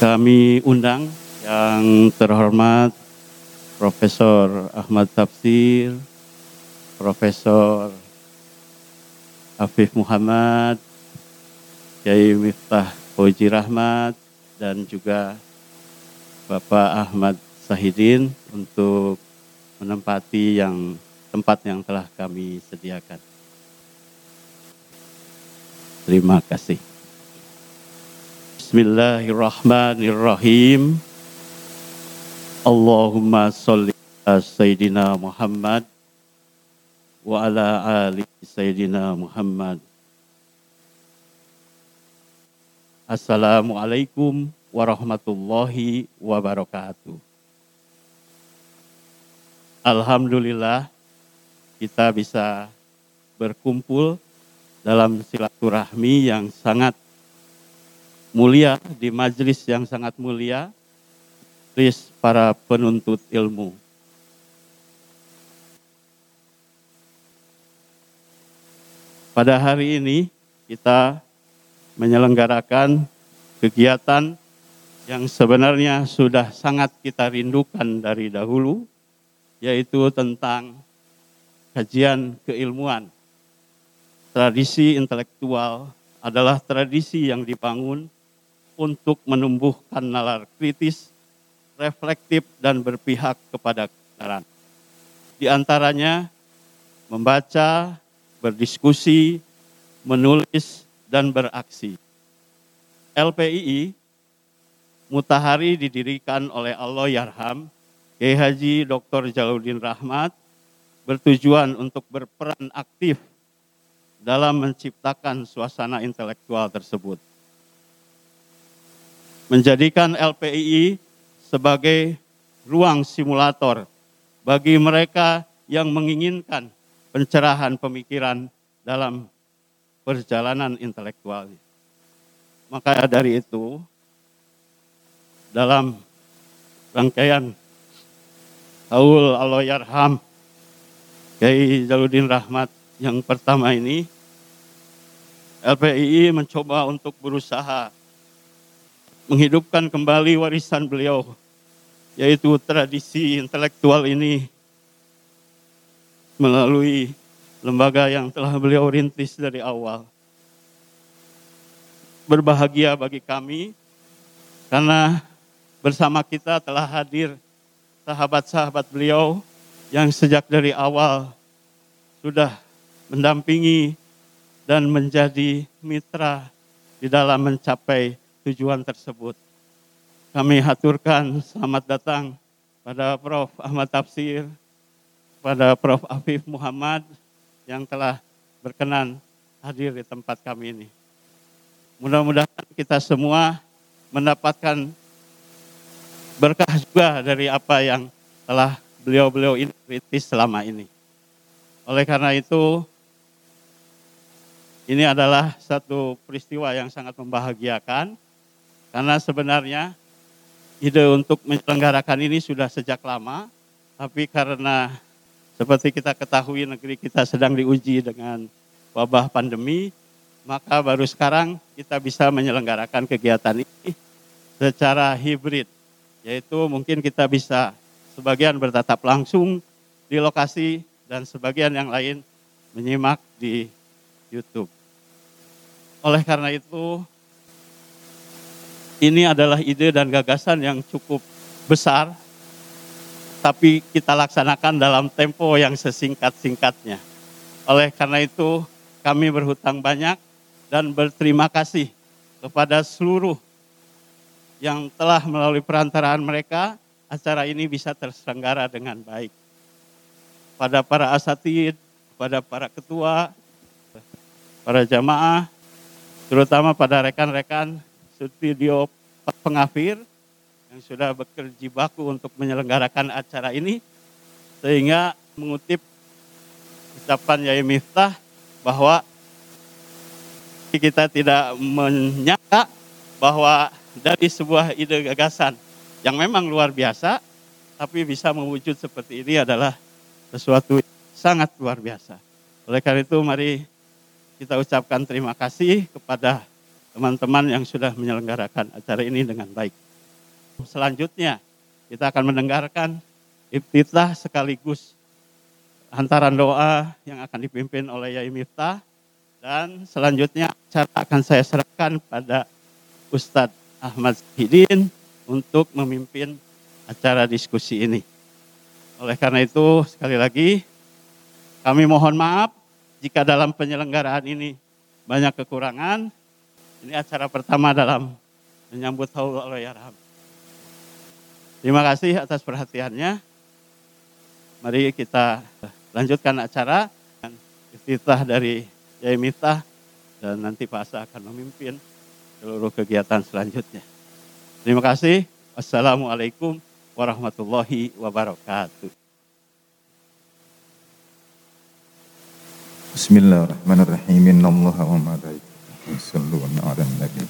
Kami undang yang terhormat Profesor Ahmad Tafsir, Profesor Afif Muhammad, Kiai Miftah Fauji Rahmat, dan juga Bapak Ahmad Sahidin untuk menempati yang tempat yang telah kami sediakan. Terima kasih. Bismillahirrahmanirrahim. Allahumma salli ala Sayyidina Muhammad wa ala ali Sayyidina Muhammad. Assalamualaikum warahmatullahi wabarakatuh. Alhamdulillah kita bisa berkumpul dalam silaturahmi yang sangat mulia di majelis yang sangat mulia majelis para penuntut ilmu. Pada hari ini kita menyelenggarakan kegiatan yang sebenarnya sudah sangat kita rindukan dari dahulu, yaitu tentang kajian keilmuan. Tradisi intelektual adalah tradisi yang dibangun untuk menumbuhkan nalar kritis, reflektif, dan berpihak kepada kebenaran. Di antaranya membaca, berdiskusi, menulis, dan beraksi. LPII Mutahari didirikan oleh Allah Yarham, Kiai Dr. Jaludin Rahmat, bertujuan untuk berperan aktif dalam menciptakan suasana intelektual tersebut. Menjadikan LPII sebagai ruang simulator bagi mereka yang menginginkan pencerahan pemikiran dalam perjalanan intelektual. Maka dari itu, dalam rangkaian Haul Allah Yarham Kiai Jaludin Rahmat yang pertama ini LPII mencoba untuk berusaha menghidupkan kembali warisan beliau yaitu tradisi intelektual ini melalui lembaga yang telah beliau rintis dari awal. Berbahagia bagi kami karena bersama kita telah hadir sahabat-sahabat beliau yang sejak dari awal sudah mendampingi dan menjadi mitra di dalam mencapai tujuan tersebut. Kami haturkan selamat datang pada Prof. Ahmad Tafsir, pada Prof. Afif Muhammad yang telah berkenan hadir di tempat kami ini. Mudah-mudahan kita semua mendapatkan berkah juga dari apa yang telah beliau-beliau ini selama ini. Oleh karena itu, ini adalah satu peristiwa yang sangat membahagiakan, karena sebenarnya ide untuk menyelenggarakan ini sudah sejak lama, tapi karena seperti kita ketahui negeri kita sedang diuji dengan wabah pandemi, maka baru sekarang kita bisa menyelenggarakan kegiatan ini secara hibrid yaitu mungkin kita bisa sebagian bertatap langsung di lokasi dan sebagian yang lain menyimak di YouTube. Oleh karena itu, ini adalah ide dan gagasan yang cukup besar, tapi kita laksanakan dalam tempo yang sesingkat-singkatnya. Oleh karena itu, kami berhutang banyak dan berterima kasih kepada seluruh yang telah melalui perantaraan mereka acara ini bisa terselenggara dengan baik. Pada para asatid, pada para ketua, para jamaah, terutama pada rekan-rekan studio pengafir yang sudah bekerja baku untuk menyelenggarakan acara ini, sehingga mengutip ucapan Yai Miftah bahwa kita tidak menyangka bahwa dari sebuah ide gagasan yang memang luar biasa, tapi bisa mewujud seperti ini adalah sesuatu sangat luar biasa. Oleh karena itu mari kita ucapkan terima kasih kepada teman-teman yang sudah menyelenggarakan acara ini dengan baik. Selanjutnya kita akan mendengarkan iftitah sekaligus hantaran doa yang akan dipimpin oleh Yai Miftah dan selanjutnya acara akan saya serahkan pada Ustadz Ahmad Hidin untuk memimpin acara diskusi ini. Oleh karena itu sekali lagi kami mohon maaf jika dalam penyelenggaraan ini banyak kekurangan. Ini acara pertama dalam menyambut haul Yarham. Terima kasih atas perhatiannya. Mari kita lanjutkan acara dan iftitah dari Yai Miftah dan nanti Pak Asa akan memimpin seluruh kegiatan selanjutnya. Terima kasih. Wassalamualaikum warahmatullahi wabarakatuh. Bismillahirrahmanirrahim. Innallaha wa malaikatahu yusholluna 'alan nabi.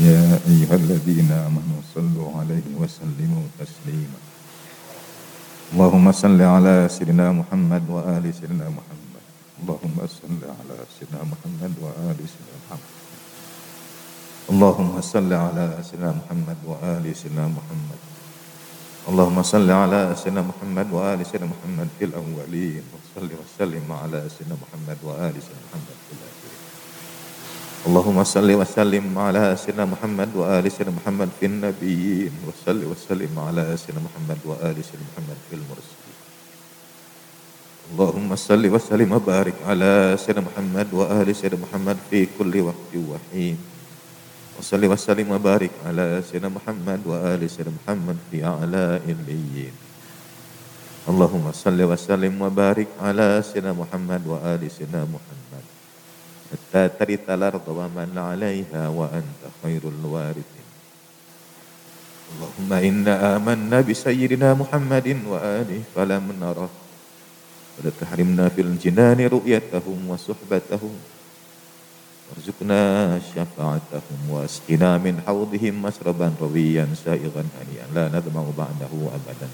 يا أيها الذين آمنوا صلوا عليه وسلموا تسليما. اللهم صل على سيدنا محمد وآل سيدنا محمد. اللهم صل على سيدنا محمد وآل سيدنا محمد. اللهم صل على سيدنا محمد وآل سيدنا محمد. اللهم صل على سيدنا محمد وآل سيدنا محمد في الأولين وصل وسلم على سيدنا محمد وآل سيدنا محمد في الآخرين اللهم صل وسلم على سيدنا محمد وآل سيدنا محمد في النبيين وصل وسلم على سيدنا محمد وآل سيدنا محمد في المرسلين اللهم صل وسلم وبارك على سيدنا محمد وآل سيدنا محمد في كل وقت وحين وصل وسلم وبارك على سيدنا محمد وآل سيدنا محمد في أعلى إليين اللهم صل وسلم وبارك على سيدنا محمد وآل سيدنا محمد حتى ترث الأرض ومن عليها وأنت خير الوارثين اللهم إنا آمنا بسيدنا محمد وآله فلم نره ولا تحرمنا في الجنان رؤيتهم وصحبتهم وارزقنا شفاعتهم واسقنا من حوضهم مشربا رويا سائغا هنيئا لا نظمأ بعده أبدا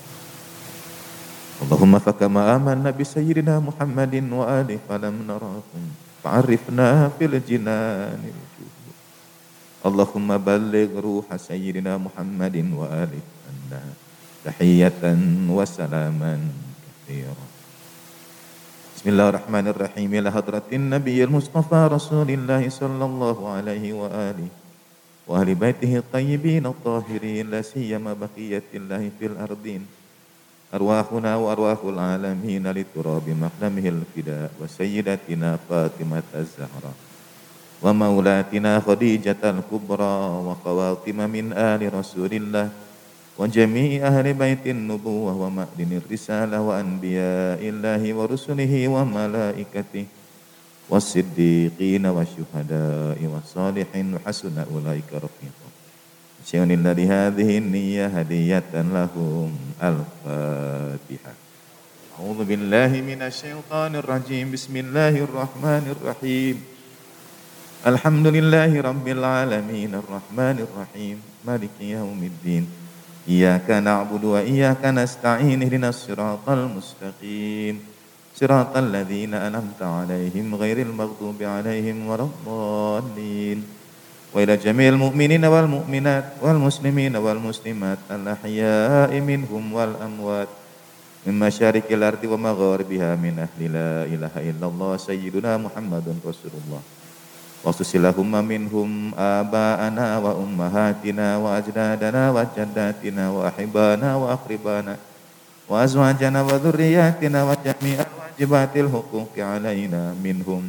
اللهم فكما آمنا بسيدنا محمد وآله فلم نراهم فعرفنا في الجنان اللهم بلغ روح سيدنا محمد وآله أنا تحية وسلاما كثيرا بسم الله الرحمن الرحيم. إلى حضرة النبي المصطفى رسول الله صلى الله عليه وآله وأهل بيته الطيبين الطاهرين لا سيما بقية الله في الأرضين أرواحنا وأرواح العالمين لتراب مقدمه الفداء وسيدتنا فاطمة الزهراء ومولاتنا خديجة الكبرى وخواطم من آل رسول الله وجميع أهل بيت النبوة ومأدن الرسالة وأنبياء الله ورسله وملائكته والصديقين والشهداء والصالحين وحسن أولئك رفيقا شغلنا لهذه النية هدية لهم الفاتحة أعوذ بالله من الشيطان الرجيم بسم الله الرحمن الرحيم الحمد لله رب العالمين الرحمن الرحيم مالك يوم الدين إياك نعبد وإياك نستعين اهدنا الصراط المستقيم. صراط الذين أنعمت عليهم غير المغضوب عليهم ولا الضالين. وإلى جميع المؤمنين والمؤمنات والمسلمين والمسلمات الأحياء منهم والأموات من مشارق الأرض ومغاربها من أهل لا إله إلا الله سيدنا محمد رسول الله. وخصوص لهم منهم آباءنا وأمهاتنا وأجدادنا وجداتنا وأحبانا وأقربانا وأزواجنا وذرياتنا وجميع الواجبات الحقوق علينا منهم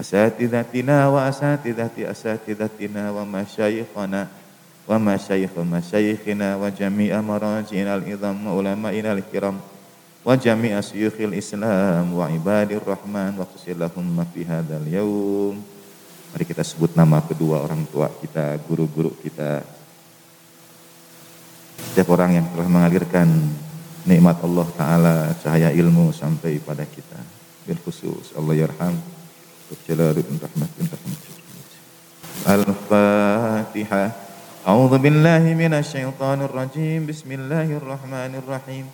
أساتذتنا وأساتذة أساتذتنا ومشايخنا ومشايخ مشايخنا وجميع مراجعنا العظام وعلمائنا الكرام وجميع شيوخ الإسلام وعباد الرحمن واغفر لهم في هذا اليوم Mari kita sebut nama kedua orang tua kita, guru-guru kita. Setiap orang yang telah mengalirkan nikmat Allah Ta'ala, cahaya ilmu sampai pada kita. Bil khusus Allah yarham والجلال بن رحمة بن رحمة الفاتحة أعوذ بالله من الشيطان الرجيم بسم الله الرحمن الرحيم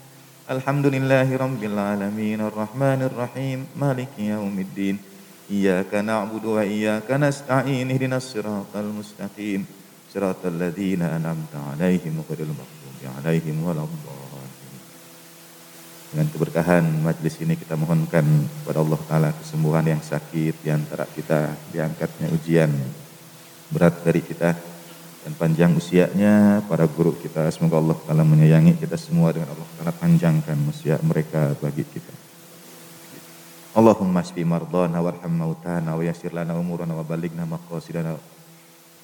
الحمد لله رب العالمين الرحمن الرحيم مالك يوم الدين إياك نعبد وإياك نستعين اهدنا الصراط المستقيم صراط الذين أنعمت عليهم غير المغضوب عليهم ولا الضالين Dengan keberkahan majlis ini kita mohonkan kepada Allah Ta'ala kesembuhan yang sakit di antara kita, diangkatnya ujian berat dari kita, dan panjang usianya para guru kita. Semoga Allah Ta'ala menyayangi kita semua dengan Allah Ta'ala panjangkan usia mereka bagi kita. Allahumma shfi mardana warham mautana wa yassir lana umurana wa balighna maqasidana.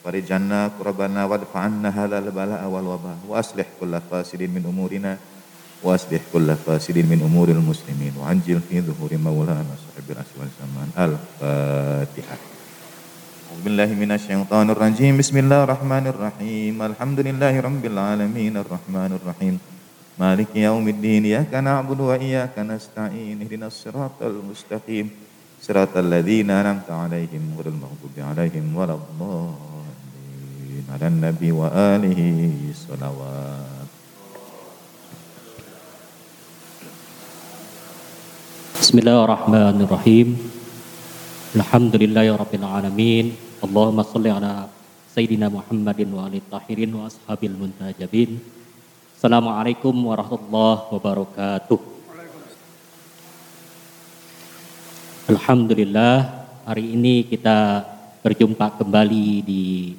Farijanna kurabana wadfa'anna halal bala'a wal waba wa aslih kulla fasidin min umurina. Wa aslih kulla fasidin min umuril muslimin. Wa anjil fi dhuhuri maulana sahibil aswal zaman al-fatihah Bismillahi minasyaitonir rajim Bismillahirrahmanirrahim. Alhamdulillahi rabbil alamin. Arrahmanir rahim Maliki yaumiddin iyyaka na'budu wa iyyaka nasta'in ihdinas siratal mustaqim siratal ladzina an'amta 'alaihim ghairil 'alaihim waladdallin 'alan nabi wa Bismillahirrahmanirrahim. Alhamdulillahirabbil alamin. Allahumma shalli ala sayyidina Muhammadin wa ali tahirin wa ashabil muntajabin. Assalamualaikum warahmatullahi wabarakatuh. Alhamdulillah hari ini kita berjumpa kembali di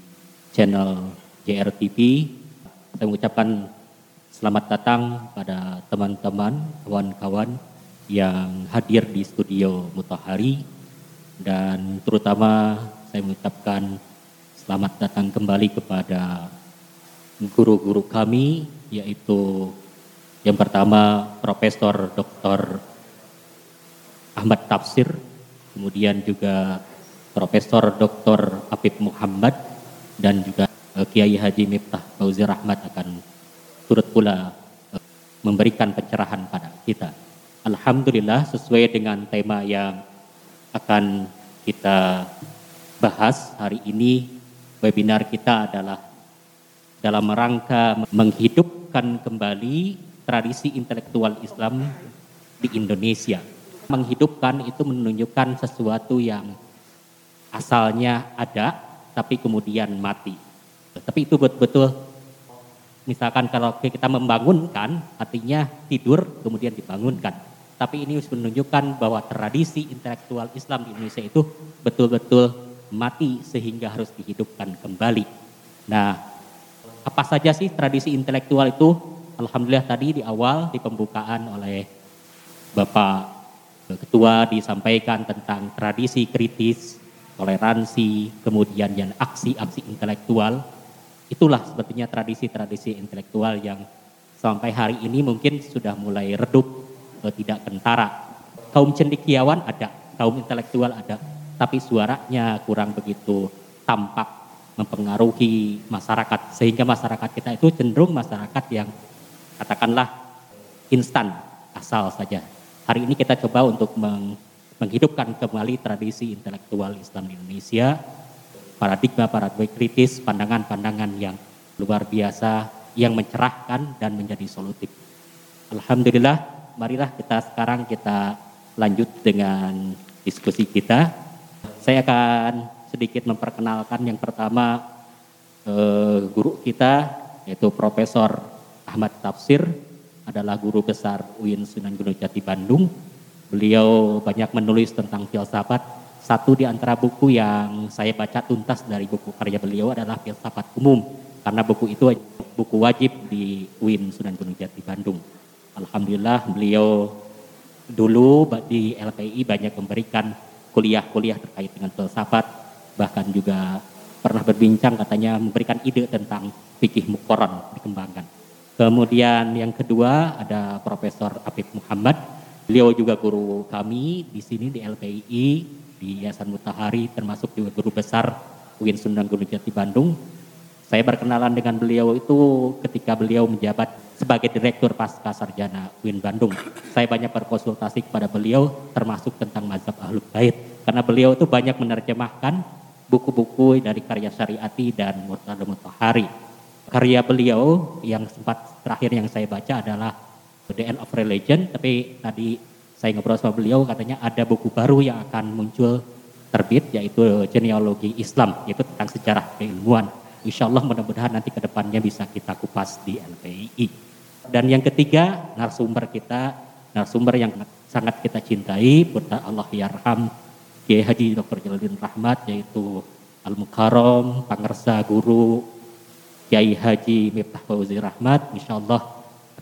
channel JRTV. Saya mengucapkan selamat datang pada teman-teman, kawan-kawan yang hadir di studio Mutahari dan terutama saya mengucapkan selamat datang kembali kepada guru-guru kami yaitu yang pertama Profesor Dr. Ahmad Tafsir, kemudian juga Profesor Dr. Apip Muhammad dan juga uh, Kiai Haji Miftah Fauzi Rahmat akan turut pula uh, memberikan pencerahan pada kita. Alhamdulillah sesuai dengan tema yang akan kita bahas hari ini webinar kita adalah dalam rangka menghidupkan kembali tradisi intelektual Islam di Indonesia. Menghidupkan itu menunjukkan sesuatu yang asalnya ada tapi kemudian mati. Tapi itu betul-betul misalkan kalau kita membangunkan artinya tidur kemudian dibangunkan. Tapi ini menunjukkan bahwa tradisi intelektual Islam di Indonesia itu betul-betul mati sehingga harus dihidupkan kembali. Nah, apa saja sih tradisi intelektual itu? Alhamdulillah tadi di awal di pembukaan oleh Bapak Ketua disampaikan tentang tradisi kritis toleransi, kemudian yang aksi-aksi intelektual. Itulah sebetulnya tradisi-tradisi intelektual yang sampai hari ini mungkin sudah mulai redup, tidak kentara. Kaum cendekiawan ada, kaum intelektual ada, tapi suaranya kurang begitu tampak mempengaruhi masyarakat sehingga masyarakat kita itu cenderung masyarakat yang katakanlah instan asal saja. Hari ini kita coba untuk meng menghidupkan kembali tradisi intelektual Islam di Indonesia, paradigma-paradigma kritis, pandangan-pandangan yang luar biasa, yang mencerahkan dan menjadi solutif. Alhamdulillah, marilah kita sekarang kita lanjut dengan diskusi kita. Saya akan sedikit memperkenalkan yang pertama eh, guru kita yaitu Profesor Ahmad Tafsir adalah guru besar UIN Sunan Gunung Jati Bandung Beliau banyak menulis tentang filsafat. Satu di antara buku yang saya baca tuntas dari buku karya beliau adalah Filsafat Umum. Karena buku itu buku wajib di UIN Sunan Gunung Jati Bandung. Alhamdulillah beliau dulu di LPI banyak memberikan kuliah-kuliah terkait dengan filsafat. Bahkan juga pernah berbincang katanya memberikan ide tentang fikih mukoron dikembangkan. Kemudian yang kedua ada Profesor Afif Muhammad Beliau juga guru kami di sini di LPI, di Yayasan Mutahari, termasuk juga guru besar UIN Sunan Gunung Jati Bandung. Saya berkenalan dengan beliau itu ketika beliau menjabat sebagai Direktur Pasca Sarjana UIN Bandung. Saya banyak berkonsultasi kepada beliau termasuk tentang mazhab Ahlul Bait. Karena beliau itu banyak menerjemahkan buku-buku dari karya Syariati dan Murtada Mutahari. Karya beliau yang sempat terakhir yang saya baca adalah The End of Religion, tapi tadi saya ngobrol sama beliau katanya ada buku baru yang akan muncul terbit yaitu genealogi Islam, yaitu tentang sejarah keilmuan. Insya Allah mudah-mudahan nanti ke depannya bisa kita kupas di LPI. Dan yang ketiga, narasumber kita, narasumber yang sangat kita cintai, Putra Allah Yarham, Kiai Haji Dr. Jalaluddin Rahmat, yaitu Al-Mukarram, Pangersa Guru, Kiai Haji Miftah Fauzi Rahmat, insya Allah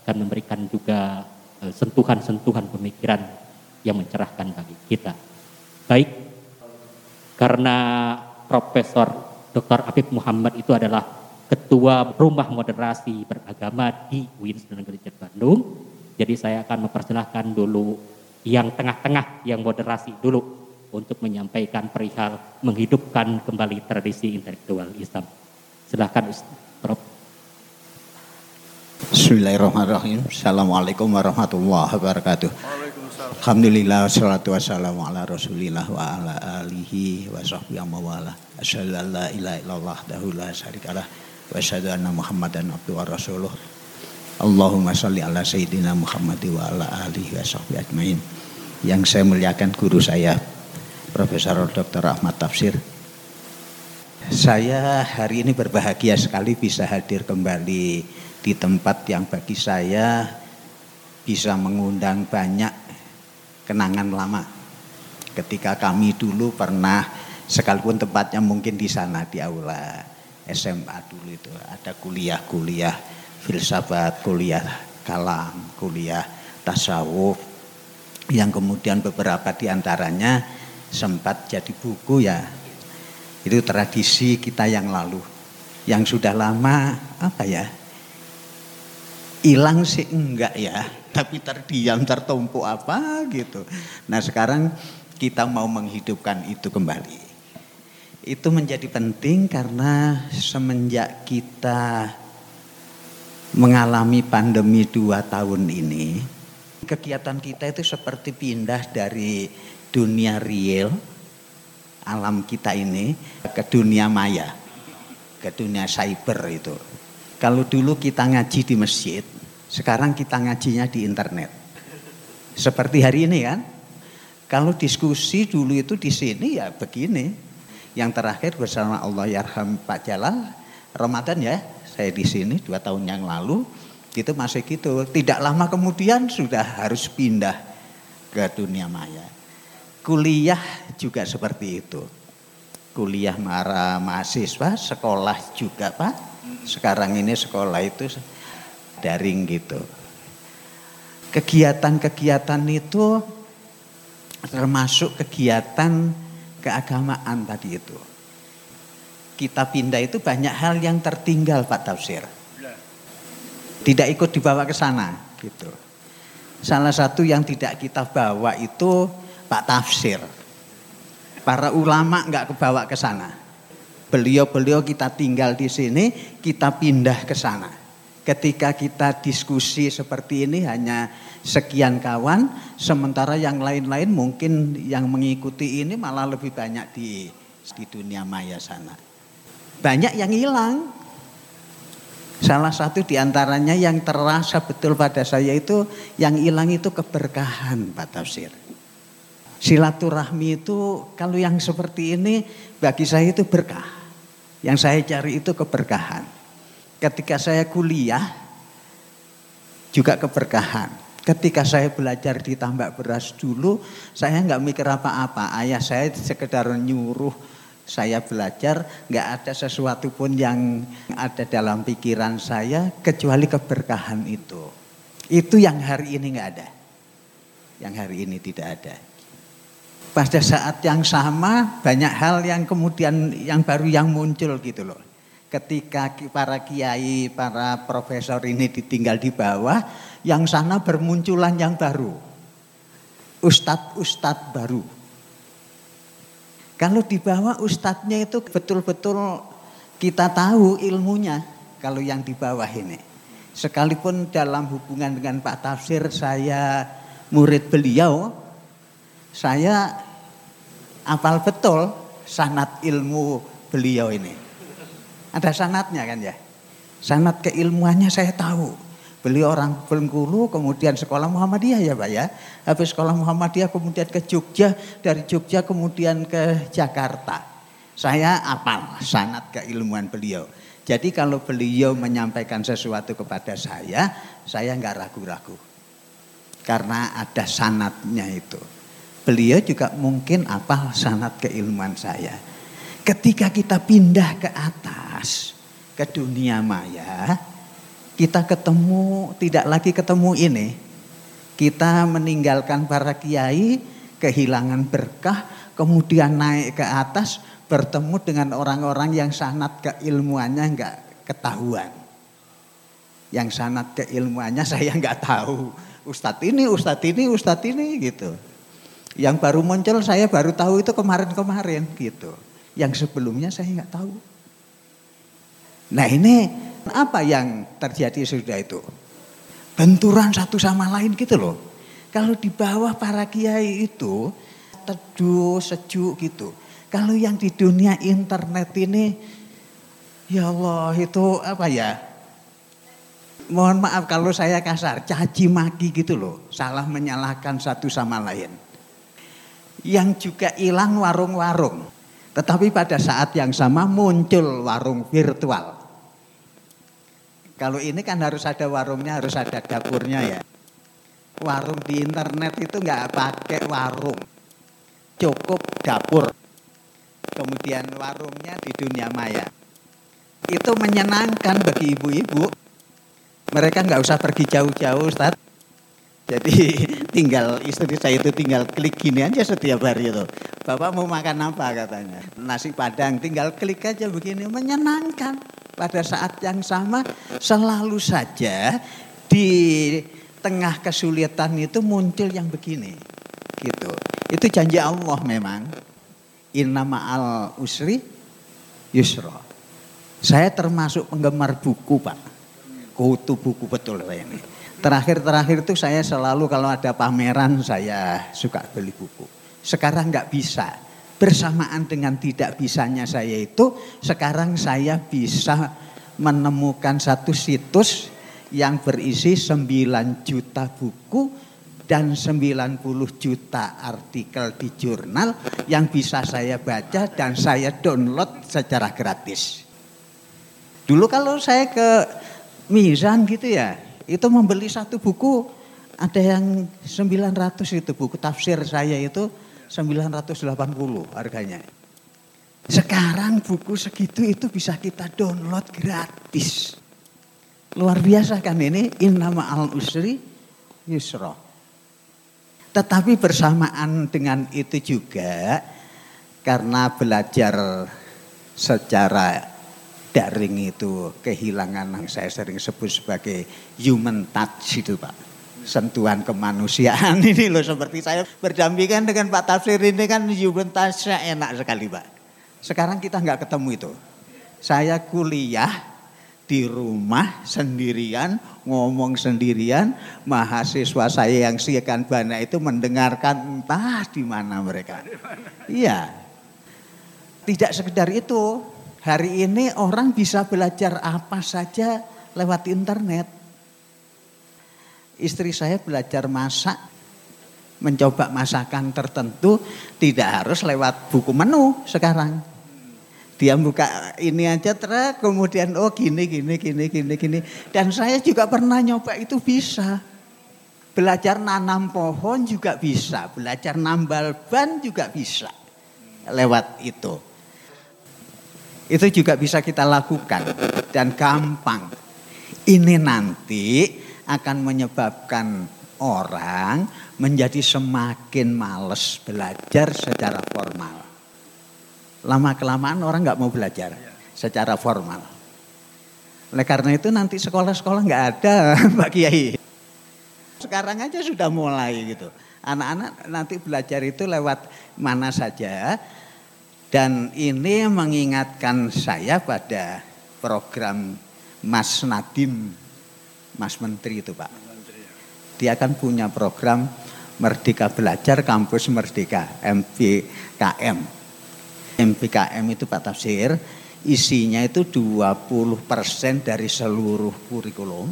akan memberikan juga eh, sentuhan-sentuhan pemikiran yang mencerahkan bagi kita. Baik, karena Profesor Dr. Afif Muhammad itu adalah Ketua Rumah Moderasi Beragama di UIN Negeri Bandung. Jadi saya akan mempersilahkan dulu yang tengah-tengah, yang moderasi dulu untuk menyampaikan perihal menghidupkan kembali tradisi intelektual Islam. Silahkan Prof. Bismillahirrahmanirrahim. Assalamualaikum warahmatullahi wabarakatuh. Alhamdulillah wassalatu wassalamu ala Rasulillah wa ala alihi wa sahbihi mawala. Asyhadu an la ilaha illallah dahu la syarikalah wa asyhadu anna Muhammadan abduhu wa rasuluh. Allahumma shalli ala sayyidina Muhammad wa ala alihi wa sahbihi ajmain. Yang saya muliakan guru saya Profesor Dr. Ahmad Tafsir. Saya hari ini berbahagia sekali bisa hadir kembali di tempat yang bagi saya bisa mengundang banyak kenangan lama. Ketika kami dulu pernah sekalipun tempatnya mungkin di sana di aula SMA dulu itu ada kuliah-kuliah filsafat, kuliah kalam, kuliah tasawuf yang kemudian beberapa di antaranya sempat jadi buku ya. Itu tradisi kita yang lalu. Yang sudah lama apa ya? Hilang sih enggak ya tapi terdiam tertumpuk apa gitu. Nah sekarang kita mau menghidupkan itu kembali. Itu menjadi penting karena semenjak kita mengalami pandemi dua tahun ini, kegiatan kita itu seperti pindah dari dunia real, alam kita ini, ke dunia maya, ke dunia cyber itu. Kalau dulu kita ngaji di masjid, sekarang kita ngajinya di internet. Seperti hari ini kan. Kalau diskusi dulu itu di sini ya begini. Yang terakhir bersama Allah Yarham Pak Jalal, Ramadan ya, saya di sini dua tahun yang lalu, itu masih gitu. Tidak lama kemudian sudah harus pindah ke dunia maya. Kuliah juga seperti itu. Kuliah para mahasiswa, sekolah juga Pak. Sekarang ini sekolah itu daring gitu. Kegiatan-kegiatan itu termasuk kegiatan keagamaan tadi itu. Kita pindah itu banyak hal yang tertinggal Pak Tafsir. Tidak ikut dibawa ke sana gitu. Salah satu yang tidak kita bawa itu Pak Tafsir. Para ulama nggak kebawa ke sana. Beliau-beliau kita tinggal di sini, kita pindah ke sana ketika kita diskusi seperti ini hanya sekian kawan, sementara yang lain-lain mungkin yang mengikuti ini malah lebih banyak di di dunia maya sana. Banyak yang hilang. Salah satu di antaranya yang terasa betul pada saya itu yang hilang itu keberkahan Pak Tafsir. Silaturahmi itu kalau yang seperti ini bagi saya itu berkah. Yang saya cari itu keberkahan ketika saya kuliah juga keberkahan. Ketika saya belajar di tambak beras dulu, saya nggak mikir apa-apa. Ayah saya sekedar nyuruh saya belajar, nggak ada sesuatu pun yang ada dalam pikiran saya kecuali keberkahan itu. Itu yang hari ini nggak ada. Yang hari ini tidak ada. Pada saat yang sama banyak hal yang kemudian yang baru yang muncul gitu loh ketika para kiai, para profesor ini ditinggal di bawah, yang sana bermunculan yang baru. Ustadz-ustadz baru. Kalau di bawah ustadznya itu betul-betul kita tahu ilmunya kalau yang di bawah ini. Sekalipun dalam hubungan dengan Pak Tafsir saya murid beliau, saya apal betul sanat ilmu beliau ini. Ada sanatnya kan ya. Sanat keilmuannya saya tahu. Beliau orang Bengkulu, kemudian sekolah Muhammadiyah ya Pak ya. Habis sekolah Muhammadiyah kemudian ke Jogja, dari Jogja kemudian ke Jakarta. Saya apal sanat keilmuan beliau. Jadi kalau beliau menyampaikan sesuatu kepada saya, saya nggak ragu-ragu. Karena ada sanatnya itu. Beliau juga mungkin apa sanat keilmuan saya. Ketika kita pindah ke atas, ke dunia maya, kita ketemu, tidak lagi ketemu ini. Kita meninggalkan para kiai, kehilangan berkah, kemudian naik ke atas, bertemu dengan orang-orang yang sanat keilmuannya enggak ketahuan. Yang sanat keilmuannya saya enggak tahu. Ustadz ini, Ustadz ini, Ustadz ini gitu. Yang baru muncul saya baru tahu itu kemarin-kemarin gitu. Yang sebelumnya saya enggak tahu. Nah ini apa yang terjadi sudah itu? Benturan satu sama lain gitu loh. Kalau di bawah para kiai itu teduh, sejuk gitu kalau yang di dunia internet ini, ya Allah itu apa ya? Mohon maaf kalau saya kasar, caci maki gitu loh, salah menyalahkan satu sama lain. Yang juga hilang warung-warung, tetapi pada saat yang sama muncul warung virtual. Kalau ini kan harus ada warungnya, harus ada dapurnya ya. Warung di internet itu nggak pakai warung, cukup dapur kemudian warungnya di dunia maya. Itu menyenangkan bagi ibu-ibu. Mereka nggak usah pergi jauh-jauh, Ustaz. Jadi tinggal istri saya itu tinggal klik gini aja setiap hari itu. Bapak mau makan apa katanya? Nasi padang, tinggal klik aja begini menyenangkan. Pada saat yang sama selalu saja di tengah kesulitan itu muncul yang begini. Gitu. Itu janji Allah memang. Inna ma'al usri yusro. Saya termasuk penggemar buku Pak. Kutu buku betul Pak ini. Terakhir-terakhir itu saya selalu kalau ada pameran saya suka beli buku. Sekarang nggak bisa. Bersamaan dengan tidak bisanya saya itu, sekarang saya bisa menemukan satu situs yang berisi 9 juta buku dan 90 juta artikel di jurnal yang bisa saya baca dan saya download secara gratis. Dulu kalau saya ke Mizan gitu ya, itu membeli satu buku ada yang 900 itu buku tafsir saya itu 980 harganya. Sekarang buku segitu itu bisa kita download gratis. Luar biasa kan ini innama al usri yusra. Tetapi bersamaan dengan itu juga karena belajar secara daring itu kehilangan yang saya sering sebut sebagai human touch itu Pak. Sentuhan kemanusiaan ini loh seperti saya berdampingan dengan Pak Tafsir ini kan human touch enak sekali Pak. Sekarang kita nggak ketemu itu. Saya kuliah di rumah sendirian, ngomong sendirian, mahasiswa saya yang siakan bana itu mendengarkan entah di mana mereka. Iya. Tidak sekedar itu, hari ini orang bisa belajar apa saja lewat internet. Istri saya belajar masak, mencoba masakan tertentu tidak harus lewat buku menu sekarang. Dia buka ini aja terus kemudian oh gini gini gini gini gini. Dan saya juga pernah nyoba itu bisa. Belajar nanam pohon juga bisa belajar nambal ban juga bisa lewat itu itu juga bisa kita lakukan dan gampang ini nanti akan menyebabkan orang menjadi semakin males belajar secara formal lama kelamaan orang nggak mau belajar secara formal. Oleh karena itu nanti sekolah-sekolah nggak ada Mbak Kiai. Sekarang aja sudah mulai gitu. Anak-anak nanti belajar itu lewat mana saja. Dan ini mengingatkan saya pada program Mas Nadim, Mas Menteri itu Pak. Dia akan punya program Merdeka Belajar Kampus Merdeka, MPKM. MPKM itu Pak Tafsir, isinya itu 20% dari seluruh kurikulum.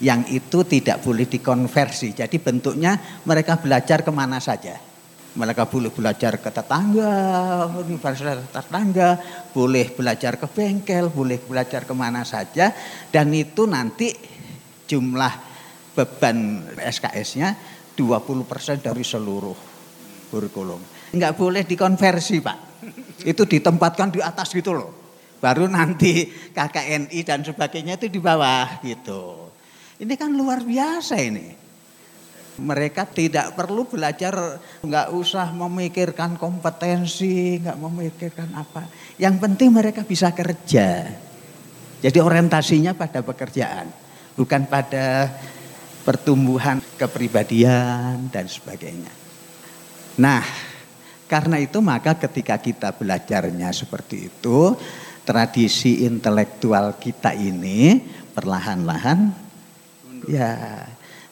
Yang itu tidak boleh dikonversi. Jadi bentuknya mereka belajar ke mana saja. Mereka boleh belajar ke tetangga, universitas tetangga, boleh belajar ke bengkel, boleh belajar ke mana saja. Dan itu nanti jumlah beban SKS-nya 20% dari seluruh kurikulum. Enggak boleh dikonversi Pak. Itu ditempatkan di atas gitu loh. Baru nanti KKNI dan sebagainya itu di bawah gitu. Ini kan luar biasa ini. Mereka tidak perlu belajar, nggak usah memikirkan kompetensi, nggak memikirkan apa. Yang penting mereka bisa kerja. Jadi orientasinya pada pekerjaan, bukan pada pertumbuhan kepribadian dan sebagainya. Nah, karena itu maka ketika kita belajarnya seperti itu, tradisi intelektual kita ini perlahan-lahan ya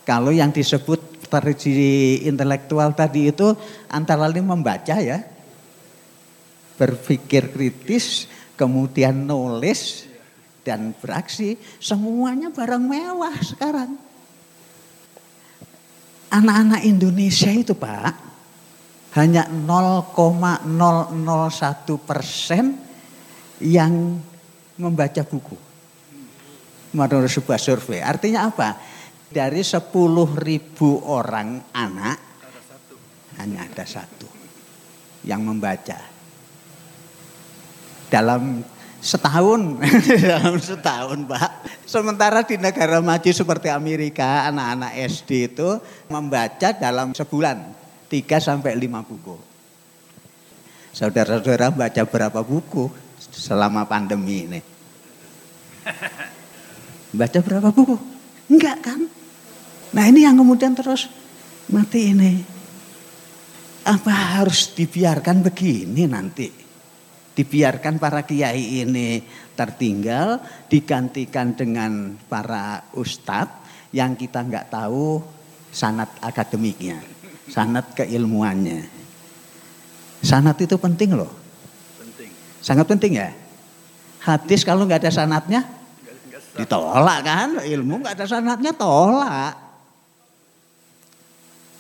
kalau yang disebut tradisi intelektual tadi itu antara lain membaca ya, berpikir kritis, kemudian nulis dan beraksi, semuanya barang mewah sekarang. Anak-anak Indonesia itu Pak, hanya 0,001 persen yang membaca buku. Menurut sebuah survei. Artinya apa? Dari 10 ribu orang anak hanya ada satu yang membaca. Dalam setahun. Dalam setahun pak. Sementara di negara maju seperti Amerika anak-anak SD itu membaca dalam sebulan 3 sampai 5 buku. Saudara-saudara baca berapa buku selama pandemi ini? Baca berapa buku? Enggak kan Nah ini yang kemudian terus mati ini. Apa harus dibiarkan begini nanti? Dibiarkan para kiai ini tertinggal, digantikan dengan para ustadz yang kita nggak tahu sanat akademiknya, sanat keilmuannya. Sanat itu penting loh. Penting. Sangat penting ya. Hadis kalau nggak ada sanatnya, ditolak kan. Ilmu nggak ada sanatnya, tolak.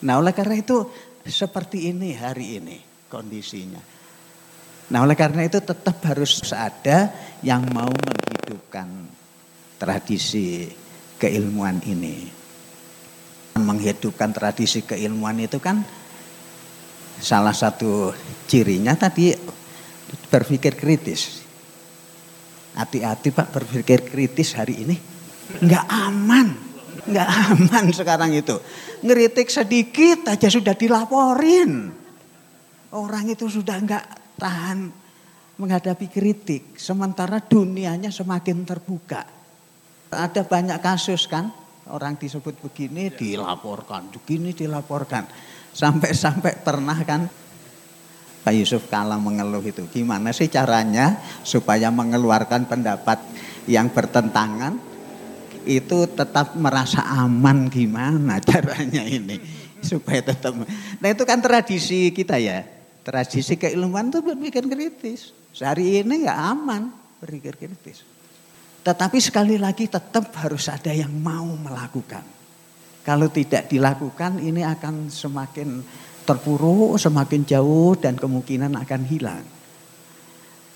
Nah oleh karena itu seperti ini hari ini kondisinya. Nah oleh karena itu tetap harus ada yang mau menghidupkan tradisi keilmuan ini. Menghidupkan tradisi keilmuan itu kan salah satu cirinya tadi berpikir kritis. Hati-hati Pak berpikir kritis hari ini. Enggak aman nggak aman sekarang itu. Ngeritik sedikit aja sudah dilaporin. Orang itu sudah nggak tahan menghadapi kritik. Sementara dunianya semakin terbuka. Ada banyak kasus kan. Orang disebut begini dilaporkan. Begini dilaporkan. Sampai-sampai pernah kan Pak Yusuf Kala mengeluh itu. Gimana sih caranya supaya mengeluarkan pendapat yang bertentangan itu tetap merasa aman gimana caranya ini supaya tetap. Nah itu kan tradisi kita ya. Tradisi keilmuan itu berpikir kritis. Sehari ini nggak aman berpikir kritis. Tetapi sekali lagi tetap harus ada yang mau melakukan. Kalau tidak dilakukan ini akan semakin terpuruk semakin jauh dan kemungkinan akan hilang.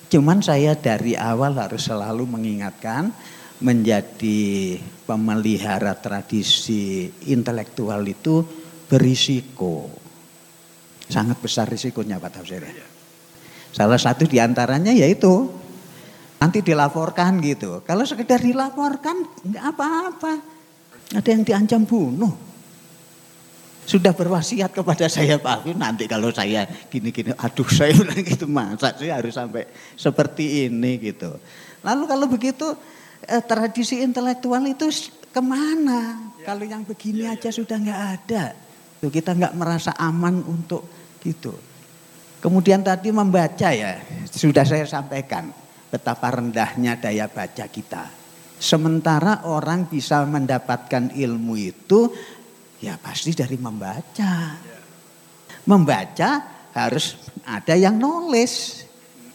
Cuman saya dari awal harus selalu mengingatkan menjadi pemelihara tradisi intelektual itu berisiko. Sangat besar risikonya Pak Tafsir. Salah satu di antaranya yaitu nanti dilaporkan gitu. Kalau sekedar dilaporkan nggak apa-apa. Ada yang diancam bunuh. Sudah berwasiat kepada saya Pak nanti kalau saya gini-gini aduh saya bilang gitu masa saya harus sampai seperti ini gitu. Lalu kalau begitu eh, tradisi intelektual itu ke mana? Ya. Kalau yang begini ya, aja ya. sudah nggak ada. Tuh, kita nggak merasa aman untuk gitu. Kemudian tadi membaca ya, sudah saya sampaikan betapa rendahnya daya baca kita. Sementara orang bisa mendapatkan ilmu itu ya pasti dari membaca. Ya. Membaca harus ada yang nulis.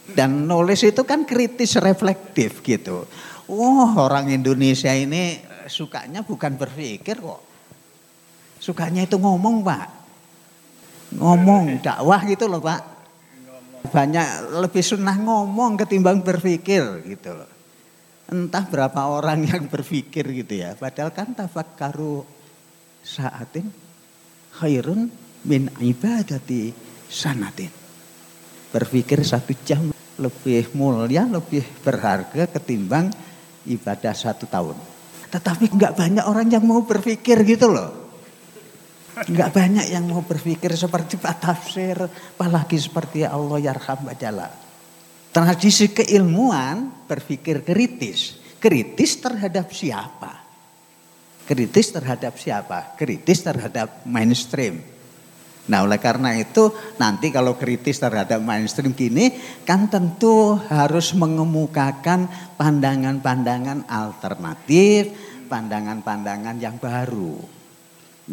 Dan nulis itu kan kritis reflektif gitu. Oh orang Indonesia ini sukanya bukan berpikir kok. Sukanya itu ngomong pak. ngomong dakwah gitu loh Pak. Banyak lebih sunnah ngomong ketimbang berpikir gitu loh. Entah berapa orang yang berpikir gitu ya. Padahal kan tafakkaru saatin khairun min ibadati sanatin. Berpikir satu jam lebih mulia, lebih berharga ketimbang ibadah satu tahun. Tetapi nggak banyak orang yang mau berpikir gitu loh. Nggak banyak yang mau berpikir seperti Pak Tafsir, apalagi seperti Allah Yarham Bajala. Tradisi keilmuan berpikir kritis. Kritis terhadap siapa? Kritis terhadap siapa? Kritis terhadap mainstream. Nah oleh karena itu nanti kalau kritis terhadap mainstream gini kan tentu harus mengemukakan pandangan-pandangan alternatif, pandangan-pandangan yang baru.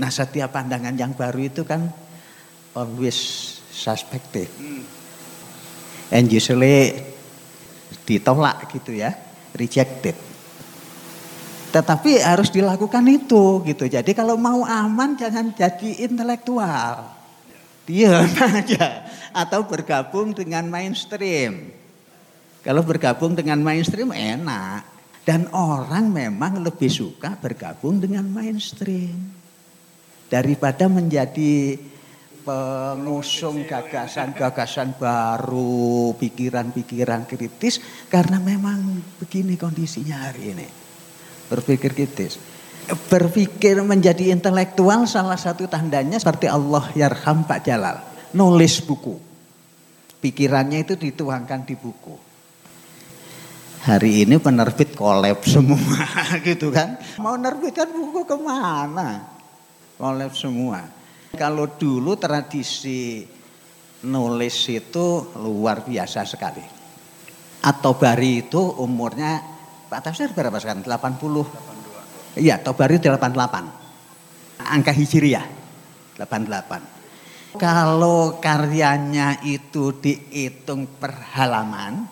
Nah setiap pandangan yang baru itu kan always suspected. And usually ditolak gitu ya, rejected. Tetapi harus dilakukan itu gitu. Jadi kalau mau aman jangan jadi intelektual diam aja atau bergabung dengan mainstream. Kalau bergabung dengan mainstream enak dan orang memang lebih suka bergabung dengan mainstream daripada menjadi pengusung gagasan-gagasan baru, pikiran-pikiran kritis karena memang begini kondisinya hari ini. Berpikir kritis berpikir menjadi intelektual salah satu tandanya seperti Allah yarham Pak Jalal. Nulis buku. Pikirannya itu dituangkan di buku. Hari ini penerbit kolab semua gitu kan. Mau nerbitkan buku ke mana? Kolab semua. Kalau dulu tradisi nulis itu luar biasa sekali. Atau Bari itu umurnya Pak Tafsir berapa sekarang? 80 Iya, Tobari 88. Angka Hijriah 88. Kalau karyanya itu dihitung per halaman,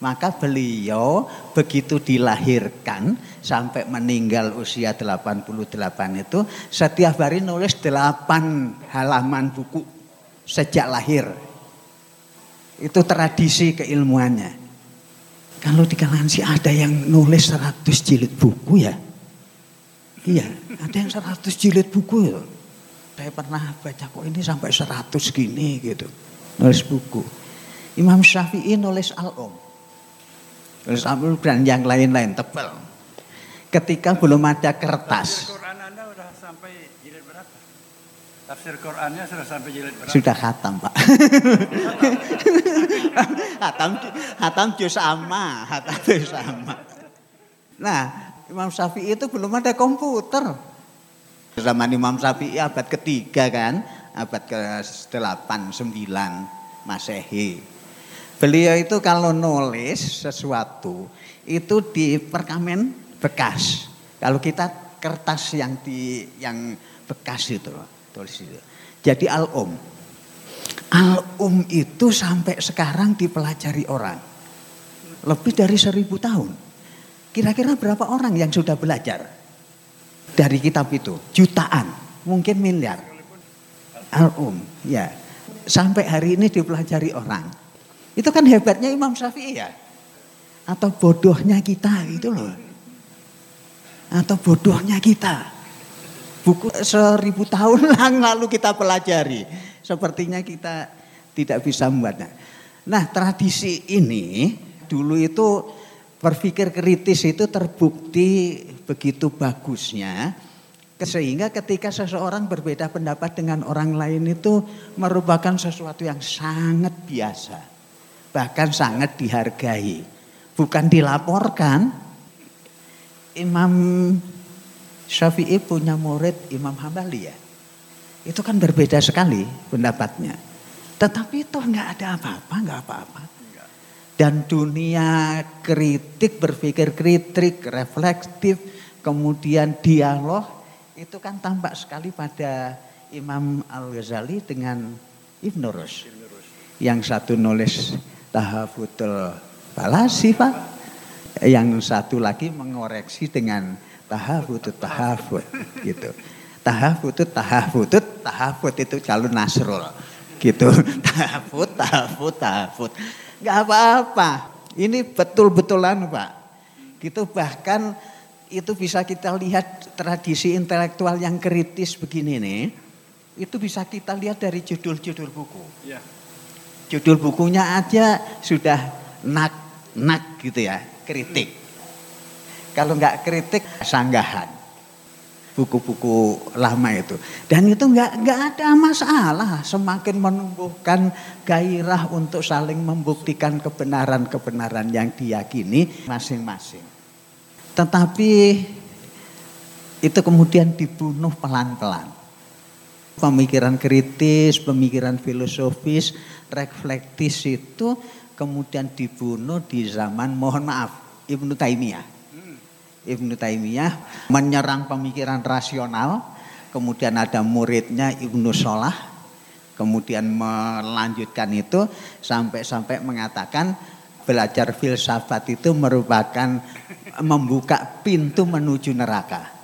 maka beliau begitu dilahirkan sampai meninggal usia 88 itu setiap hari nulis 8 halaman buku sejak lahir. Itu tradisi keilmuannya. Kalau di kalangan si ada yang nulis 100 jilid buku ya. Iya, ada yang 100 jilid buku ya. Saya pernah baca kok ini sampai 100 gini gitu. Nulis buku. Imam Syafi'i nulis Al-Um. Nulis Al-Um dan yang lain-lain tebal. Ketika belum ada kertas. Tafsir Quran Anda sudah sampai jilid berapa? Tafsir Qurannya sudah sampai jilid berapa? Sudah khatam Pak. hatam, hatam juz sama, hatam juz sama. Nah, Imam Syafi'i itu belum ada komputer. Zaman Imam Syafi'i abad ketiga kan, abad ke-8, 9 Masehi. Beliau itu kalau nulis sesuatu itu di perkamen bekas. Kalau kita kertas yang di yang bekas itu tulis itu. Jadi al-um. Al-um itu sampai sekarang dipelajari orang. Lebih dari seribu tahun. Kira-kira berapa orang yang sudah belajar dari kitab itu? Jutaan, mungkin miliar. Al-Um, ya. Sampai hari ini dipelajari orang. Itu kan hebatnya Imam Syafi'i ya. Atau bodohnya kita gitu loh. Atau bodohnya kita. Buku seribu tahun lalu kita pelajari. Sepertinya kita tidak bisa membuatnya. Nah tradisi ini dulu itu berpikir kritis itu terbukti begitu bagusnya sehingga ketika seseorang berbeda pendapat dengan orang lain itu merupakan sesuatu yang sangat biasa bahkan sangat dihargai. Bukan dilaporkan Imam Syafi'i punya murid Imam Hambali ya. Itu kan berbeda sekali pendapatnya. Tetapi itu nggak ada apa-apa nggak apa-apa dan dunia kritik, berpikir kritik, reflektif, kemudian dialog itu kan tampak sekali pada Imam Al-Ghazali dengan Ibn Rus. Yang satu nulis Tahafutul Balasi Pak. Yang satu lagi mengoreksi dengan Tahafutul Tahafut gitu. Tahafutut, tahafutut, tahafut itu kalau nasrul. Gitu. Tahafut, tahafut, tahafut. Enggak apa-apa. Ini betul-betulan Pak. Gitu bahkan itu bisa kita lihat tradisi intelektual yang kritis begini nih. Itu bisa kita lihat dari judul-judul buku. Iya. Judul bukunya aja sudah nak nak gitu ya, kritik. Kalau nggak kritik sanggahan buku-buku lama itu. Dan itu nggak nggak ada masalah, semakin menumbuhkan gairah untuk saling membuktikan kebenaran-kebenaran yang diyakini masing-masing. Tetapi itu kemudian dibunuh pelan-pelan. Pemikiran kritis, pemikiran filosofis, reflektis itu kemudian dibunuh di zaman mohon maaf Ibnu Taimiyah. Ibnu Taimiyah menyerang pemikiran rasional, kemudian ada muridnya Ibnu Solah, kemudian melanjutkan itu sampai-sampai mengatakan belajar filsafat itu merupakan membuka pintu menuju neraka.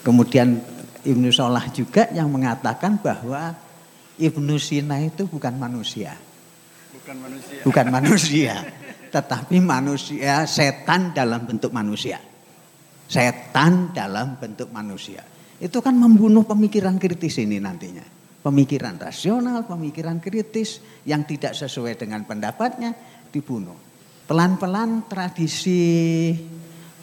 Kemudian Ibnu Solah juga yang mengatakan bahwa Ibnu Sina itu bukan manusia. Bukan manusia. Bukan manusia. Tetapi manusia setan dalam bentuk manusia. Setan dalam bentuk manusia. Itu kan membunuh pemikiran kritis ini nantinya. Pemikiran rasional, pemikiran kritis yang tidak sesuai dengan pendapatnya dibunuh. Pelan-pelan tradisi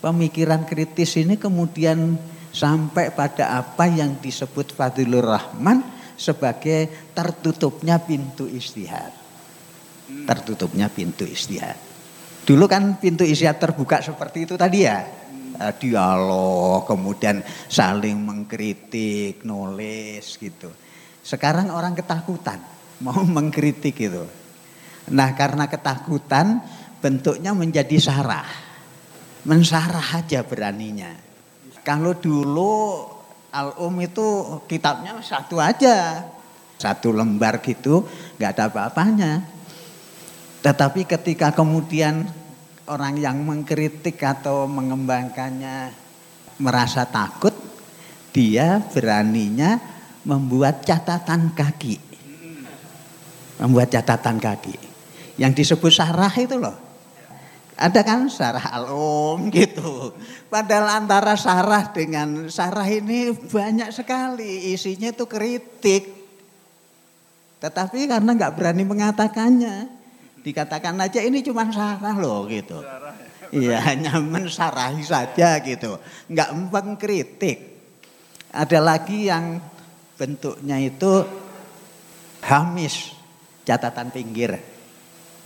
pemikiran kritis ini kemudian sampai pada apa yang disebut Fadilur Rahman sebagai tertutupnya pintu istihad. Tertutupnya pintu istihad. Dulu kan pintu istihad terbuka seperti itu tadi ya. Eh, Dialog, kemudian saling mengkritik, nulis gitu. Sekarang orang ketakutan mau mengkritik gitu. Nah karena ketakutan bentuknya menjadi sarah. Mensarah aja beraninya. Kalau dulu Al-Um itu kitabnya satu aja. Satu lembar gitu nggak ada apa-apanya. Tetapi ketika kemudian orang yang mengkritik atau mengembangkannya merasa takut, dia beraninya membuat catatan kaki. Membuat catatan kaki. Yang disebut sarah itu loh. Ada kan sarah al-um gitu. Padahal antara sarah dengan sarah ini banyak sekali. Isinya itu kritik. Tetapi karena nggak berani mengatakannya. Dikatakan aja ini cuma sarah loh gitu. Iya hanya mensarahi saja gitu. Nggak mengkritik. Ada lagi yang bentuknya itu hamis. Catatan pinggir.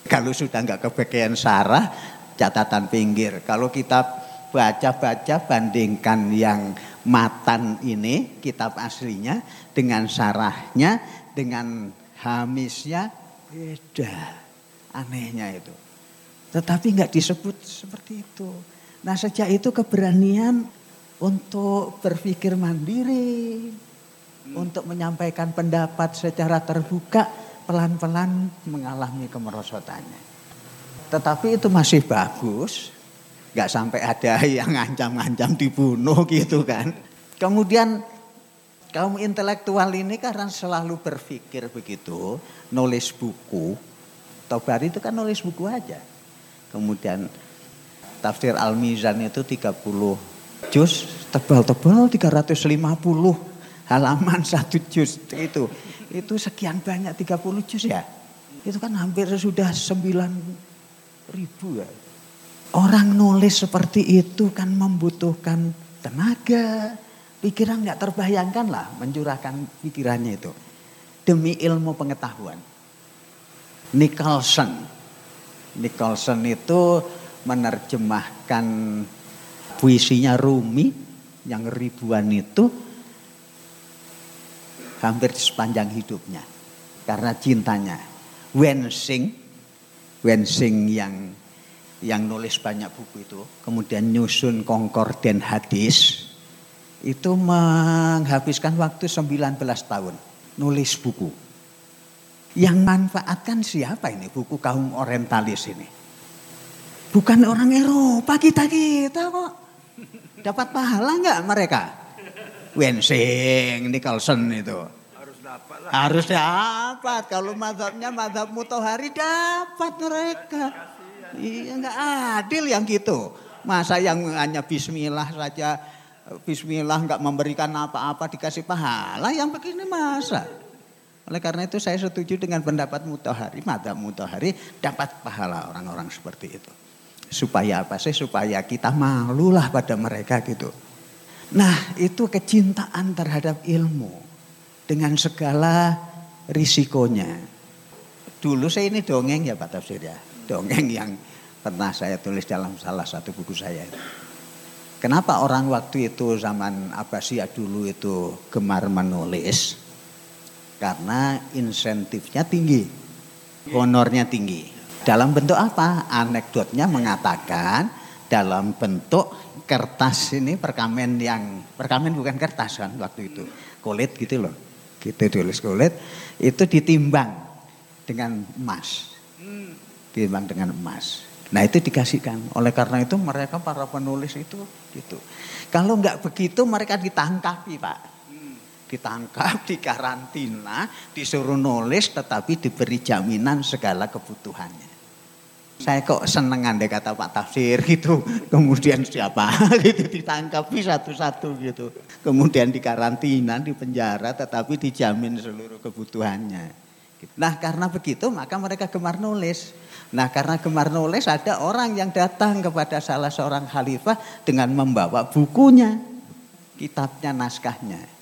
Kalau sudah nggak kebagian sarah, catatan pinggir. Kalau kita baca-baca bandingkan yang matan ini, kitab aslinya dengan sarahnya, dengan hamisnya beda. Anehnya itu. Tetapi nggak disebut seperti itu. Nah sejak itu keberanian untuk berpikir mandiri, untuk menyampaikan pendapat secara terbuka, pelan-pelan mengalami kemerosotannya. Tetapi itu masih bagus. Gak sampai ada yang ngancam-ngancam dibunuh gitu kan. Kemudian kaum intelektual ini karena selalu berpikir begitu, nulis buku. Tobari itu kan nulis buku aja. Kemudian tafsir Al-Mizan itu 30 juz, tebal-tebal 350 halaman satu juz itu. Itu sekian banyak 30 juz ya. Itu kan hampir sudah 9 ribu ya. Orang nulis seperti itu kan membutuhkan tenaga, pikiran nggak terbayangkan lah mencurahkan pikirannya itu demi ilmu pengetahuan. Nicholson, Nicholson itu menerjemahkan puisinya Rumi yang ribuan itu hampir sepanjang hidupnya karena cintanya. Wensing, Wensing yang yang nulis banyak buku itu, kemudian nyusun Concordant Hadis, itu menghabiskan waktu 19 tahun nulis buku. Yang manfaatkan siapa ini buku kaum orientalis ini? Bukan orang Eropa kita-kita kok. Dapat pahala nggak mereka? Wensing, Nicholson itu. Harus dapat lah. Harus dapat. Kalau madhabnya madhab mutohari dapat mereka. Iya nggak adil yang gitu. Masa yang hanya Bismillah saja, Bismillah nggak memberikan apa-apa dikasih pahala, yang begini masa. Oleh karena itu saya setuju dengan pendapat mutohari, madhab mutohari dapat pahala orang-orang seperti itu. Supaya apa sih? Supaya kita malulah pada mereka gitu. Nah itu kecintaan terhadap ilmu dengan segala risikonya. Dulu saya ini dongeng ya Pak Tafsir ya. Dongeng yang pernah saya tulis dalam salah satu buku saya. Kenapa orang waktu itu zaman Abbasiyah dulu itu gemar menulis? Karena insentifnya tinggi, honornya tinggi. Dalam bentuk apa? Anekdotnya mengatakan dalam bentuk kertas ini perkamen yang perkamen bukan kertas kan waktu itu. Kulit gitu loh. Kita tulis kulit itu ditimbang dengan emas. Ditimbang dengan emas. Nah itu dikasihkan. Oleh karena itu mereka para penulis itu gitu. Kalau nggak begitu mereka ditangkapi pak ditangkap dikarantina disuruh nulis tetapi diberi jaminan segala kebutuhannya saya kok seneng andai kata Pak Tafsir gitu. Kemudian siapa gitu ditangkapi satu-satu gitu. Kemudian dikarantina, di penjara tetapi dijamin seluruh kebutuhannya. Nah karena begitu maka mereka gemar nulis. Nah karena gemar nulis ada orang yang datang kepada salah seorang khalifah dengan membawa bukunya. Kitabnya, naskahnya.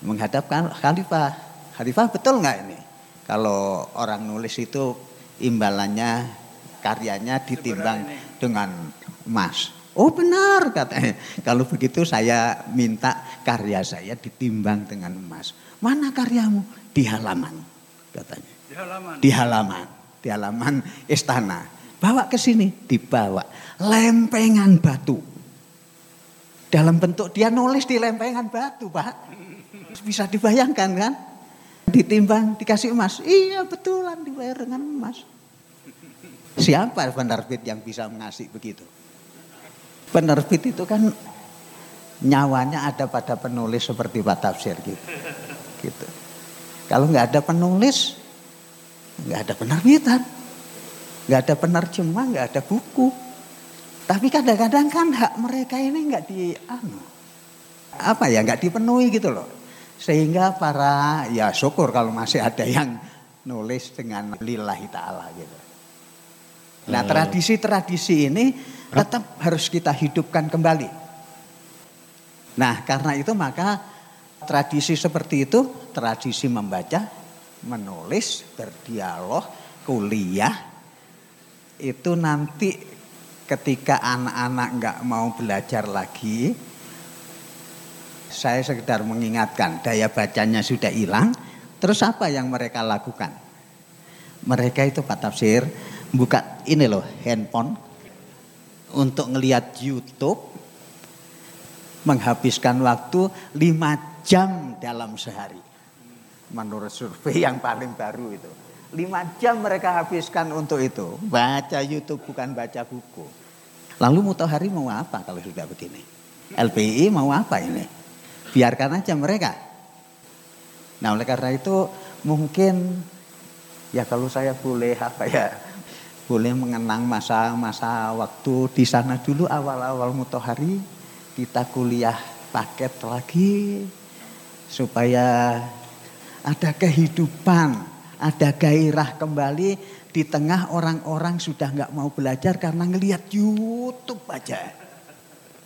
Menghadapkan khalifah. Khalifah betul nggak ini? Kalau orang nulis itu imbalannya karyanya ditimbang dengan emas. Oh benar katanya. Kalau begitu saya minta karya saya ditimbang dengan emas. Mana karyamu? Di halaman katanya. Di halaman. Di halaman. Di halaman istana. Bawa ke sini. Dibawa. Lempengan batu. Dalam bentuk dia nulis di lempengan batu Pak. Bisa dibayangkan kan? Ditimbang dikasih emas. Iya betulan dibayar dengan emas. Siapa penerbit yang bisa mengasih begitu? Penerbit itu kan nyawanya ada pada penulis seperti Pak Tafsir gitu. gitu. Kalau nggak ada penulis, nggak ada penerbitan, nggak ada penerjemah, nggak ada buku. Tapi kadang-kadang kan hak mereka ini nggak di anu, apa ya nggak dipenuhi gitu loh. Sehingga para ya syukur kalau masih ada yang nulis dengan lillahi ta'ala gitu. Nah tradisi-tradisi ini tetap harus kita hidupkan kembali. Nah karena itu maka tradisi seperti itu, tradisi membaca, menulis, berdialog, kuliah, itu nanti ketika anak-anak nggak mau belajar lagi, saya sekedar mengingatkan daya bacanya sudah hilang, terus apa yang mereka lakukan? Mereka itu Pak Tafsir buka ini loh handphone untuk ngelihat YouTube menghabiskan waktu 5 jam dalam sehari. Menurut survei yang paling baru itu. 5 jam mereka habiskan untuk itu. Baca YouTube bukan baca buku. Lalu Mutohari mau apa kalau sudah begini? LPI mau apa ini? Biarkan aja mereka. Nah oleh karena itu mungkin ya kalau saya boleh apa ya boleh mengenang masa-masa waktu di sana dulu awal-awal mutohari kita kuliah paket lagi supaya ada kehidupan, ada gairah kembali di tengah orang-orang sudah nggak mau belajar karena ngelihat YouTube aja.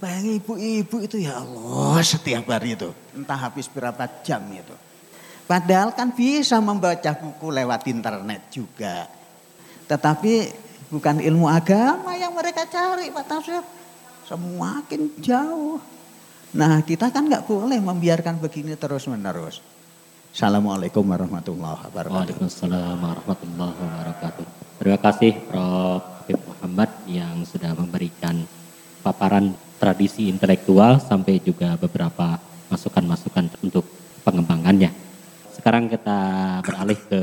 Bayang ibu-ibu itu ya Allah setiap hari itu. Entah habis berapa jam itu. Padahal kan bisa membaca buku lewat internet juga. Tetapi bukan ilmu agama yang mereka cari Pak Tafsir. Semakin jauh. Nah kita kan nggak boleh membiarkan begini terus menerus. Assalamualaikum warahmatullahi wabarakatuh. Waalaikumsalam warahmatullahi wabarakatuh. Terima kasih Prof. Habib Muhammad yang sudah memberikan paparan tradisi intelektual sampai juga beberapa masukan-masukan untuk pengembangannya. Sekarang kita beralih ke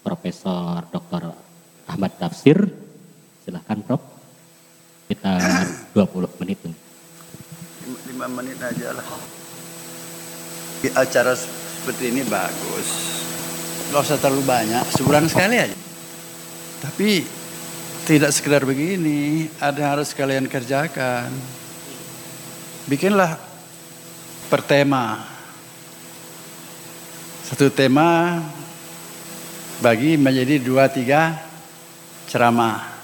Profesor Dr. Ahmad Tafsir. Silahkan Prof. Kita 20 menit. Lima menit aja lah. Acara seperti ini bagus. Gak usah terlalu banyak, sebulan sekali aja. Tapi tidak sekedar begini, ada yang harus kalian kerjakan. Bikinlah per tema. Satu tema bagi menjadi dua tiga ceramah.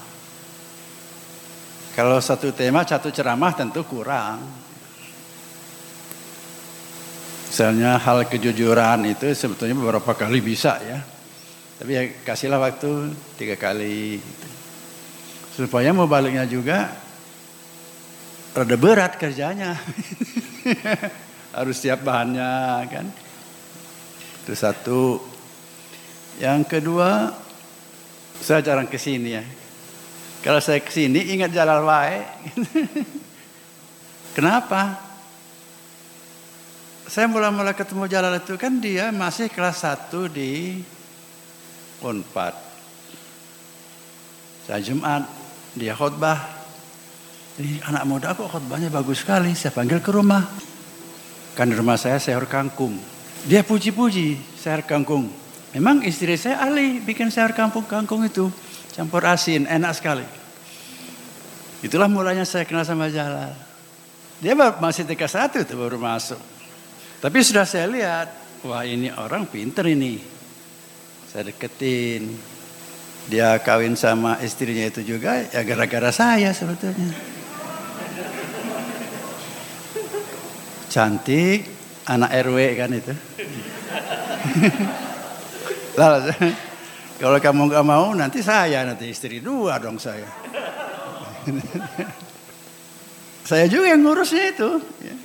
Kalau satu tema satu ceramah tentu kurang. Misalnya hal kejujuran itu sebetulnya beberapa kali bisa ya. Tapi ya kasihlah waktu tiga kali. Gitu. Supaya mau baliknya juga rada berat kerjanya. Harus siap bahannya kan. Itu satu. Yang kedua, saya jarang ke sini ya. Kalau saya ke sini ingat jalan wae. Kenapa? Saya mula-mula ketemu Jalal itu kan dia masih kelas 1 di Unpad. Saya Jumat, dia khutbah. Ini anak muda kok khutbahnya bagus sekali. Saya panggil ke rumah. Kan di rumah saya sayur kangkung. Dia puji-puji sayur kangkung. Memang istri saya ahli bikin sayur kangkung kangkung itu. Campur asin, enak sekali. Itulah mulanya saya kenal sama Jalal. Dia masih TK 1 itu baru masuk. Tapi sudah saya lihat, wah ini orang pinter ini. Saya deketin. Dia kawin sama istrinya itu juga ya gara-gara saya sebetulnya. Cantik, anak RW kan itu. Kalau kamu nggak mau nanti saya nanti istri dua dong saya. saya juga yang ngurusnya itu. Ya.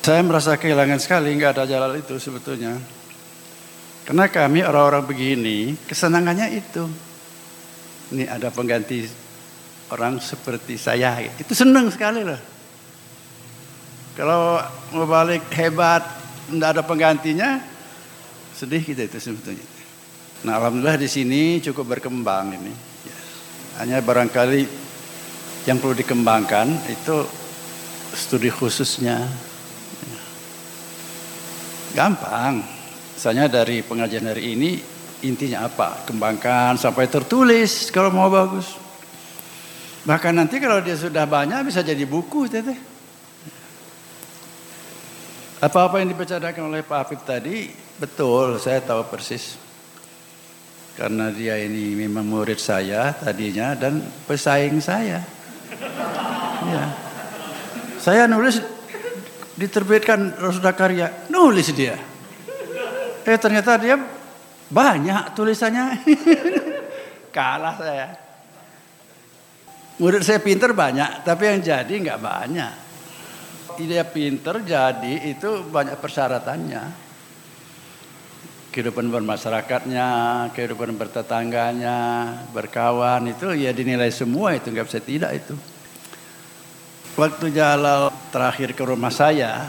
Saya merasa kehilangan sekali nggak ada jalan itu sebetulnya. Karena kami orang-orang begini kesenangannya itu. Ini ada pengganti orang seperti saya. Itu senang sekali loh. Kalau mau balik hebat, tidak ada penggantinya, sedih kita itu sebetulnya. Nah alhamdulillah di sini cukup berkembang ini. Hanya barangkali yang perlu dikembangkan itu studi khususnya Gampang. Misalnya dari pengajian hari ini intinya apa? Kembangkan sampai tertulis kalau mau bagus. Bahkan nanti kalau dia sudah banyak bisa jadi buku teteh. Apa-apa yang dibacakan oleh Pak Afif tadi betul, saya tahu persis. Karena dia ini memang murid saya tadinya dan pesaing saya. Ya. Saya nulis diterbitkan Rosda Karya, nulis dia. Eh ternyata dia banyak tulisannya. Kalah saya. Murid saya pinter banyak, tapi yang jadi nggak banyak. Ide pinter jadi itu banyak persyaratannya. Kehidupan bermasyarakatnya, kehidupan bertetangganya, berkawan itu ya dinilai semua itu nggak bisa tidak itu. Waktu Jalal terakhir ke rumah saya,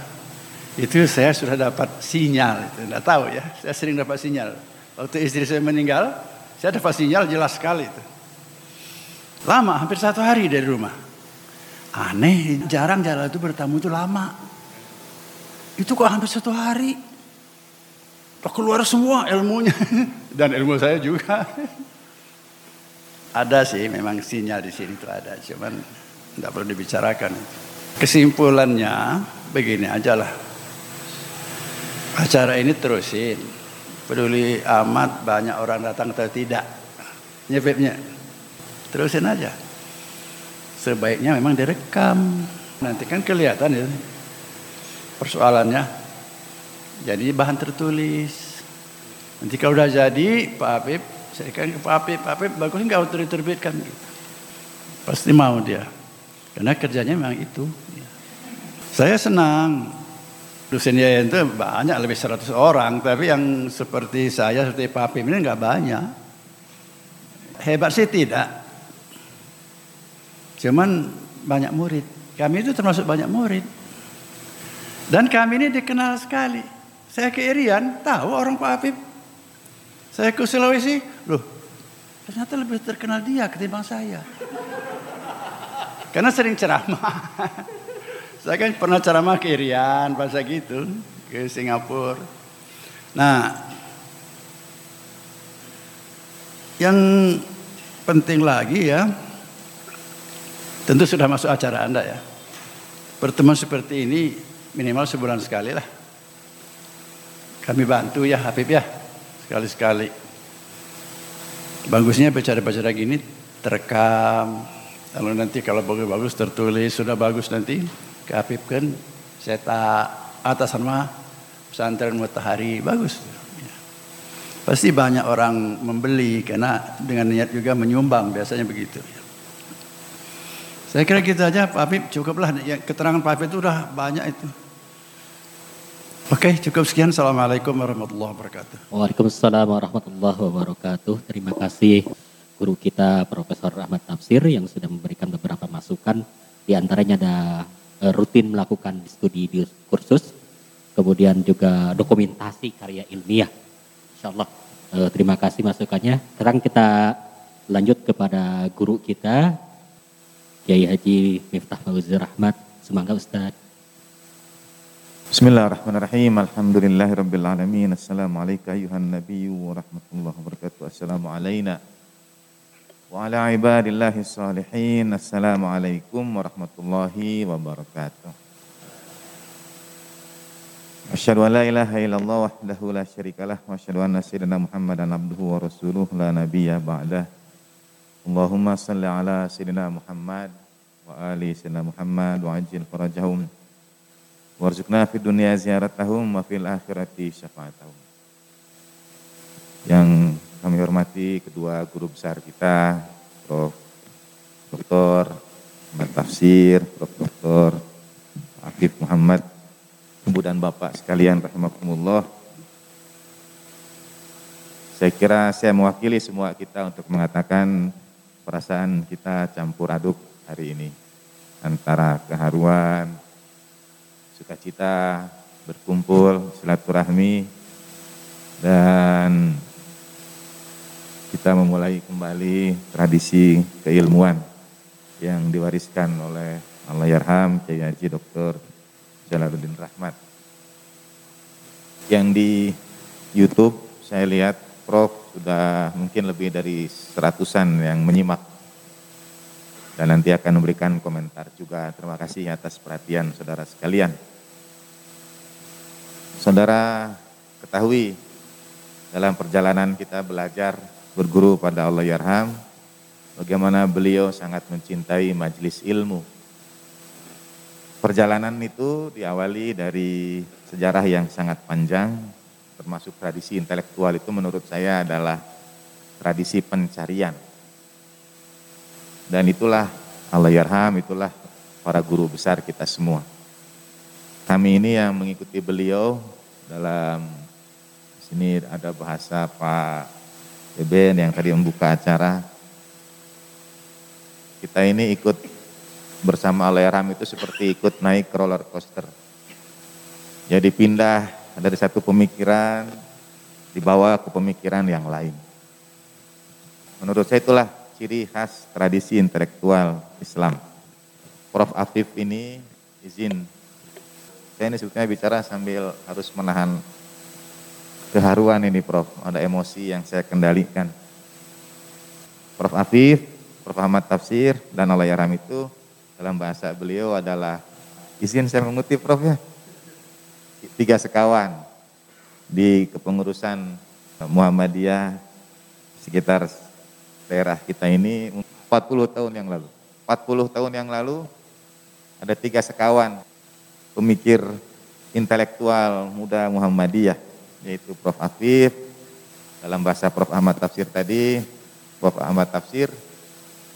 itu saya sudah dapat sinyal. Itu tidak tahu ya, saya sering dapat sinyal. Waktu istri saya meninggal, saya dapat sinyal jelas sekali itu. Lama, hampir satu hari dari rumah. Aneh, jarang Jalal itu bertamu itu lama. Itu kok hampir satu hari. Keluar semua ilmunya. Dan ilmu saya juga. Ada sih memang sinyal di sini itu ada. Cuman tidak perlu dibicarakan. Kesimpulannya begini aja lah. Acara ini terusin. Peduli amat banyak orang datang atau tidak. Nyepipnya. Terusin aja. Sebaiknya memang direkam. Nanti kan kelihatan ya. Persoalannya. Jadi bahan tertulis. Nanti kalau udah jadi Pak Habib, saya kan ke Pak Habib, Pak Habib bagus nggak untuk diterbitkan gitu. Pasti mau dia. Karena kerjanya memang itu. Saya senang. Dosen itu banyak, lebih 100 orang. Tapi yang seperti saya, seperti Pak Pim ini nggak banyak. Hebat sih tidak. Cuman banyak murid. Kami itu termasuk banyak murid. Dan kami ini dikenal sekali. Saya ke Irian, tahu orang Pak Apip. Saya ke Sulawesi, loh ternyata lebih terkenal dia ketimbang saya. Karena sering ceramah. Saya kan pernah ceramah ke Irian, bahasa gitu. ke Singapura. Nah, yang penting lagi ya, tentu sudah masuk acara Anda ya. Pertemuan seperti ini minimal sebulan sekali lah. Kami bantu ya Habib ya, sekali-sekali. Bagusnya bicara-bicara gini terekam. Lalu nanti kalau bagus-bagus tertulis sudah bagus nanti ke Habib kan saya tak atas nama pesantren matahari bagus. Ya. Pasti banyak orang membeli karena dengan niat juga menyumbang biasanya begitu. Saya kira gitu aja Pak Habib cukuplah ya, keterangan Pak Habib itu udah banyak itu. Oke, cukup sekian. Assalamualaikum warahmatullahi wabarakatuh. Waalaikumsalam warahmatullahi wabarakatuh. Terima kasih guru kita Profesor Ahmad Tafsir yang sudah memberikan beberapa masukan. Di antaranya ada rutin melakukan studi di kursus, kemudian juga dokumentasi karya ilmiah. Insya Allah. Eh, terima kasih masukannya. Sekarang kita lanjut kepada guru kita, Kiai Haji Miftah Fauzir Rahmat. Semoga Ustadz. Bismillahirrahmanirrahim. Alhamdulillahirabbil alamin. Assalamualaikum ayuhan nabiyyu wa rahmatullahi wabarakatuh. Ala ibadillahi salihin. Assalamualaikum warahmatullahi wabarakatuh. Asyhadu an la ilaha illallah wahdahu la syarikalah wa asyhadu anna sayyidina Muhammadan abduhu wa rasuluh la nabiyya ba'dah. Allahumma salli ala sayyidina Muhammad wa ali sayyidina Muhammad wa ajil farajahum. Warzuqna fid dunya ziyaratahum wa fil akhirati syafaatahum. Yang kami hormati kedua guru besar kita, Prof. Dr. Ahmad Tafsir, Prof. Dr. Afif Muhammad, Ibu dan Bapak sekalian rahimakumullah. Saya kira saya mewakili semua kita untuk mengatakan perasaan kita campur aduk hari ini antara keharuan, sukacita, berkumpul, silaturahmi, dan kita memulai kembali tradisi keilmuan yang diwariskan oleh Allah Yarham Kiai Dr. Jalaluddin Rahmat. Yang di YouTube saya lihat Prof sudah mungkin lebih dari seratusan yang menyimak dan nanti akan memberikan komentar juga. Terima kasih atas perhatian saudara sekalian. Saudara ketahui dalam perjalanan kita belajar berguru pada Allah Yarham, bagaimana beliau sangat mencintai majelis ilmu. Perjalanan itu diawali dari sejarah yang sangat panjang, termasuk tradisi intelektual itu menurut saya adalah tradisi pencarian. Dan itulah Allah Yarham, itulah para guru besar kita semua. Kami ini yang mengikuti beliau dalam sini ada bahasa Pak Beben yang tadi membuka acara. Kita ini ikut bersama Aleram itu seperti ikut naik roller coaster. Jadi pindah dari satu pemikiran dibawa ke pemikiran yang lain. Menurut saya itulah ciri khas tradisi intelektual Islam. Prof. Afif ini izin saya ini sebetulnya bicara sambil harus menahan keharuan ini Prof. Ada emosi yang saya kendalikan. Prof. Afif, Prof. Ahmad Tafsir, dan Alayaram itu dalam bahasa beliau adalah, izin saya mengutip Prof ya, tiga sekawan di kepengurusan Muhammadiyah sekitar daerah kita ini 40 tahun yang lalu. 40 tahun yang lalu ada tiga sekawan pemikir intelektual muda Muhammadiyah yaitu Prof. Afif dalam bahasa Prof. Ahmad Tafsir tadi Prof. Ahmad Tafsir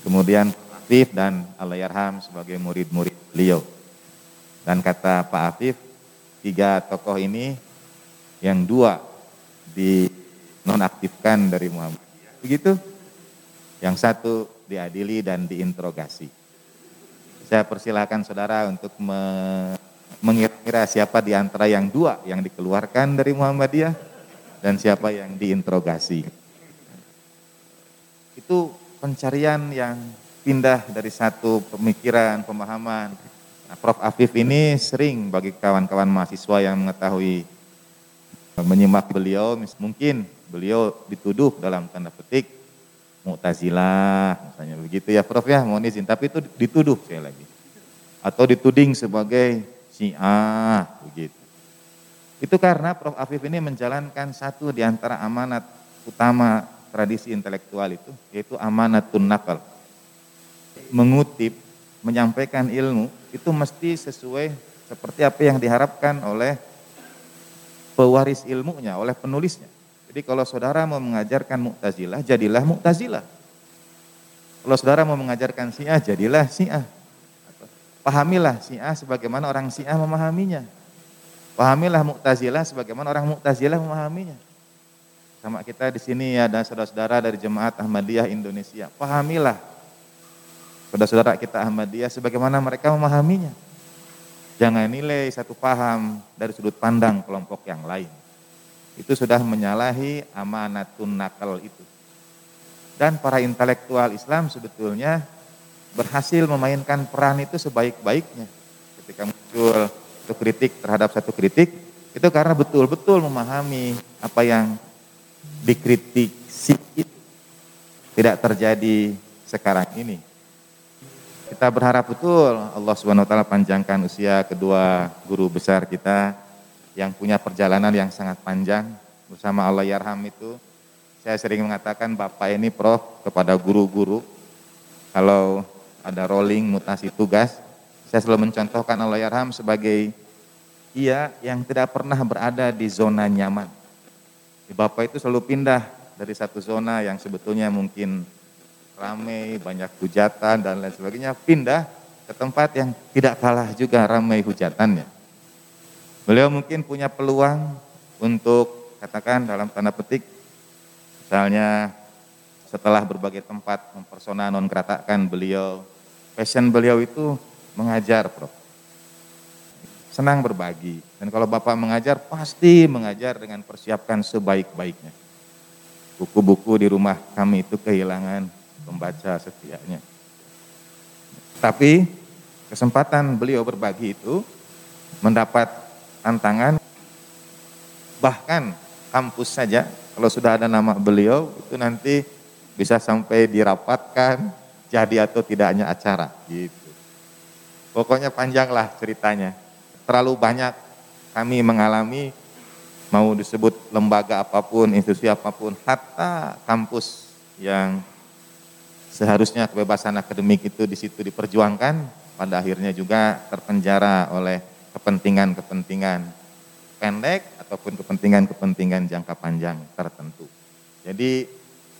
kemudian Prof. Afif dan Allahyarham sebagai murid-murid beliau dan kata Pak Afif tiga tokoh ini yang dua dinonaktifkan dari Muhammadiyah begitu yang satu diadili dan diinterogasi saya persilahkan saudara untuk me mengira-ngira siapa di antara yang dua yang dikeluarkan dari Muhammadiyah dan siapa yang diinterogasi. Itu pencarian yang pindah dari satu pemikiran, pemahaman Nah, Prof. Afif ini sering bagi kawan-kawan mahasiswa yang mengetahui menyimak beliau, mungkin beliau dituduh dalam tanda petik Mu'tazilah, misalnya begitu ya Prof ya, mohon izin, tapi itu dituduh saya lagi. Atau dituding sebagai Syiah, begitu. Itu karena Prof. Afif ini menjalankan satu di antara amanat utama tradisi intelektual itu, yaitu amanatun nakal. Mengutip, menyampaikan ilmu, itu mesti sesuai seperti apa yang diharapkan oleh pewaris ilmunya, oleh penulisnya. Jadi kalau saudara mau mengajarkan Mu'tazilah, jadilah Mu'tazilah. Kalau saudara mau mengajarkan Syiah, jadilah Syiah. Pahamilah Syiah sebagaimana orang Syiah memahaminya. Pahamilah Mu'tazilah sebagaimana orang Mu'tazilah memahaminya. Sama kita di sini ada saudara-saudara dari Jemaat Ahmadiyah Indonesia. Pahamilah saudara-saudara kita Ahmadiyah sebagaimana mereka memahaminya. Jangan nilai satu paham dari sudut pandang kelompok yang lain itu sudah menyalahi amanatun nakal itu. Dan para intelektual Islam sebetulnya berhasil memainkan peran itu sebaik-baiknya. Ketika muncul satu kritik terhadap satu kritik, itu karena betul-betul memahami apa yang dikritisi itu tidak terjadi sekarang ini. Kita berharap betul Allah Subhanahu taala panjangkan usia kedua guru besar kita yang punya perjalanan yang sangat panjang bersama Allah Yarham itu saya sering mengatakan Bapak ini Prof kepada guru-guru kalau ada rolling mutasi tugas saya selalu mencontohkan Allah Yarham sebagai ia yang tidak pernah berada di zona nyaman. Bapak itu selalu pindah dari satu zona yang sebetulnya mungkin ramai, banyak hujatan dan lain sebagainya, pindah ke tempat yang tidak kalah juga ramai hujatannya. Beliau mungkin punya peluang untuk katakan dalam tanda petik, misalnya setelah berbagai tempat mempersona non keratakan beliau, passion beliau itu mengajar, Prof. Senang berbagi. Dan kalau Bapak mengajar, pasti mengajar dengan persiapkan sebaik-baiknya. Buku-buku di rumah kami itu kehilangan pembaca setianya. Tapi kesempatan beliau berbagi itu mendapat tantangan bahkan kampus saja kalau sudah ada nama beliau itu nanti bisa sampai dirapatkan jadi atau tidaknya acara gitu. Pokoknya panjanglah ceritanya. Terlalu banyak kami mengalami mau disebut lembaga apa pun, institusi apa pun, hatta kampus yang seharusnya kebebasan akademik itu di situ diperjuangkan, pada akhirnya juga terpenjara oleh kepentingan-kepentingan pendek ataupun kepentingan-kepentingan jangka panjang tertentu. Jadi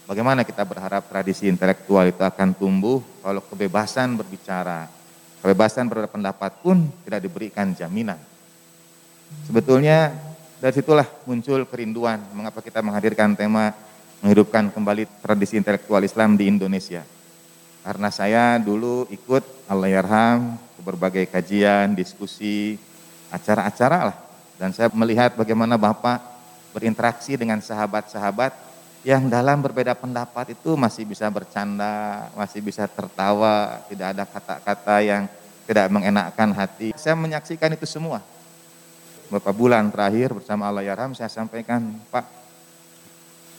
bagaimana kita berharap tradisi intelektual itu akan tumbuh kalau kebebasan berbicara, kebebasan berpendapat pun tidak diberikan jaminan. Sebetulnya dari situlah muncul kerinduan mengapa kita menghadirkan tema menghidupkan kembali tradisi intelektual Islam di Indonesia. Karena saya dulu ikut Allah Yarham berbagai kajian, diskusi, acara-acara lah. Dan saya melihat bagaimana Bapak berinteraksi dengan sahabat-sahabat yang dalam berbeda pendapat itu masih bisa bercanda, masih bisa tertawa, tidak ada kata-kata yang tidak mengenakkan hati. Saya menyaksikan itu semua. Beberapa bulan terakhir bersama Allah Yaram saya sampaikan, Pak,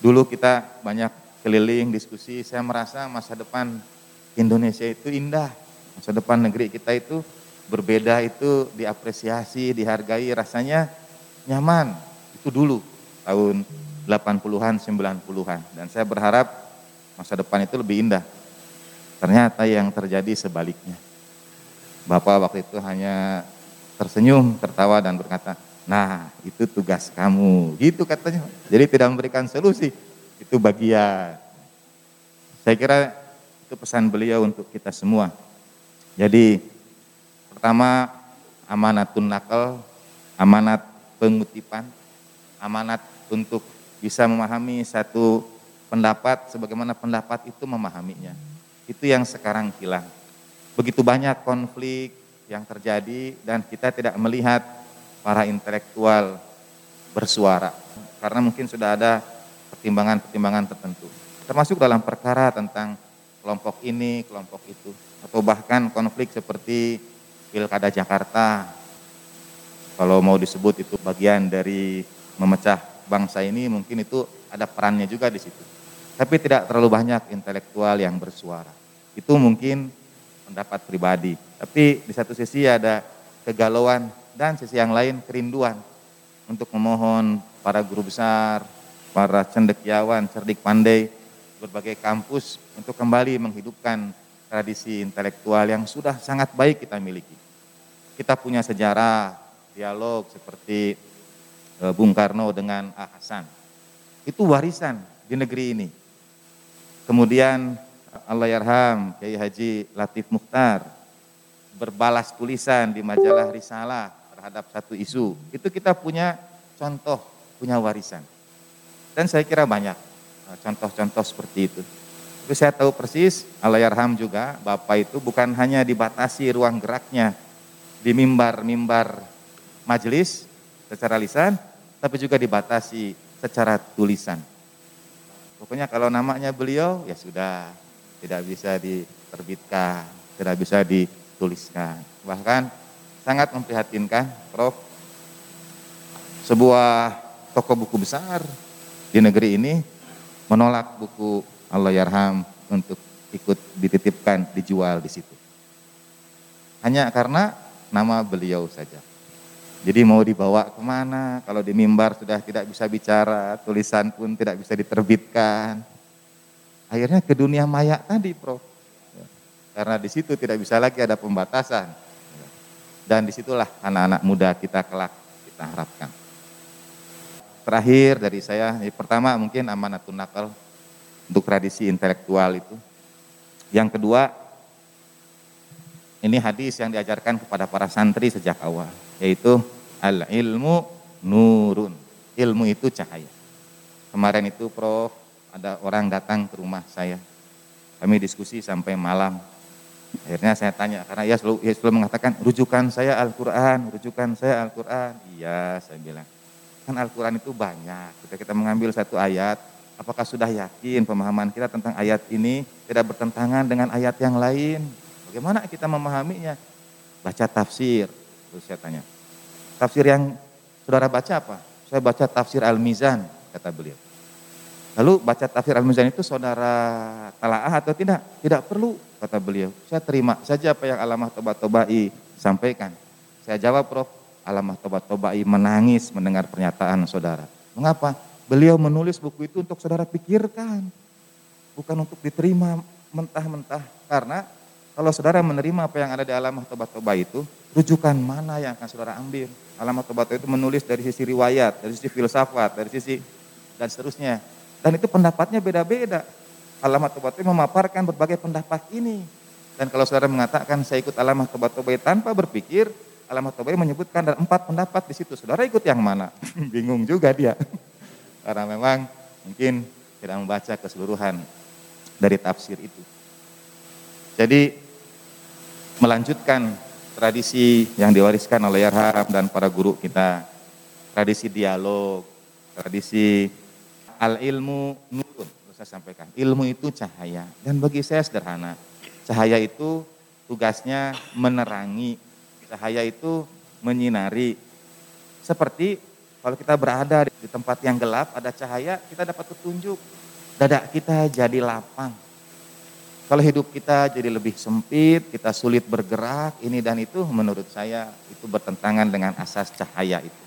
dulu kita banyak keliling diskusi, saya merasa masa depan Indonesia itu indah Masa depan negeri kita itu berbeda itu diapresiasi, dihargai, rasanya nyaman. Itu dulu tahun 80-an, 90-an. Dan saya berharap masa depan itu lebih indah. Ternyata yang terjadi sebaliknya. Bapak waktu itu hanya tersenyum, tertawa dan berkata, nah itu tugas kamu. Gitu katanya. Jadi tidak memberikan solusi. Itu bagian. Saya kira itu pesan beliau untuk kita semua. Jadi pertama amanatun nakal, amanat pengutipan, amanat untuk bisa memahami satu pendapat sebagaimana pendapat itu memahaminya. Itu yang sekarang hilang. Begitu banyak konflik yang terjadi dan kita tidak melihat para intelektual bersuara karena mungkin sudah ada pertimbangan-pertimbangan tertentu. Termasuk dalam perkara tentang kelompok ini, kelompok itu atau bahkan konflik seperti Pilkada Jakarta. Kalau mau disebut itu bagian dari memecah bangsa ini mungkin itu ada perannya juga di situ. Tapi tidak terlalu banyak intelektual yang bersuara. Itu mungkin pendapat pribadi. Tapi di satu sisi ada kegalauan dan sisi yang lain kerinduan untuk memohon para guru besar, para cendekiawan, cerdik pandai, berbagai kampus untuk kembali menghidupkan tradisi intelektual yang sudah sangat baik kita miliki. Kita punya sejarah, dialog seperti Bung Karno dengan Ah Hasan. Itu warisan di negeri ini. Kemudian Allah yarham Kiai Haji Latif Mukhtar berbalas tulisan di majalah Risalah terhadap satu isu. Itu kita punya contoh, punya warisan. Dan saya kira banyak eh, contoh-contoh seperti itu. Tapi saya tahu persis, Allahyarham juga, Bapak itu bukan hanya dibatasi ruang geraknya di mimbar-mimbar majelis secara lisan, tapi juga dibatasi secara tulisan. Pokoknya kalau namanya beliau, ya sudah, tidak bisa diterbitkan, tidak bisa dituliskan. Bahkan sangat memprihatinkan, Prof. Sebuah toko buku besar di negeri ini menolak buku Allah Yarham untuk ikut dititipkan, dijual di situ. Hanya karena nama beliau saja. Jadi mau dibawa ke mana, kalau di mimbar sudah tidak bisa bicara, tulisan pun tidak bisa diterbitkan. Akhirnya ke dunia maya tadi, Prof. Karena di situ tidak bisa lagi ada pembatasan. Dan di situlah anak-anak muda kita kelak kita harapkan. Terakhir dari saya, pertama mungkin amanatun nakal untuk tradisi intelektual itu. Yang kedua, ini hadis yang diajarkan kepada para santri sejak awal, yaitu al ilmu nurun. Ilmu itu cahaya. Kemarin itu Prof, ada orang datang ke rumah saya. Kami diskusi sampai malam. Akhirnya saya tanya, karena ia selalu, ia selalu mengatakan, rujukan saya Al-Quran, rujukan saya Al-Quran. Iya, saya bilang. Kan Al-Quran itu banyak. Ketika kita mengambil satu ayat, Apakah sudah yakin pemahaman kita tentang ayat ini tidak bertentangan dengan ayat yang lain? Bagaimana kita memahaminya? Baca tafsir, terus saya tanya. Tafsir yang saudara baca apa? Saya baca tafsir Al-Mizan, kata beliau. Lalu baca tafsir Al-Mizan itu saudara talaah atau tidak? Tidak perlu, kata beliau. Saya terima saja apa yang Alamah Tobat Tobai sampaikan. Saya jawab, Prof, Alamah Tobat Tobai menangis mendengar pernyataan saudara. Mengapa? Beliau menulis buku itu untuk saudara pikirkan. Bukan untuk diterima mentah-mentah. Karena kalau saudara menerima apa yang ada di alamah tobat-tobat itu, rujukan mana yang akan saudara ambil. Alamah tobat itu menulis dari sisi riwayat, dari sisi filsafat, dari sisi dan seterusnya. Dan itu pendapatnya beda-beda. Alamah tobat itu memaparkan berbagai pendapat ini. Dan kalau saudara mengatakan saya ikut alamah tobat-tobat tanpa berpikir, alamah tobat menyebutkan ada empat pendapat di situ. Saudara ikut yang mana? Bingung juga dia karena memang mungkin tidak membaca keseluruhan dari tafsir itu. Jadi melanjutkan tradisi yang diwariskan oleh Yarham dan para guru kita, tradisi dialog, tradisi al-ilmu nurun, saya sampaikan. Ilmu itu cahaya dan bagi saya sederhana. Cahaya itu tugasnya menerangi, cahaya itu menyinari. Seperti kalau kita berada di tempat yang gelap, ada cahaya, kita dapat petunjuk. Dada kita jadi lapang. Kalau hidup kita jadi lebih sempit, kita sulit bergerak, ini dan itu menurut saya itu bertentangan dengan asas cahaya itu.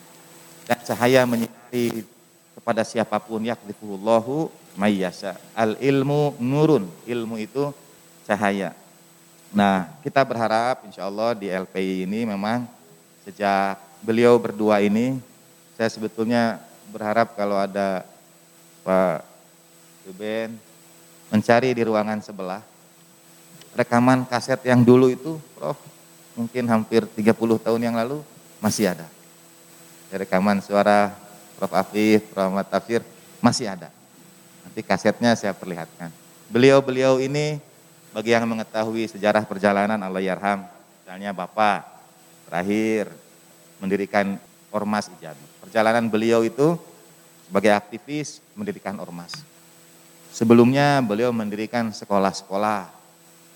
Dan cahaya menyinari kepada siapa pun yaklifuhullahu mayyasa. Al ilmu nurun, ilmu itu cahaya. Nah kita berharap insya Allah di LPI ini memang sejak beliau berdua ini saya sebetulnya berharap kalau ada Pak Ruben mencari di ruangan sebelah rekaman kaset yang dulu itu Prof mungkin hampir 30 tahun yang lalu masih ada. Rekaman suara Prof Afif, Prof Ahmad Tafsir masih ada. Nanti kasetnya saya perlihatkan. Beliau-beliau ini bagi yang mengetahui sejarah perjalanan Allah Yarham, misalnya Bapak terakhir mendirikan Ormas Ijabi. Perjalanan beliau itu sebagai aktivis mendirikan ormas. Sebelumnya beliau mendirikan sekolah-sekolah.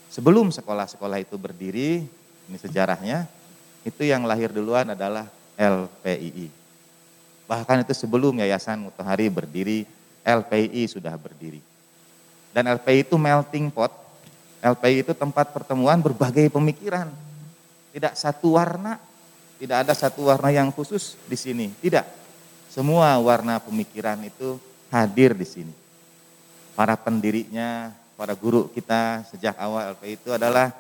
Sebelum sekolah-sekolah itu berdiri, ini sejarahnya, itu yang lahir duluan adalah LPII. Bahkan itu sebelum Yayasan Mutahari berdiri, LPI sudah berdiri. Dan LPI itu melting pot, LPI itu tempat pertemuan berbagai pemikiran. Tidak satu warna, tidak ada satu warna yang khusus di sini. Tidak. Semua warna pemikiran itu hadir di sini. Para pendirinya, para guru kita sejak awal LPI itu adalah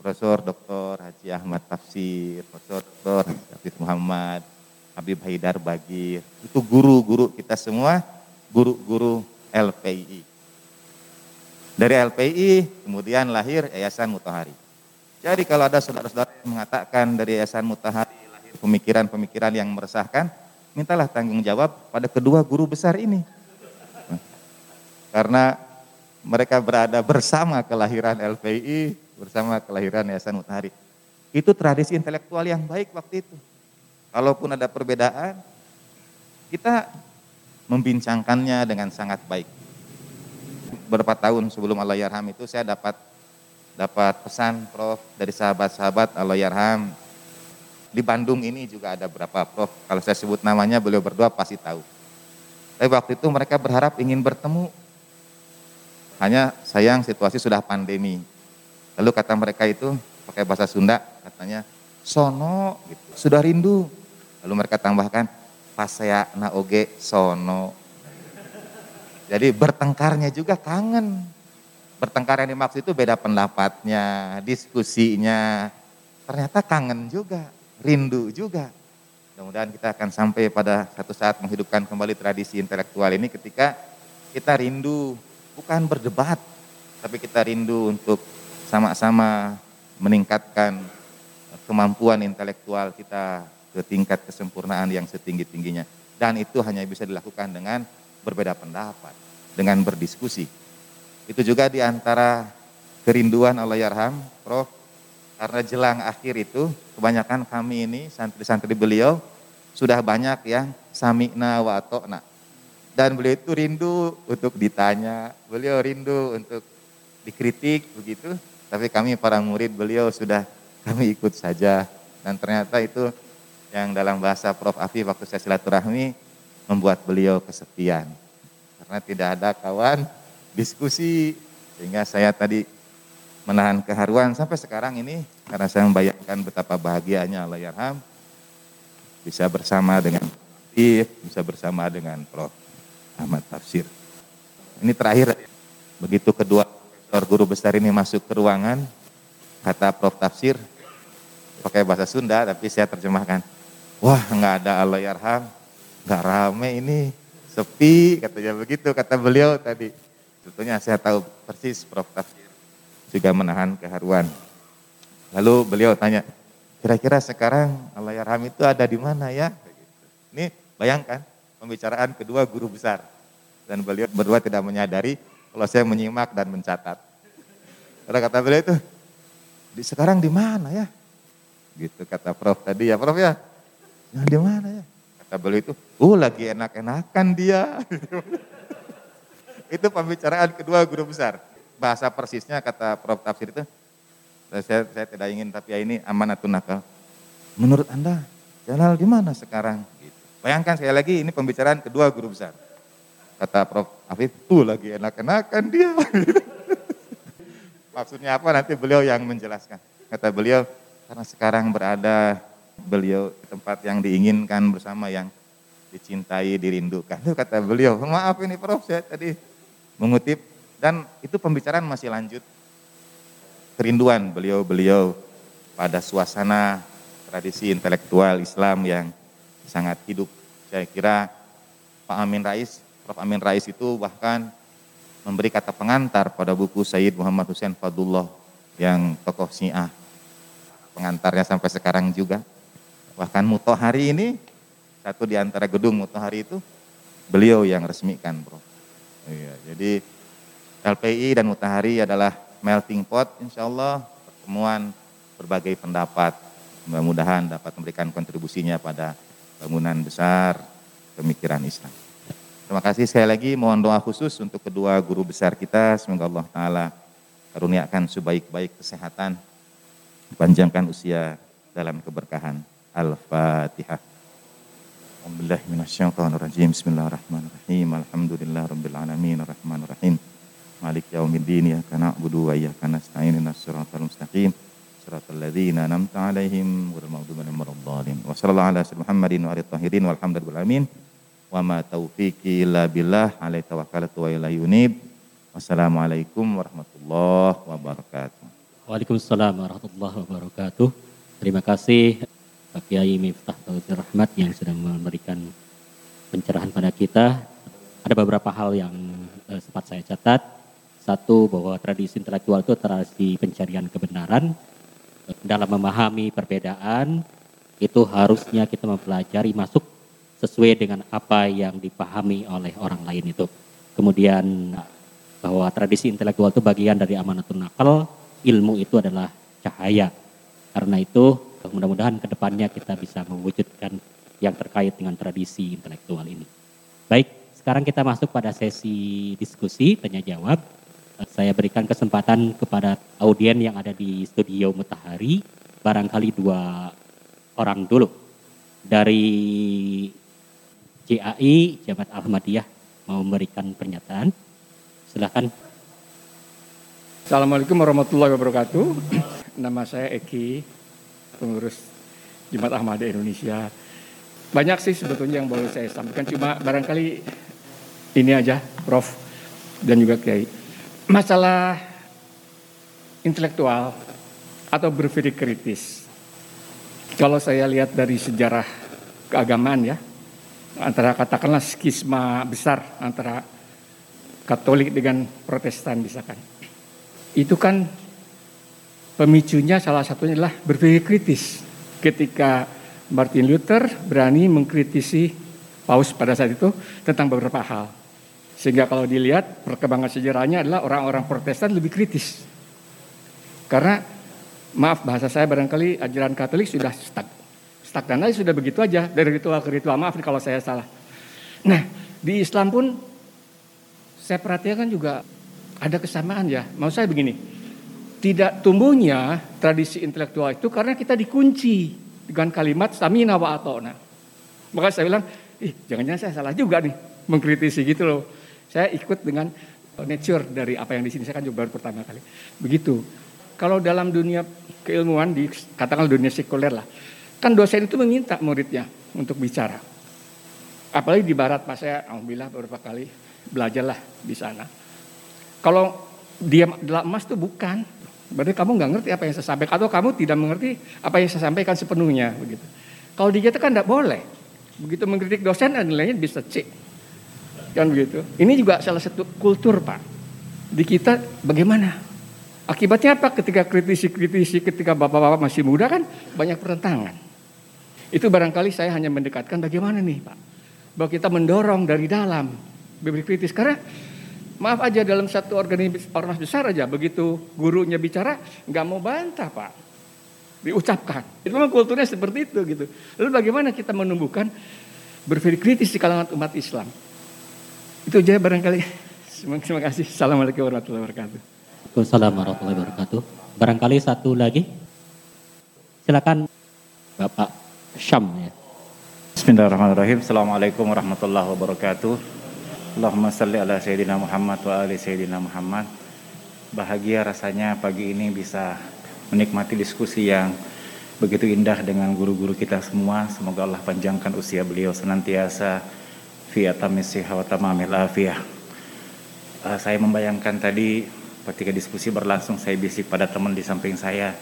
Profesor Dr. Haji Ahmad Tafsir, Profesor Dr. Hafiz Muhammad, Habib Haidar Bagir. Itu guru-guru kita semua, guru-guru LPI. Dari LPI kemudian lahir Yayasan Mutahari. Jadi kalau ada saudara-saudara yang mengatakan dari Yayasan Mutahari lahir pemikiran-pemikiran yang meresahkan, mintalah tanggung jawab pada kedua guru besar ini. Karena mereka berada bersama kelahiran LPI, bersama kelahiran Yayasan Mutahari. Itu tradisi intelektual yang baik waktu itu. Kalaupun ada perbedaan, kita membincangkannya dengan sangat baik beberapa tahun sebelum Allah Yarham itu saya dapat dapat pesan Prof dari sahabat-sahabat Allah Yarham. Di Bandung ini juga ada berapa Prof, kalau saya sebut namanya beliau berdua pasti tahu. Tapi waktu itu mereka berharap ingin bertemu. Hanya sayang situasi sudah pandemi. Lalu kata mereka itu pakai bahasa Sunda katanya sono gitu. Sudah rindu. Lalu mereka tambahkan pas saya naoge sono jadi bertengkarnya juga kangen. Bertengkar yang dimaksud itu beda pendapatnya, diskusinya. Ternyata kangen juga, rindu juga. Mudah-mudahan kita akan sampai pada satu saat menghidupkan kembali tradisi intelektual ini ketika kita rindu bukan berdebat, tapi kita rindu untuk sama-sama meningkatkan kemampuan intelektual kita ke tingkat kesempurnaan yang setinggi-tingginya. Dan itu hanya bisa dilakukan dengan berbeda pendapat, dengan berdiskusi. Itu juga di antara kerinduan Allah Yarham, Prof. Karena jelang akhir itu, kebanyakan kami ini, santri-santri beliau, sudah banyak yang sami'na wa to'na. Dan beliau itu rindu untuk ditanya, beliau rindu untuk dikritik begitu. Tapi kami para murid beliau sudah kami ikut saja. Dan ternyata itu yang dalam bahasa Prof. Afi waktu saya silaturahmi, membuat beliau kesepian. Karena tidak ada kawan diskusi. Sehingga saya tadi menahan keharuan sampai sekarang ini karena saya membayangkan betapa bahagianya Allah Yarham bisa bersama dengan If, bisa bersama dengan Prof. Ahmad Tafsir. Ini terakhir, begitu kedua profesor guru besar ini masuk ke ruangan, kata Prof. Tafsir, pakai bahasa Sunda, tapi saya terjemahkan, wah nggak ada Allah Yarham, nggak rame ini, sepi, katanya begitu, kata beliau tadi. Tentunya saya tahu persis Prof. Tafsir juga menahan keharuan. Lalu beliau tanya, kira-kira sekarang Allah Yarham itu ada di mana ya? Ini bayangkan pembicaraan kedua guru besar. Dan beliau berdua tidak menyadari kalau saya menyimak dan mencatat. Karena kata beliau itu, di sekarang di mana ya? Gitu kata Prof tadi ya Prof ya. Nah, di mana ya? Kata beliau itu, oh lagi enak-enakan dia. itu pembicaraan kedua guru besar. Bahasa persisnya kata Prof Tafsir itu, saya, saya tidak ingin tapi ya ini amanatun nakal. Menurut Anda, Jalal di mana sekarang? Gitu. Bayangkan sekali lagi ini pembicaraan kedua guru besar. Kata Prof Afif, tuh lagi enak-enakan dia. Maksudnya apa nanti beliau yang menjelaskan. Kata beliau, karena sekarang berada beliau tempat yang diinginkan bersama yang dicintai, dirindukan. Itu kata beliau, maaf ini Prof, saya tadi mengutip dan itu pembicaraan masih lanjut. Kerinduan beliau-beliau pada suasana tradisi intelektual Islam yang sangat hidup. Saya kira Pak Amin Rais, Prof. Amin Rais itu bahkan memberi kata pengantar pada buku Sayyid Muhammad Hussein Fadullah yang tokoh Syiah. Pengantarnya sampai sekarang juga. Bahkan Mutohari ini, satu di antara gedung Mutohari itu, beliau yang resmikan bro. Iya, jadi LPI dan Mutohari adalah melting pot insya Allah pertemuan berbagai pendapat. Mudah-mudahan dapat memberikan kontribusinya pada bangunan besar pemikiran Islam. Terima kasih sekali lagi, mohon doa khusus untuk kedua guru besar kita. Semoga Allah Ta'ala karuniakan sebaik-baik kesehatan, panjangkan usia dalam keberkahan. Al-Fatihah. Alhamdulillah minasyaitonirrajim. Bismillahirrahmanirrahim. Alhamdulillah rabbil alamin arrahmanir rahim. Malik yaumiddin iyyaka na'budu wa iyyaka nasta'in ihdinas siratal mustaqim. Siratal ladzina an'amta 'alaihim ghairil maghdubi 'alaihim waladdallin. Wa sallallahu ala sayyidina Muhammadin wa alihi tahirin walhamdulillahi alamin. Wa ma taufiqi illa billah alaihi tawakkaltu wa ilaihi unib. Wassalamualaikum warahmatullahi wabarakatuh. Waalaikumsalam warahmatullahi wabarakatuh. Terima kasih Pak Kiai Miftah Taufir Rahmat yang sudah memberikan pencerahan pada kita. Ada beberapa hal yang eh, sempat saya catat. Satu bahwa tradisi intelektual itu tradisi pencarian kebenaran. Dalam memahami perbedaan itu harusnya kita mempelajari masuk sesuai dengan apa yang dipahami oleh orang lain itu. Kemudian bahwa tradisi intelektual itu bagian dari amanatul nakal, ilmu itu adalah cahaya. Karena itu mudah-mudahan ke depannya kita bisa mewujudkan yang terkait dengan tradisi intelektual ini. Baik, sekarang kita masuk pada sesi diskusi tanya jawab. Saya berikan kesempatan kepada audien yang ada di studio Matahari, barangkali dua orang dulu. Dari JAI, Jabat Ahmadiyah, mau memberikan pernyataan. Silakan. Assalamualaikum warahmatullahi wabarakatuh. Nama saya Eki, pengurus Jumat Ahmadiyah Indonesia. Banyak sih sebetulnya yang boleh saya sampaikan, cuma barangkali ini aja, Prof. dan juga Kiai. Masalah intelektual atau berpikir kritis. Kalau saya lihat dari sejarah keagamaan ya, antara katakanlah skisma besar antara Katolik dengan Protestan misalkan. Itu kan pemicunya salah satunya adalah berpikir kritis. Ketika Martin Luther berani mengkritisi Paus pada saat itu tentang beberapa hal. Sehingga kalau dilihat perkembangan sejarahnya adalah orang-orang Protestan lebih kritis. Karena maaf bahasa saya barangkali ajaran Katolik sudah stuck. Stagnan aja sudah begitu aja dari ritual ke ritual. Maaf nih kalau saya salah. Nah, di Islam pun saya perhatikan juga ada kesamaan ya. Mau saya begini, tidak tumbuhnya tradisi intelektual itu karena kita dikunci dengan kalimat samina wa atona. Maka saya bilang, ih jangan-jangan saya salah juga nih mengkritisi gitu loh. Saya ikut dengan nature dari apa yang di sini saya kan juga baru pertama kali. Begitu. Kalau dalam dunia keilmuan di katakanlah dunia sekuler lah, kan dosen itu meminta muridnya untuk bicara. Apalagi di barat, Pak saya alhamdulillah beberapa kali belajarlah di sana. Kalau dia adalah emas itu bukan, Berarti kamu nggak ngerti apa yang saya sampaikan atau kamu tidak mengerti apa yang saya sampaikan sepenuhnya begitu. Kalau di kita kan tidak boleh. Begitu mengkritik dosen nilainya bisa C. Kan begitu. Ini juga salah satu kultur Pak. Di kita bagaimana? Akibatnya apa ketika kritisi-kritisi ketika bapak-bapak masih muda kan banyak pertentangan. Itu barangkali saya hanya mendekatkan bagaimana nih Pak. Bahwa kita mendorong dari dalam berpikir kritis. Karena Maaf aja dalam satu organisasi ormas besar aja begitu gurunya bicara nggak mau bantah pak, diucapkan. Itu memang kulturnya seperti itu gitu. Lalu bagaimana kita menumbuhkan berpikir kritis di kalangan umat Islam? Itu aja barangkali. Terima kasih. Assalamualaikum warahmatullahi wabarakatuh. Waalaikumsalam warahmatullahi wabarakatuh. Barangkali satu lagi. Silakan Bapak Syam ya. Bismillahirrahmanirrahim. Assalamualaikum warahmatullahi wabarakatuh. Allahumma salli ala Sayyidina Muhammad wa ali Sayyidina Muhammad. Bahagia rasanya pagi ini bisa menikmati diskusi yang begitu indah dengan guru-guru kita semua. Semoga Allah panjangkan usia beliau senantiasa fi atamisi wa tamamil afiyah. Uh, saya membayangkan tadi ketika diskusi berlangsung saya bisik pada teman di samping saya.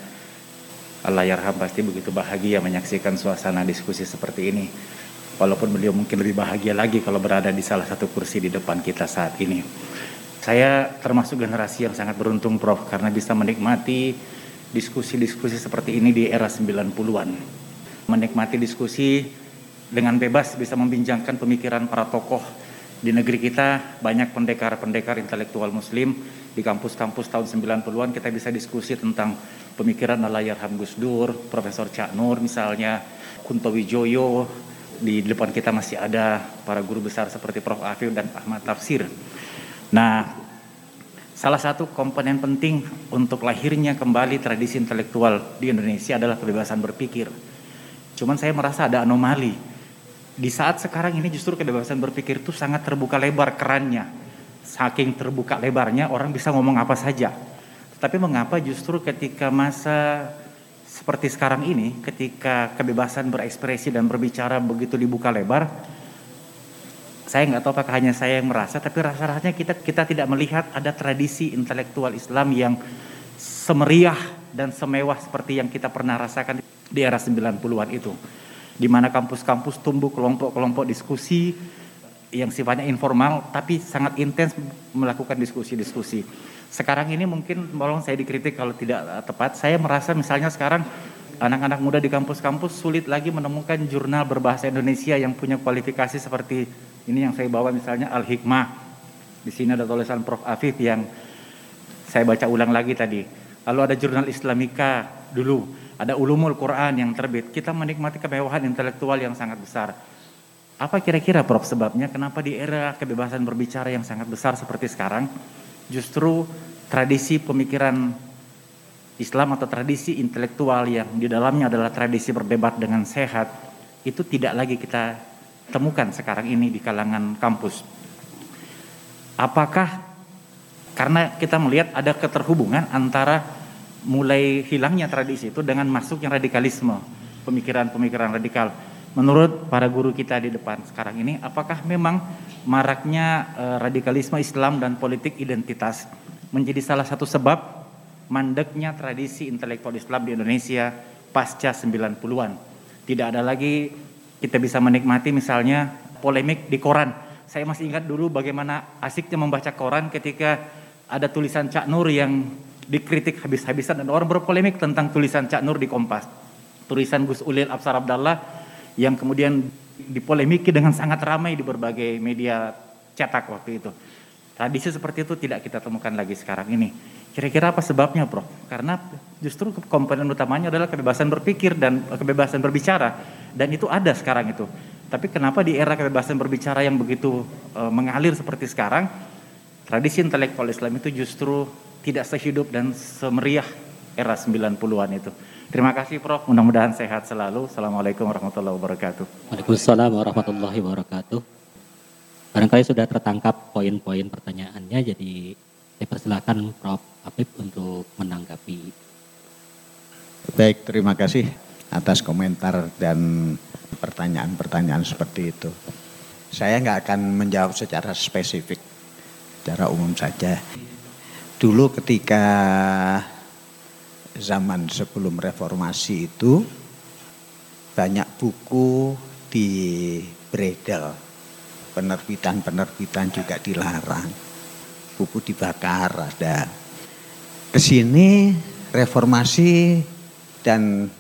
Allah yarham pasti begitu bahagia menyaksikan suasana diskusi seperti ini. Walaupun beliau mungkin lebih bahagia lagi kalau berada di salah satu kursi di depan kita saat ini. Saya termasuk generasi yang sangat beruntung Prof karena bisa menikmati diskusi-diskusi seperti ini di era 90-an. Menikmati diskusi dengan bebas bisa membincangkan pemikiran para tokoh di negeri kita banyak pendekar-pendekar intelektual muslim di kampus-kampus tahun 90-an kita bisa diskusi tentang pemikiran Alayarham Gus Dur, Profesor Cak Nur misalnya, Kunto Wijoyo, di depan kita masih ada para guru besar seperti Prof. Afif dan Ahmad Tafsir. Nah, Salah satu komponen penting untuk lahirnya kembali tradisi intelektual di Indonesia adalah kebebasan berpikir. Cuman saya merasa ada anomali. Di saat sekarang ini justru kebebasan berpikir itu sangat terbuka lebar kerannya. Saking terbuka lebarnya orang bisa ngomong apa saja. Tapi mengapa justru ketika masa seperti sekarang ini, ketika kebebasan berekspresi dan berbicara begitu dibuka lebar, saya nggak tahu apakah hanya saya yang merasa, tapi rasa-rasanya kita kita tidak melihat ada tradisi intelektual Islam yang semeriah dan semewah seperti yang kita pernah rasakan di era 90-an itu. Di mana kampus-kampus tumbuh kelompok-kelompok diskusi yang sifatnya informal tapi sangat intens melakukan diskusi-diskusi. Sekarang ini mungkin tolong saya dikritik kalau tidak tepat. Saya merasa misalnya sekarang anak-anak muda di kampus-kampus sulit lagi menemukan jurnal berbahasa Indonesia yang punya kualifikasi seperti ini yang saya bawa misalnya Al-Hikmah. Di sini ada tulisan Prof. Afif yang saya baca ulang lagi tadi. Lalu ada jurnal Islamika dulu. Ada Ulumul Quran yang terbit. Kita menikmati kemewahan intelektual yang sangat besar. Apa kira-kira Prof sebabnya kenapa di era kebebasan berbicara yang sangat besar seperti sekarang justru tradisi pemikiran Islam atau tradisi intelektual yang di dalamnya adalah tradisi berdebat dengan sehat itu tidak lagi kita temukan sekarang ini di kalangan kampus. Apakah karena kita melihat ada keterhubungan antara mulai hilangnya tradisi itu dengan masuknya radikalisme, pemikiran-pemikiran radikal. Menurut para guru kita di depan sekarang ini, apakah memang maraknya eh, radikalisme Islam dan politik identitas menjadi salah satu sebab mandeknya tradisi intelektual Islam di Indonesia pasca 90-an? Tidak ada lagi kita bisa menikmati misalnya polemik di koran. Saya masih ingat dulu bagaimana asiknya membaca koran ketika ada tulisan Cak Nur yang dikritik habis-habisan dan orang berpolemik tentang tulisan Cak Nur di Kompas. Tulisan Gus Ulil Absar Abdallah yang kemudian dipolemiki dengan sangat ramai di berbagai media cetak waktu itu. Tradisi seperti itu tidak kita temukan lagi sekarang ini. Kira-kira apa sebabnya, Prof? Karena justru komponen utamanya adalah kebebasan berpikir dan kebebasan berbicara dan itu ada sekarang itu. Tapi kenapa di era kebebasan berbicara yang begitu e, mengalir seperti sekarang, tradisi intelektual Islam itu justru tidak sehidup dan semeriah era 90-an itu. Terima kasih Prof, mudah-mudahan sehat selalu. Assalamualaikum warahmatullahi wabarakatuh. Waalaikumsalam warahmatullahi wabarakatuh. Barangkali sudah tertangkap poin-poin pertanyaannya, jadi saya persilakan Prof. Habib untuk menanggapi. Baik, terima kasih atas komentar dan pertanyaan-pertanyaan seperti itu. Saya nggak akan menjawab secara spesifik, secara umum saja. Dulu ketika zaman sebelum reformasi itu banyak buku di bredel, penerbitan-penerbitan juga dilarang buku dibakar ada. Ke sini reformasi dan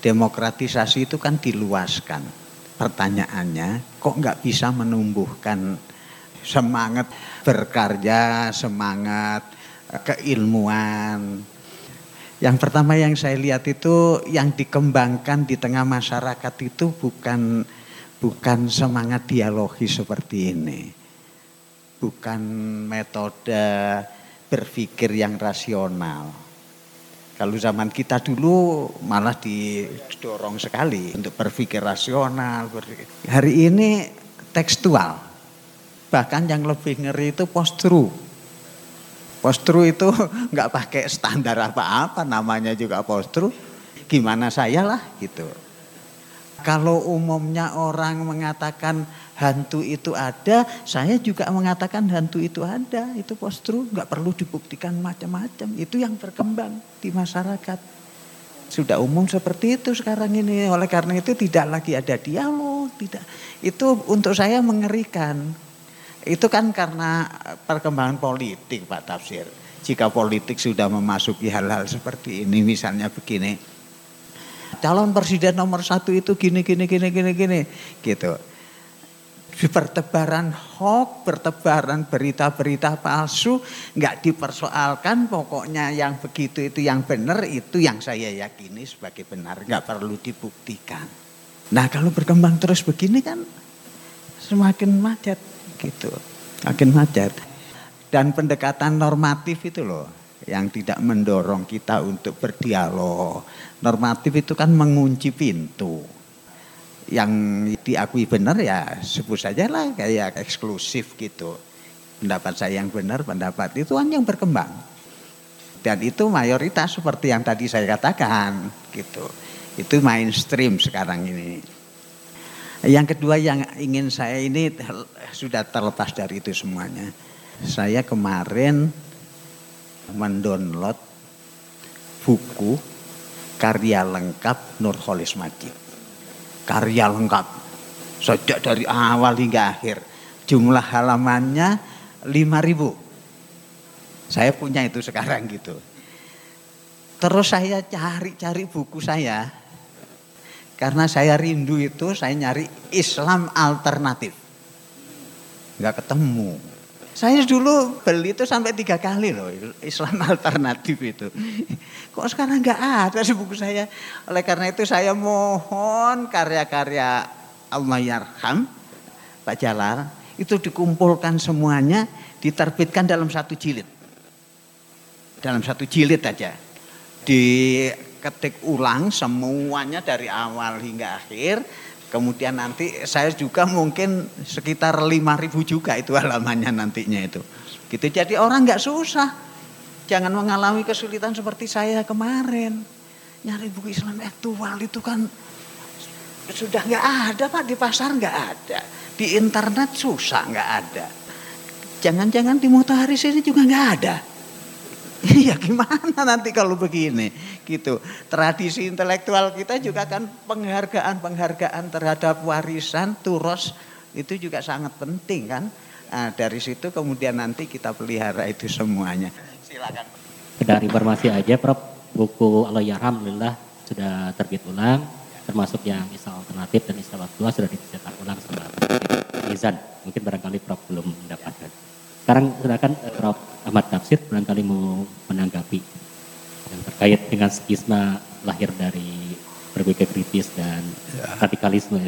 demokratisasi itu kan diluaskan. Pertanyaannya kok nggak bisa menumbuhkan semangat berkarya, semangat keilmuan. Yang pertama yang saya lihat itu yang dikembangkan di tengah masyarakat itu bukan bukan semangat dialogi seperti ini bukan metode berpikir yang rasional. Kalau zaman kita dulu malah didorong sekali untuk berpikir rasional. Hari ini tekstual. Bahkan yang lebih ngeri itu postru. Postru itu nggak pakai standar apa-apa, namanya juga postru. Gimana saya lah gitu. Kalau umumnya orang mengatakan hantu itu ada, saya juga mengatakan hantu itu ada. Itu postru nggak perlu dibuktikan macam-macam. Itu yang berkembang di masyarakat. Sudah umum seperti itu sekarang ini. Oleh karena itu tidak lagi ada dialog, tidak. Itu untuk saya mengerikan. Itu kan karena perkembangan politik Pak Tafsir. Jika politik sudah memasuki hal-hal seperti ini, misalnya begini, calon presiden nomor satu itu gini gini gini gini gini gitu bertebaran hoax, bertebaran berita-berita palsu, nggak dipersoalkan, pokoknya yang begitu itu yang benar, itu yang saya yakini sebagai benar, nggak perlu dibuktikan. Nah kalau berkembang terus begini kan semakin macet gitu, makin macet. dan pendekatan normatif itu loh yang tidak mendorong kita untuk berdialog. Normatif itu kan mengunci pintu. Yang diakui benar ya sebut saja lah kayak eksklusif gitu. Pendapat saya yang benar, pendapat itu kan yang berkembang. Dan itu mayoritas seperti yang tadi saya katakan gitu. Itu mainstream sekarang ini. Yang kedua yang ingin saya ini sudah terlepas dari itu semuanya. Saya kemarin mendownload buku karya lengkap Nurholis Majid. Karya lengkap. Sejak dari awal hingga akhir. Jumlah halamannya 5000. Saya punya itu sekarang gitu. Terus saya cari-cari buku saya. Karena saya rindu itu saya nyari Islam alternatif. Nggak ketemu. Saya dulu beli itu sampai tiga kali loh Islam alternatif itu. Kok sekarang nggak ada di buku saya. Oleh karena itu saya mohon karya-karya Allah Yarham Pak Jalal itu dikumpulkan semuanya diterbitkan dalam satu jilid. Dalam satu jilid aja. Diketik ulang semuanya dari awal hingga akhir Kemudian nanti saya juga mungkin sekitar 5000 juga itu halamannya nantinya itu. Gitu jadi orang nggak susah. Jangan mengalami kesulitan seperti saya kemarin. Nyari buku Islam aktual itu kan sudah nggak ada pak di pasar nggak ada. Di internet susah nggak ada. Jangan-jangan di Mutaharis ini juga nggak ada. Iya gimana nanti kalau begini gitu. Tradisi intelektual kita juga kan penghargaan-penghargaan terhadap warisan turos itu juga sangat penting kan. Nah, dari situ kemudian nanti kita pelihara itu semuanya. Silakan. Dari informasi aja Prof, buku Aloyarham alhamdulillah sudah terbit ulang termasuk yang Islam alternatif dan Islam aktual sudah dicetak ulang sama Izan. Mungkin barangkali Prof belum mendapatkan. Sekarang silakan eh, Prof Ahmad Tafsir barangkali mau menanggapi yang terkait dengan skisma lahir dari berbagai kritis dan ya. radikalisme.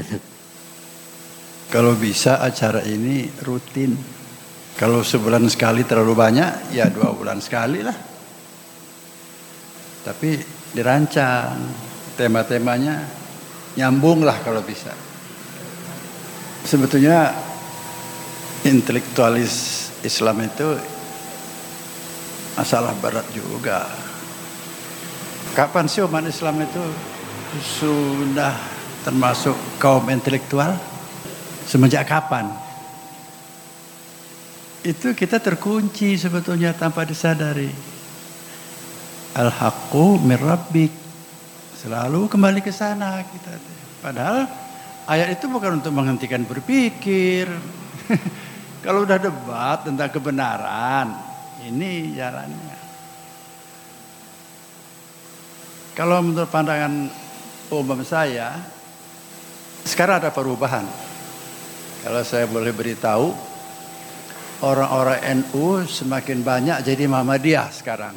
Kalau bisa acara ini rutin. Kalau sebulan sekali terlalu banyak, ya dua bulan sekali lah. Tapi dirancang tema-temanya nyambung lah kalau bisa. Sebetulnya intelektualis Islam itu masalah berat juga. Kapan sih umat Islam itu sudah termasuk kaum intelektual? Semenjak kapan? Itu kita terkunci sebetulnya tanpa disadari. Al-haqqu mirabbik. Selalu kembali ke sana kita. Padahal ayat itu bukan untuk menghentikan berpikir. Kalau udah debat tentang kebenaran, ini jalannya. Kalau menurut pandangan umum saya, sekarang ada perubahan. Kalau saya boleh beritahu, orang-orang NU semakin banyak jadi Muhammadiyah sekarang.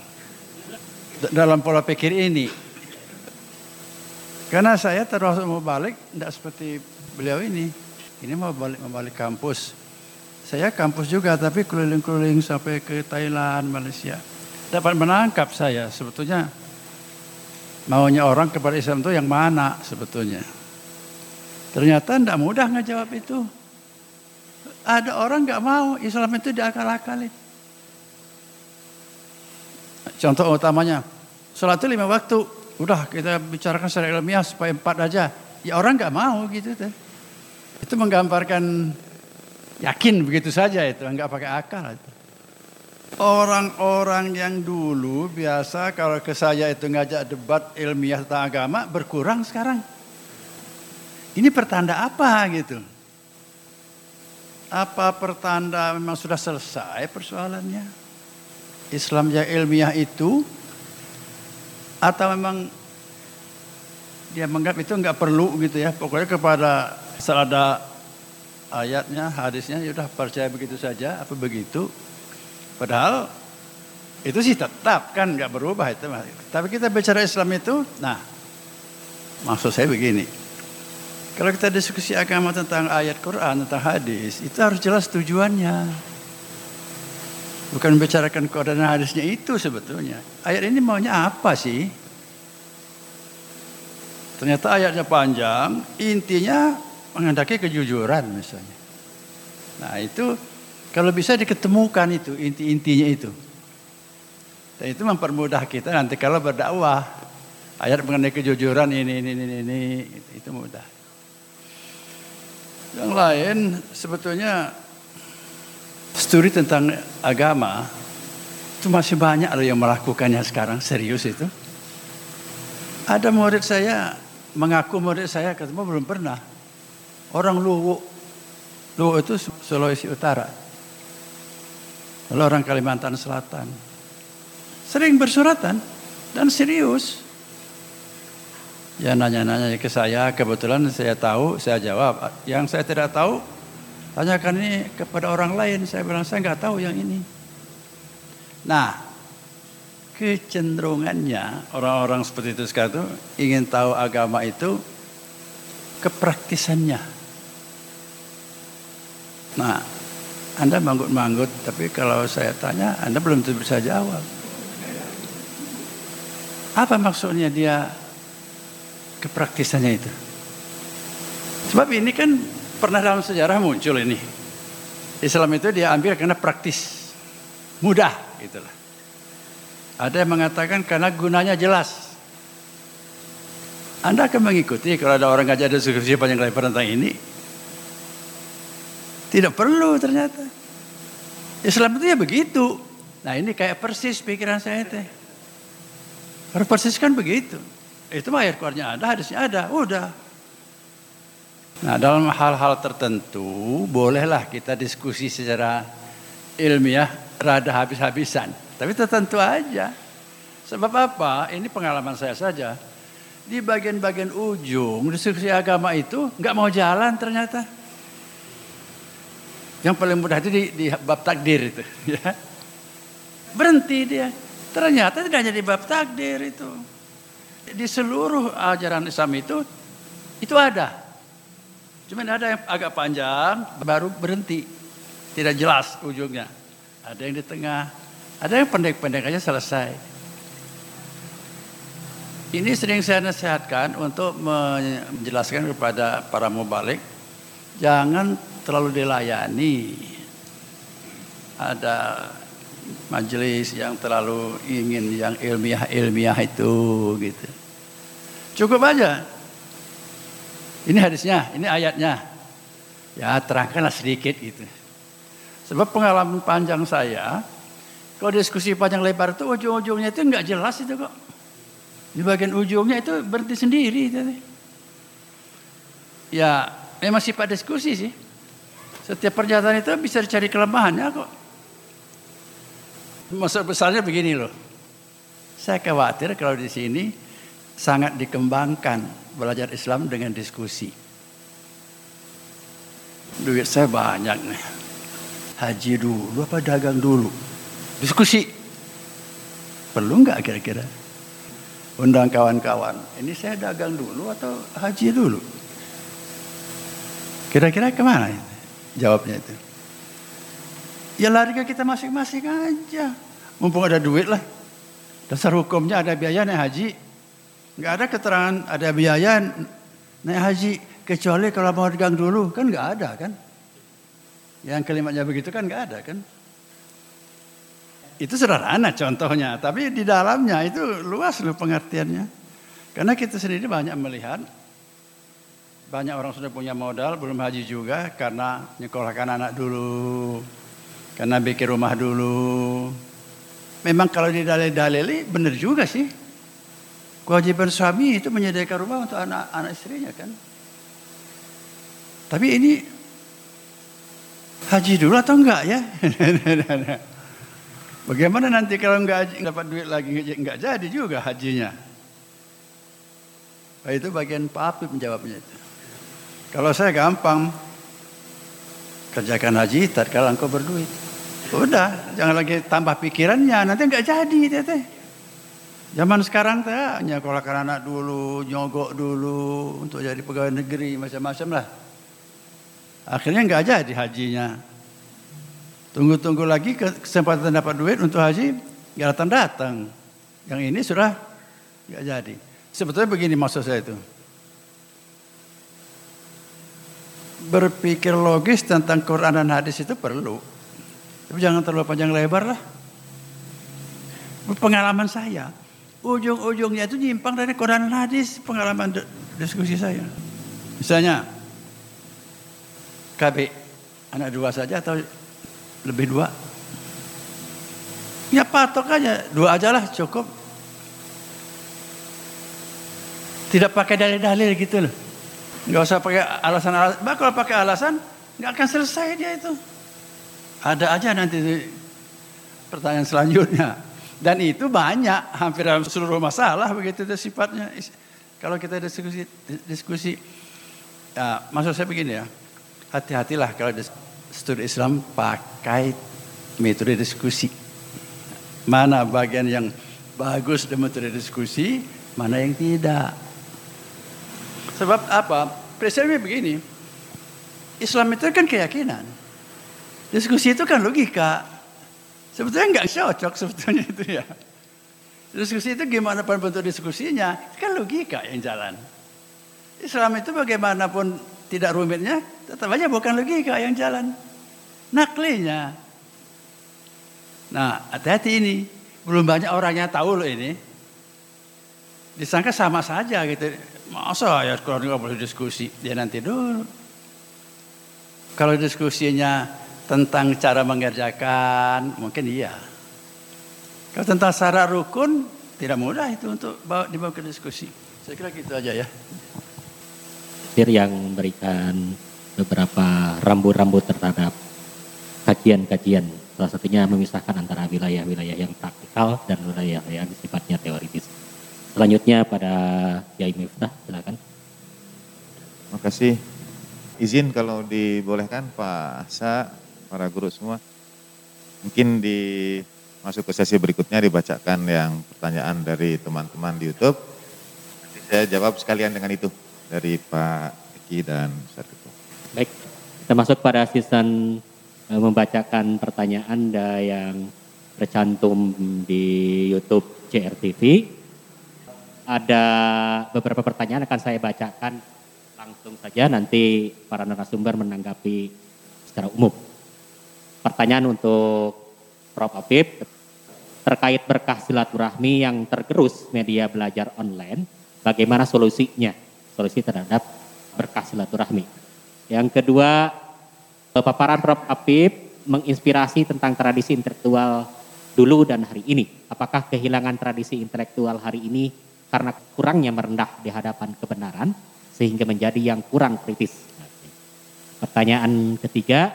Dalam pola pikir ini. Karena saya termasuk mau balik, tidak seperti beliau ini. Ini mau balik, mau balik kampus saya kampus juga tapi keliling-keliling sampai ke Thailand, Malaysia. Dapat menangkap saya sebetulnya maunya orang kepada Islam itu yang mana sebetulnya. Ternyata tidak mudah ngejawab itu. Ada orang nggak mau Islam itu diakal-akalin. Contoh utamanya, sholat itu lima waktu. Udah kita bicarakan secara ilmiah supaya empat aja. Ya orang nggak mau gitu. Itu menggambarkan Yakin begitu saja itu, enggak pakai akal itu. Orang-orang yang dulu biasa kalau ke saya itu ngajak debat ilmiah tentang agama berkurang sekarang. Ini pertanda apa gitu? Apa pertanda memang sudah selesai persoalannya? Islam yang ilmiah itu atau memang dia menganggap itu enggak perlu gitu ya. Pokoknya kepada selada ayatnya, hadisnya, ya udah percaya begitu saja, apa begitu. Padahal itu sih tetap kan nggak berubah itu. Tapi kita bicara Islam itu, nah maksud saya begini. Kalau kita diskusi agama tentang ayat Quran, tentang hadis, itu harus jelas tujuannya. Bukan membicarakan Quran dan hadisnya itu sebetulnya. Ayat ini maunya apa sih? Ternyata ayatnya panjang, intinya menghendaki kejujuran misalnya. Nah itu kalau bisa diketemukan itu inti-intinya itu. Dan itu mempermudah kita nanti kalau berdakwah. Ayat mengenai kejujuran ini, ini, ini, ini, itu mudah. Yang lain sebetulnya studi tentang agama itu masih banyak loh yang melakukannya sekarang serius itu. Ada murid saya mengaku murid saya ketemu belum pernah. Orang Luwu, Luwu itu Sulawesi Utara. Lalu orang Kalimantan Selatan. Sering bersuratan dan serius. Ya nanya-nanya ke saya, kebetulan saya tahu, saya jawab. Yang saya tidak tahu, tanyakan ini kepada orang lain. Saya bilang, saya nggak tahu yang ini. Nah, kecenderungannya orang-orang seperti itu sekarang itu ingin tahu agama itu kepraktisannya. Nah, Anda manggut-manggut, tapi kalau saya tanya, Anda belum tentu bisa jawab. Apa maksudnya dia kepraktisannya itu. Sebab ini kan pernah dalam sejarah muncul ini. Islam itu dia ambil karena praktis. Mudah gitulah. Ada yang mengatakan karena gunanya jelas. Anda akan mengikuti kalau ada orang ngajak diskusi panjang lebar tentang ini. Tidak perlu ternyata. Islam itu ya begitu. Nah ini kayak persis pikiran saya teh. Harus persis kan begitu. Itu mah ayat Qur'annya ada, hadisnya ada, udah. Nah dalam hal-hal tertentu bolehlah kita diskusi secara ilmiah rada habis-habisan. Tapi tertentu aja. Sebab apa? Ini pengalaman saya saja. Di bagian-bagian ujung diskusi agama itu nggak mau jalan ternyata. Yang paling mudah itu di, di bab takdir itu. Ya. Berhenti dia. Ternyata tidak hanya di bab takdir itu di seluruh ajaran Islam itu itu ada. Cuman ada yang agak panjang baru berhenti. Tidak jelas ujungnya. Ada yang di tengah, ada yang pendek-pendek aja selesai. Ini sering saya nasihatkan untuk menjelaskan kepada para mubalik jangan terlalu dilayani. Ada majelis yang terlalu ingin yang ilmiah-ilmiah itu gitu. Cukup aja. Ini hadisnya, ini ayatnya. Ya terangkanlah sedikit gitu. Sebab pengalaman panjang saya, kalau diskusi panjang lebar itu ujung-ujungnya itu nggak jelas itu kok. Di bagian ujungnya itu berhenti sendiri. Itu. Ya memang sifat diskusi sih. Setiap pernyataan itu bisa dicari kelemahannya kok. Maksud besarnya begini loh. Saya khawatir kalau di sini sangat dikembangkan belajar Islam dengan diskusi. Duit saya banyak nih. Haji dulu apa dagang dulu? Diskusi. Perlu nggak kira-kira? Undang kawan-kawan. Ini saya dagang dulu atau haji dulu? Kira-kira ke mana jawabnya itu? Ya lari ke kita masing-masing aja. Mumpung ada duit lah. Dasar hukumnya ada biaya naik haji. Nggak ada keterangan ada biaya naik haji. Kecuali kalau mau dagang dulu. Kan nggak ada kan. Yang kalimatnya begitu kan nggak ada kan. Itu sederhana contohnya. Tapi di dalamnya itu luas loh pengertiannya. Karena kita sendiri banyak melihat. Banyak orang sudah punya modal belum haji juga. Karena nyekolahkan anak dulu karena bikin rumah dulu. Memang kalau di dalil-dalil benar juga sih. Kewajiban suami itu menyediakan rumah untuk anak-anak istrinya kan. Tapi ini haji dulu atau enggak ya? Bagaimana nanti kalau enggak dapat duit lagi enggak jadi juga hajinya. Nah, itu bagian Pak Apip menjawabnya itu. Kalau saya gampang, kerjakan haji tatkala engkau berduit. Udah, jangan lagi tambah pikirannya, nanti nggak jadi tete. Zaman sekarang teh nyekolahkan anak dulu, nyogok dulu untuk jadi pegawai negeri macam-macam lah. Akhirnya nggak jadi hajinya. Tunggu-tunggu lagi kesempatan dapat duit untuk haji, nggak datang-datang. Yang ini sudah nggak jadi. Sebetulnya begini maksud saya itu. Berpikir logis tentang Quran dan hadis itu perlu. Tapi jangan terlalu panjang lebar lah. Pengalaman saya, ujung-ujungnya itu nyimpang dari Quran dan hadis, pengalaman diskusi saya. Misalnya, KB, anak dua saja atau lebih dua? Ya patok aja, dua aja lah cukup. Tidak pakai dalil-dalil gitu loh. Nggak usah pakai alasan-alasan. Bah, kalau pakai alasan, nggak akan selesai dia itu. Ada aja nanti pertanyaan selanjutnya. Dan itu banyak, hampir dalam seluruh masalah begitu itu sifatnya. Kalau kita diskusi, diskusi ya, maksud saya begini ya, hati-hatilah kalau studi Islam pakai metode diskusi. Mana bagian yang bagus dengan metode diskusi, mana yang tidak. Sebab apa? Prinsipnya begini. Islam itu kan keyakinan. Diskusi itu kan logika. Sebetulnya nggak cocok sebetulnya itu ya. Diskusi itu gimana pun bentuk diskusinya, kan logika yang jalan. Islam itu bagaimanapun tidak rumitnya, tetap aja bukan logika yang jalan. Naklinya. Nah, hati-hati ini. Belum banyak orangnya tahu loh ini. Disangka sama saja gitu. Masa ayat Quran nggak boleh diskusi? Dia nanti dulu. Kalau diskusinya tentang cara mengerjakan, mungkin iya. Kalau tentang syarat rukun, tidak mudah itu untuk bawa, dibawa ke diskusi. Saya kira gitu aja ya. Sir yang memberikan beberapa rambu-rambu terhadap kajian-kajian. Salah satunya memisahkan antara wilayah-wilayah yang praktikal dan wilayah yang sifatnya teoritis. Selanjutnya pada Yai Miftah, silakan. Terima kasih. Izin kalau dibolehkan Pak Sa, para guru semua, mungkin di masuk ke sesi berikutnya dibacakan yang pertanyaan dari teman-teman di YouTube. Nanti saya jawab sekalian dengan itu dari Pak Eki dan Ustaz Baik, kita masuk pada season eh, membacakan pertanyaan yang tercantum di YouTube CRTV ada beberapa pertanyaan akan saya bacakan langsung saja nanti para narasumber menanggapi secara umum. Pertanyaan untuk Prof. Afif terkait berkah silaturahmi yang tergerus media belajar online, bagaimana solusinya? Solusi terhadap berkah silaturahmi. Yang kedua, paparan Prof. Afif menginspirasi tentang tradisi intelektual dulu dan hari ini. Apakah kehilangan tradisi intelektual hari ini karena kurangnya merendah di hadapan kebenaran sehingga menjadi yang kurang kritis. Pertanyaan ketiga,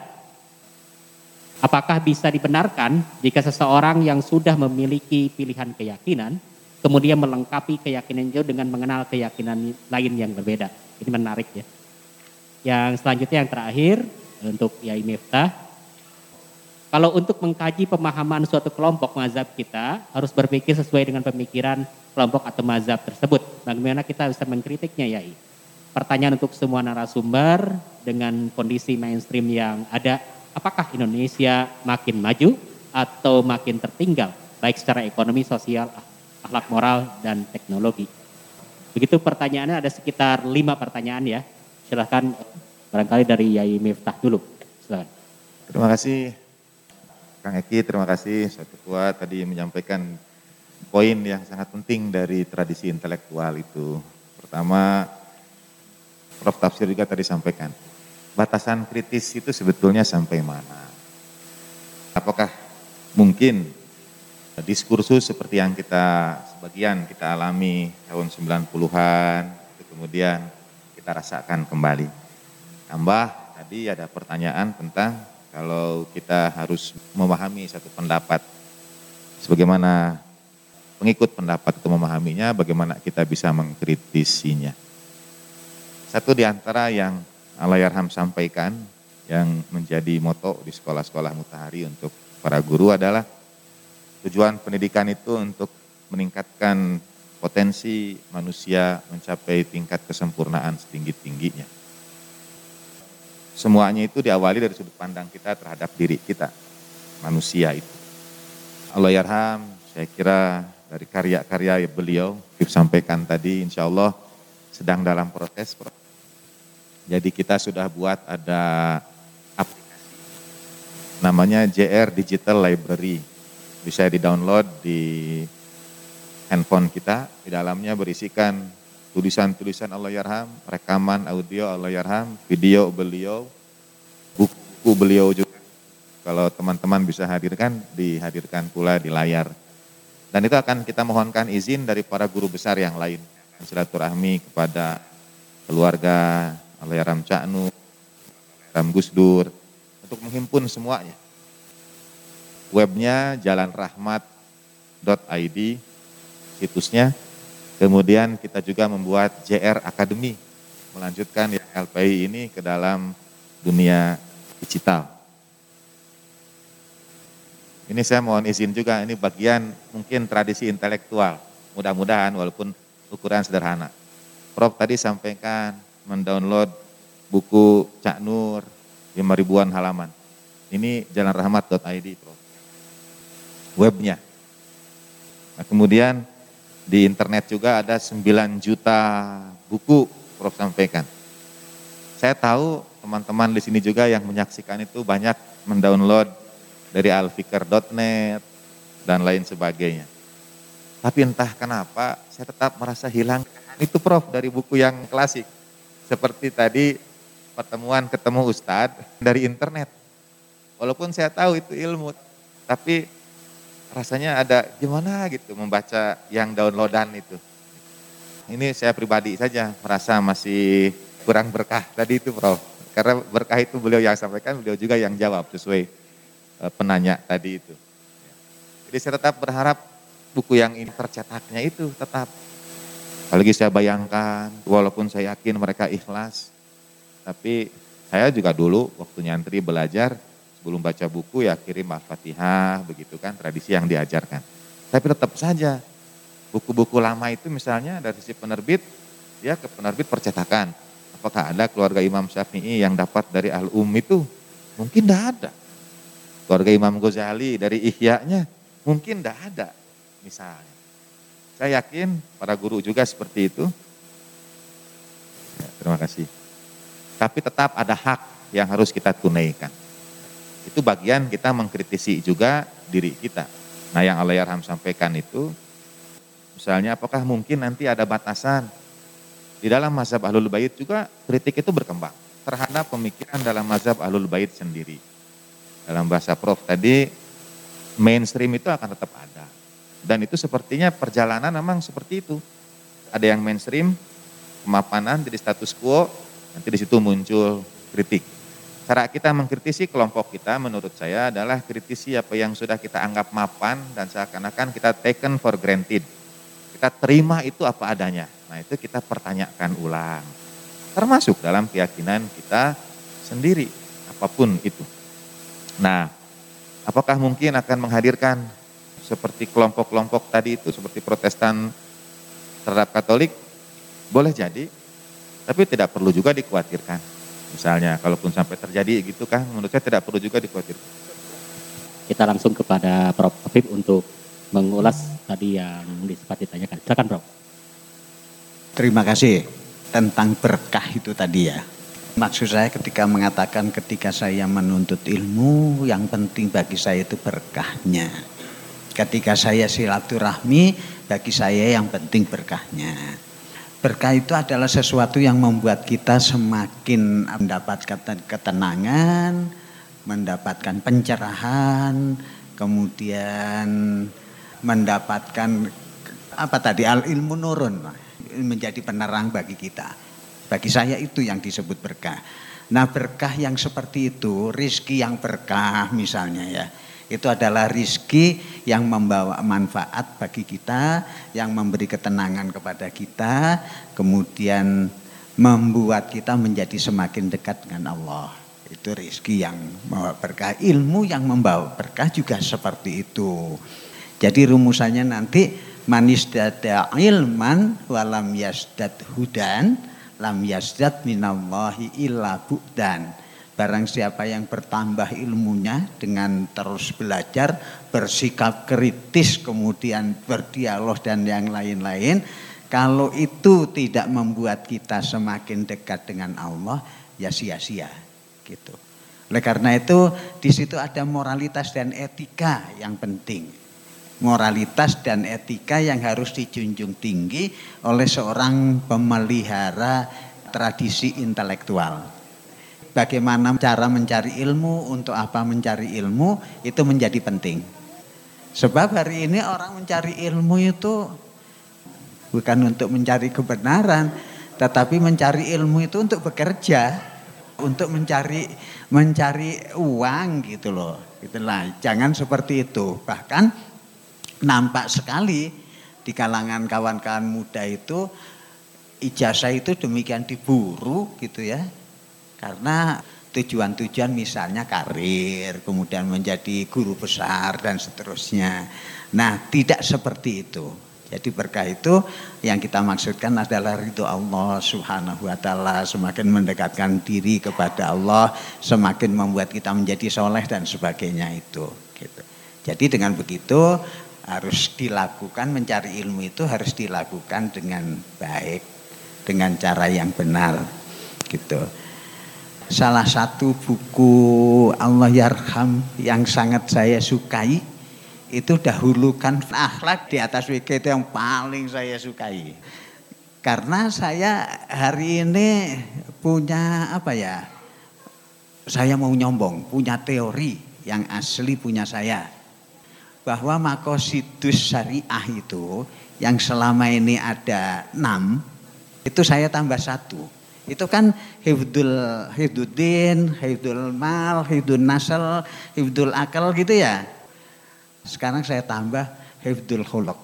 apakah bisa dibenarkan jika seseorang yang sudah memiliki pilihan keyakinan kemudian melengkapi keyakinan itu dengan mengenal keyakinan lain yang berbeda? Ini menarik ya. Yang selanjutnya yang terakhir untuk Yai Miftah, kalau untuk mengkaji pemahaman suatu kelompok mazhab kita harus berpikir sesuai dengan pemikiran kelompok atau mazhab tersebut. Bagaimana kita bisa mengkritiknya ya? Pertanyaan untuk semua narasumber dengan kondisi mainstream yang ada, apakah Indonesia makin maju atau makin tertinggal baik secara ekonomi, sosial, akhlak moral dan teknologi? Begitu pertanyaannya ada sekitar lima pertanyaan ya. Silahkan barangkali dari Yai Miftah dulu. Silahkan. Terima kasih Kang Eki, terima kasih Ustaz Ketua tadi menyampaikan poin yang sangat penting dari tradisi intelektual itu. Pertama, Prof. Tafsir juga tadi sampaikan, batasan kritis itu sebetulnya sampai mana? Apakah mungkin diskursus seperti yang kita sebagian kita alami tahun 90-an, kemudian kita rasakan kembali. Tambah tadi ada pertanyaan tentang kalau kita harus memahami satu pendapat sebagaimana pengikut pendapat itu memahaminya, bagaimana kita bisa mengkritisinya. Satu di antara yang Alayarham sampaikan yang menjadi moto di sekolah-sekolah mutahari untuk para guru adalah tujuan pendidikan itu untuk meningkatkan potensi manusia mencapai tingkat kesempurnaan setinggi-tingginya. Semuanya itu diawali dari sudut pandang kita terhadap diri kita. manusia itu. Allah yarham, saya kira dari karya-karya beliau, sampaikan tadi insya Allah sedang dalam proses. Jadi kita sudah buat ada aplikasi namanya JR Digital Library. Bisa di-download di handphone kita, di dalamnya berisikan tulisan-tulisan Allah Yarham, rekaman audio Allah Yarham, video beliau, buku beliau juga. Kalau teman-teman bisa hadirkan, dihadirkan pula di layar. Dan itu akan kita mohonkan izin dari para guru besar yang lain. Silaturahmi kepada keluarga Alayaram Caknu, Ram Gusdur, untuk menghimpun semuanya. Webnya jalanrahmat.id, situsnya. Kemudian kita juga membuat JR Academy, melanjutkan LPI ini ke dalam dunia digital. Ini saya mohon izin juga, ini bagian mungkin tradisi intelektual. Mudah-mudahan walaupun ukuran sederhana. Prof tadi sampaikan mendownload buku Cak Nur 5 ribuan halaman. Ini jalanrahmat.id Prof. Webnya. Nah, kemudian di internet juga ada 9 juta buku Prof sampaikan. Saya tahu teman-teman di sini juga yang menyaksikan itu banyak mendownload dari alfikar.net dan lain sebagainya. Tapi entah kenapa saya tetap merasa hilang itu Prof dari buku yang klasik. Seperti tadi pertemuan ketemu Ustadz dari internet. Walaupun saya tahu itu ilmu, tapi rasanya ada gimana gitu membaca yang downloadan itu. Ini saya pribadi saja merasa masih kurang berkah tadi itu Prof. Karena berkah itu beliau yang sampaikan, beliau juga yang jawab sesuai Eh, penanya tadi itu. Jadi saya tetap berharap buku yang ini tercetaknya itu tetap. Apalagi saya bayangkan, walaupun saya yakin mereka ikhlas, tapi saya juga dulu waktu nyantri belajar, sebelum baca buku ya kirim Al-Fatihah, begitu kan, tradisi yang diajarkan. Tapi tetap saja, buku-buku lama itu misalnya dari sisi penerbit, ya ke penerbit percetakan. Apakah ada keluarga Imam Syafi'i yang dapat dari Al-Um itu? Mungkin tidak ada keluarga Imam Ghazali dari ihya-nya mungkin tidak ada misalnya. Saya yakin para guru juga seperti itu. Ya, terima kasih. Tapi tetap ada hak yang harus kita tunaikan. Itu bagian kita mengkritisi juga diri kita. Nah yang Allah Yarham sampaikan itu, misalnya apakah mungkin nanti ada batasan. Di dalam mazhab Ahlul Bait juga kritik itu berkembang terhadap pemikiran dalam mazhab Ahlul Bait sendiri dalam bahasa Prof tadi mainstream itu akan tetap ada. Dan itu sepertinya perjalanan memang seperti itu. Ada yang mainstream, kemapanan jadi status quo, nanti di situ muncul kritik. Cara kita mengkritisi kelompok kita menurut saya adalah kritisi apa yang sudah kita anggap mapan dan seakan-akan kita taken for granted. Kita terima itu apa adanya. Nah itu kita pertanyakan ulang. Termasuk dalam keyakinan kita sendiri, apa pun itu. Nah, apakah mungkin akan menghadirkan seperti kelompok-kelompok tadi itu, seperti protestan terhadap katolik? Boleh jadi, tapi tidak perlu juga dikhawatirkan. Misalnya, kalaupun sampai terjadi gitu kan, menurut saya tidak perlu juga dikhawatirkan. Kita langsung kepada Prof. Afif untuk mengulas tadi yang sempat ditanyakan. Silakan Prof. Terima kasih tentang berkah itu tadi ya. Maksud saya ketika mengatakan ketika saya menuntut ilmu yang penting bagi saya itu berkahnya. Ketika saya silaturahmi bagi saya yang penting berkahnya. Berkah itu adalah sesuatu yang membuat kita semakin mendapatkan ketenangan, mendapatkan pencerahan, kemudian mendapatkan apa tadi al ilmu nurun menjadi penerang bagi kita. Bagi saya itu yang disebut berkah. Nah berkah yang seperti itu, rizki yang berkah misalnya ya. Itu adalah rizki yang membawa manfaat bagi kita, yang memberi ketenangan kepada kita, kemudian membuat kita menjadi semakin dekat dengan Allah. Itu rizki yang membawa berkah. Ilmu yang membawa berkah juga seperti itu. Jadi rumusannya nanti manis dada ilman walam yasdad hudan lam yasdad minallahi illa bu'dan. Barang siapa yang bertambah ilmunya dengan terus belajar, bersikap kritis, kemudian berdialog dan yang lain-lain, kalau itu tidak membuat kita semakin dekat dengan Allah, ya sia-sia gitu. Oleh karena itu di situ ada moralitas dan etika yang penting. Moralitas dan etika yang harus dijunjung tinggi oleh seorang pemelihara tradisi intelektual bagaimana cara mencari ilmu, untuk apa mencari ilmu, itu menjadi penting. Sebab hari ini orang mencari ilmu itu bukan untuk mencari kebenaran, tetapi mencari ilmu itu untuk bekerja, untuk mencari mencari uang gitu loh. Itulah, jangan seperti itu. Bahkan nampak sekali di kalangan kawan-kawan muda itu ijazah itu demikian diburu gitu ya karena tujuan-tujuan misalnya karir, kemudian menjadi guru besar dan seterusnya. Nah, tidak seperti itu. Jadi berkah itu yang kita maksudkan adalah ridho Allah subhanahu wa ta'ala. Semakin mendekatkan diri kepada Allah, semakin membuat kita menjadi soleh dan sebagainya itu. Gitu. Jadi dengan begitu harus dilakukan, mencari ilmu itu harus dilakukan dengan baik, dengan cara yang benar. Gitu salah satu buku Allah Yarham yang sangat saya sukai itu dahulukan akhlak di atas WK itu yang paling saya sukai. Karena saya hari ini punya apa ya? Saya mau nyombong, punya teori yang asli punya saya. Bahwa makosidus syariah itu yang selama ini ada enam, itu saya tambah satu itu kan hifdul hifduddin, hifdul mal, hifdul nasal, hifdul akal gitu ya. Sekarang saya tambah hifdul khuluk.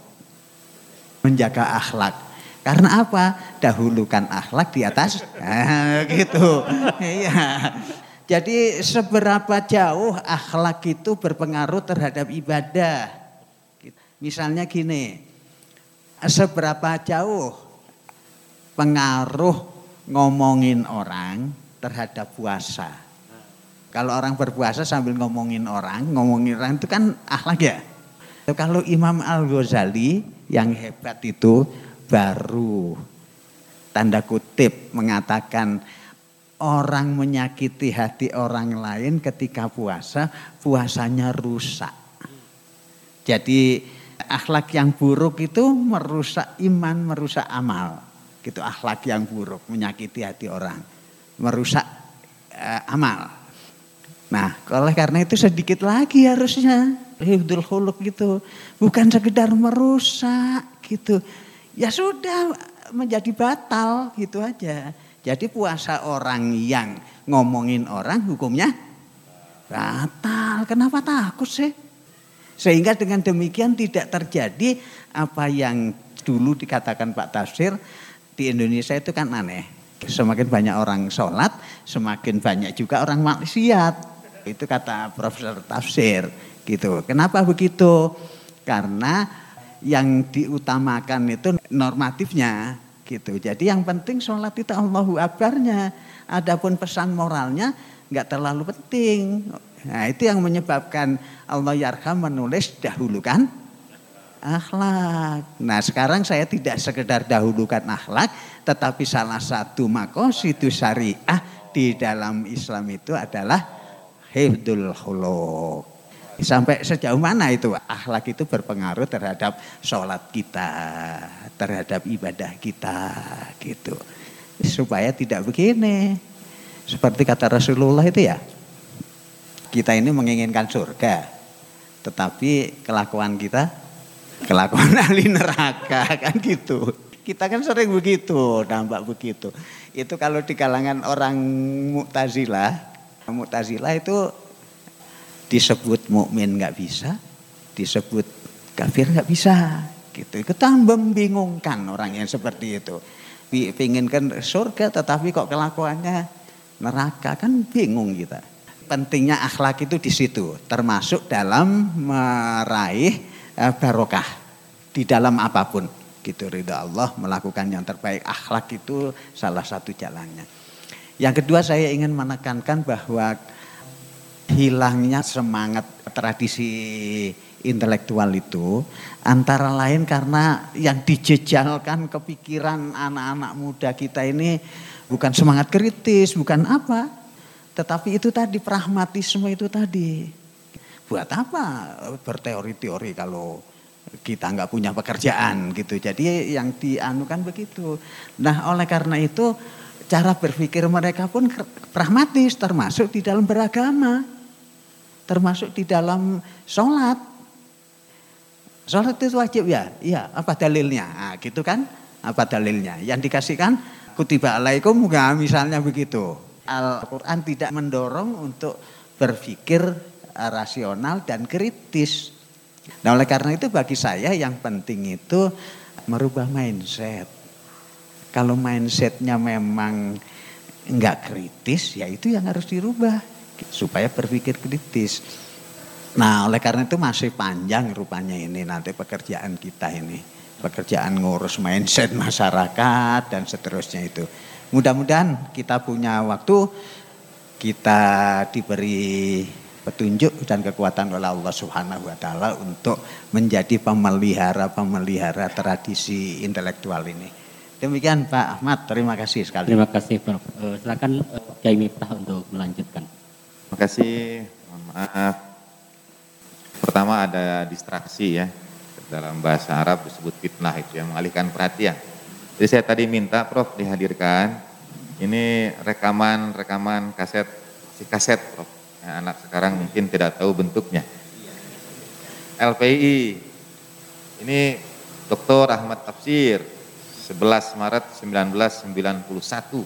Menjaga akhlak. Karena apa? Dahulukan akhlak di atas. Nah, gitu. Iya. Jadi seberapa jauh akhlak itu berpengaruh terhadap ibadah. Misalnya gini, seberapa jauh pengaruh ngomongin orang terhadap puasa. Kalau orang berpuasa sambil ngomongin orang, ngomongin orang itu kan akhlak ya. Kalau Imam Al-Ghazali yang hebat itu baru tanda kutip mengatakan orang menyakiti hati orang lain ketika puasa, puasanya rusak. Jadi akhlak yang buruk itu merusak iman, merusak amal gitu akhlak yang buruk, menyakiti hati orang, merusak uh, amal. Nah, oleh karena itu sedikit lagi harusnya hifdul khuluk gitu, bukan sekedar merusak gitu. Ya sudah menjadi batal gitu aja. Jadi puasa orang yang ngomongin orang hukumnya batal. Kenapa takut sih? Sehingga dengan demikian tidak terjadi apa yang dulu dikatakan Pak Tafsir di Indonesia itu kan aneh. Semakin banyak orang sholat, semakin banyak juga orang maksiat. Itu kata Profesor Tafsir gitu. Kenapa begitu? Karena yang diutamakan itu normatifnya gitu. Jadi yang penting sholat itu Allahu Akbarnya. Adapun pesan moralnya nggak terlalu penting. Nah itu yang menyebabkan Allah Yarham menulis dahulukan akhlak. Nah sekarang saya tidak sekedar dahulukan akhlak, tetapi salah satu makosidu syariah di dalam Islam itu adalah hifdul khuluk. Sampai sejauh mana itu akhlak itu berpengaruh terhadap sholat kita, terhadap ibadah kita gitu. Supaya tidak begini. Seperti kata Rasulullah itu ya, kita ini menginginkan surga, tetapi kelakuan kita kelakuan ahli neraka kan gitu. Kita kan sering begitu, nampak begitu. Itu kalau di kalangan orang Mu'tazilah, Mu'tazilah itu disebut mukmin nggak bisa, disebut kafir nggak bisa. Gitu. Itu tambah membingungkan orang yang seperti itu. Pinginkan surga tetapi kok kelakuannya neraka kan bingung kita. Pentingnya akhlak itu di situ, termasuk dalam meraih barokah di dalam apa pun. Gitu ridha Allah melakukan yang terbaik. Akhlak itu salah satu jalannya. Yang kedua saya ingin menekankan bahwa hilangnya semangat tradisi intelektual itu antara lain karena yang dijejalkan kepikiran anak-anak muda kita ini bukan semangat kritis, bukan apa, tetapi itu tadi pragmatisme itu tadi. Buat apa berteori-teori kalau kita nggak punya pekerjaan gitu. Jadi yang dianukan begitu. Nah oleh karena itu cara berpikir mereka pun pragmatis termasuk di dalam beragama. Termasuk di dalam sholat. Sholat itu wajib ya? Iya, apa dalilnya? Nah, gitu kan? Apa dalilnya? Yang dikasihkan kutiba alaikum misalnya begitu. Al-Quran tidak mendorong untuk berpikir rasional dan kritis. Nah oleh karena itu bagi saya yang penting itu merubah mindset. Kalau mindsetnya memang nggak kritis, ya itu yang harus dirubah supaya berpikir kritis. Nah oleh karena itu masih panjang rupanya ini nanti pekerjaan kita ini. Pekerjaan ngurus mindset masyarakat dan seterusnya itu. Mudah-mudahan kita punya waktu, kita diberi petunjuk dan kekuatan oleh Allah Subhanahu wa taala untuk menjadi pemelihara-pemelihara tradisi intelektual ini. Demikian Pak Ahmad, terima kasih sekali. Terima kasih Prof. Uh, silakan uh, Kiai Miftah untuk melanjutkan. Terima kasih. Mohon maaf. Pertama ada distraksi ya. Dalam bahasa Arab disebut fitnah itu yang mengalihkan perhatian. Jadi saya tadi minta Prof dihadirkan. Ini rekaman-rekaman kaset si kaset Prof Nah, anak sekarang mungkin tidak tahu bentuknya. LPI, ini Dr. Ahmad Tafsir, 11 Maret 1991.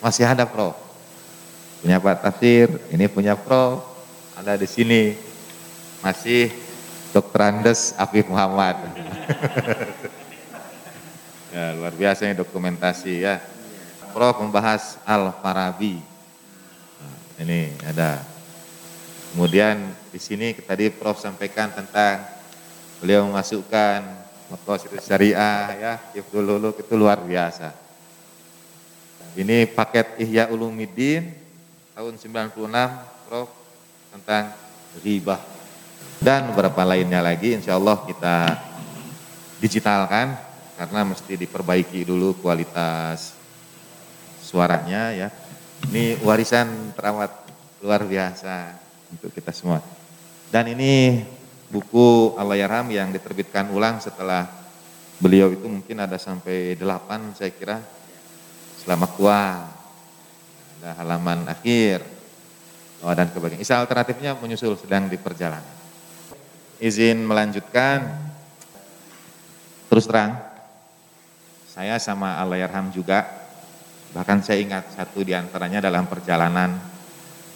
Masih ada Prof. Punya Pak Tafsir, ini punya Prof. Ada di sini. Masih Dr. Andes Afif Muhammad. ya, luar biasa ini dokumentasi ya. Prof membahas Al-Farabi ini ada. Kemudian di sini tadi Prof sampaikan tentang beliau memasukkan makos itu syariah ya, Hifdul Uluk itu luar biasa. Ini paket Ihya Ulumuddin tahun 96 Prof tentang riba dan beberapa lainnya lagi insya Allah kita digitalkan karena mesti diperbaiki dulu kualitas suaranya ya ini warisan teramat luar biasa untuk kita semua. Dan ini buku Allahyarham yang diterbitkan ulang setelah beliau itu mungkin ada sampai delapan saya kira. Selamat tua, ada halaman akhir, oh, dan kebagian. Isa alternatifnya menyusul sedang di perjalanan. Izin melanjutkan, terus terang, saya sama Allahyarham juga Bahkan saya ingat satu di antaranya dalam perjalanan.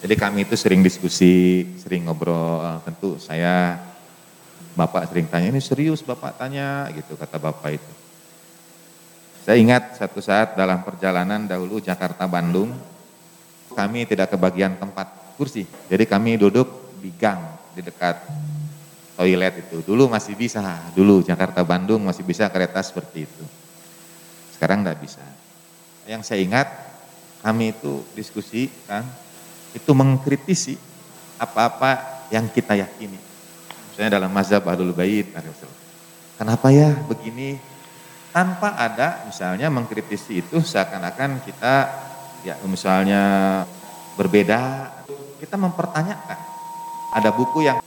Jadi kami itu sering diskusi, sering ngobrol. Tentu saya, Bapak sering tanya, ini serius Bapak tanya gitu kata Bapak itu. Saya ingat satu saat dalam perjalanan dahulu Jakarta-Bandung, kami tidak kebagian tempat kursi. Jadi kami duduk di gang di dekat toilet itu. Dulu masih bisa, dulu Jakarta-Bandung masih bisa kereta seperti itu. Sekarang tidak bisa yang saya ingat kami itu diskusi kan itu mengkritisi apa-apa yang kita yakini. Misalnya dalam mazhab Ahlul Bait Kenapa ya begini? Tanpa ada misalnya mengkritisi itu seakan-akan kita ya misalnya berbeda. Kita mempertanyakan. Ada buku yang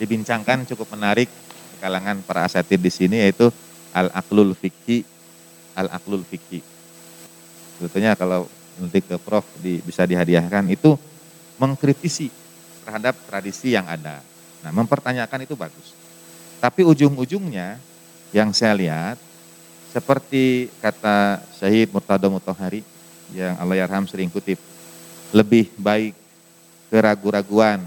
dibincangkan cukup menarik kalangan para asatid di sini yaitu Al-Aqlul Fikhi Al-Aqlul Fikhi sebetulnya kalau nanti ke Prof di, bisa dihadiahkan itu mengkritisi terhadap tradisi yang ada. Nah, mempertanyakan itu bagus. Tapi ujung-ujungnya yang saya lihat seperti kata Syahid Murtado Mutohari yang Allah Yarham sering kutip, lebih baik keraguan-raguan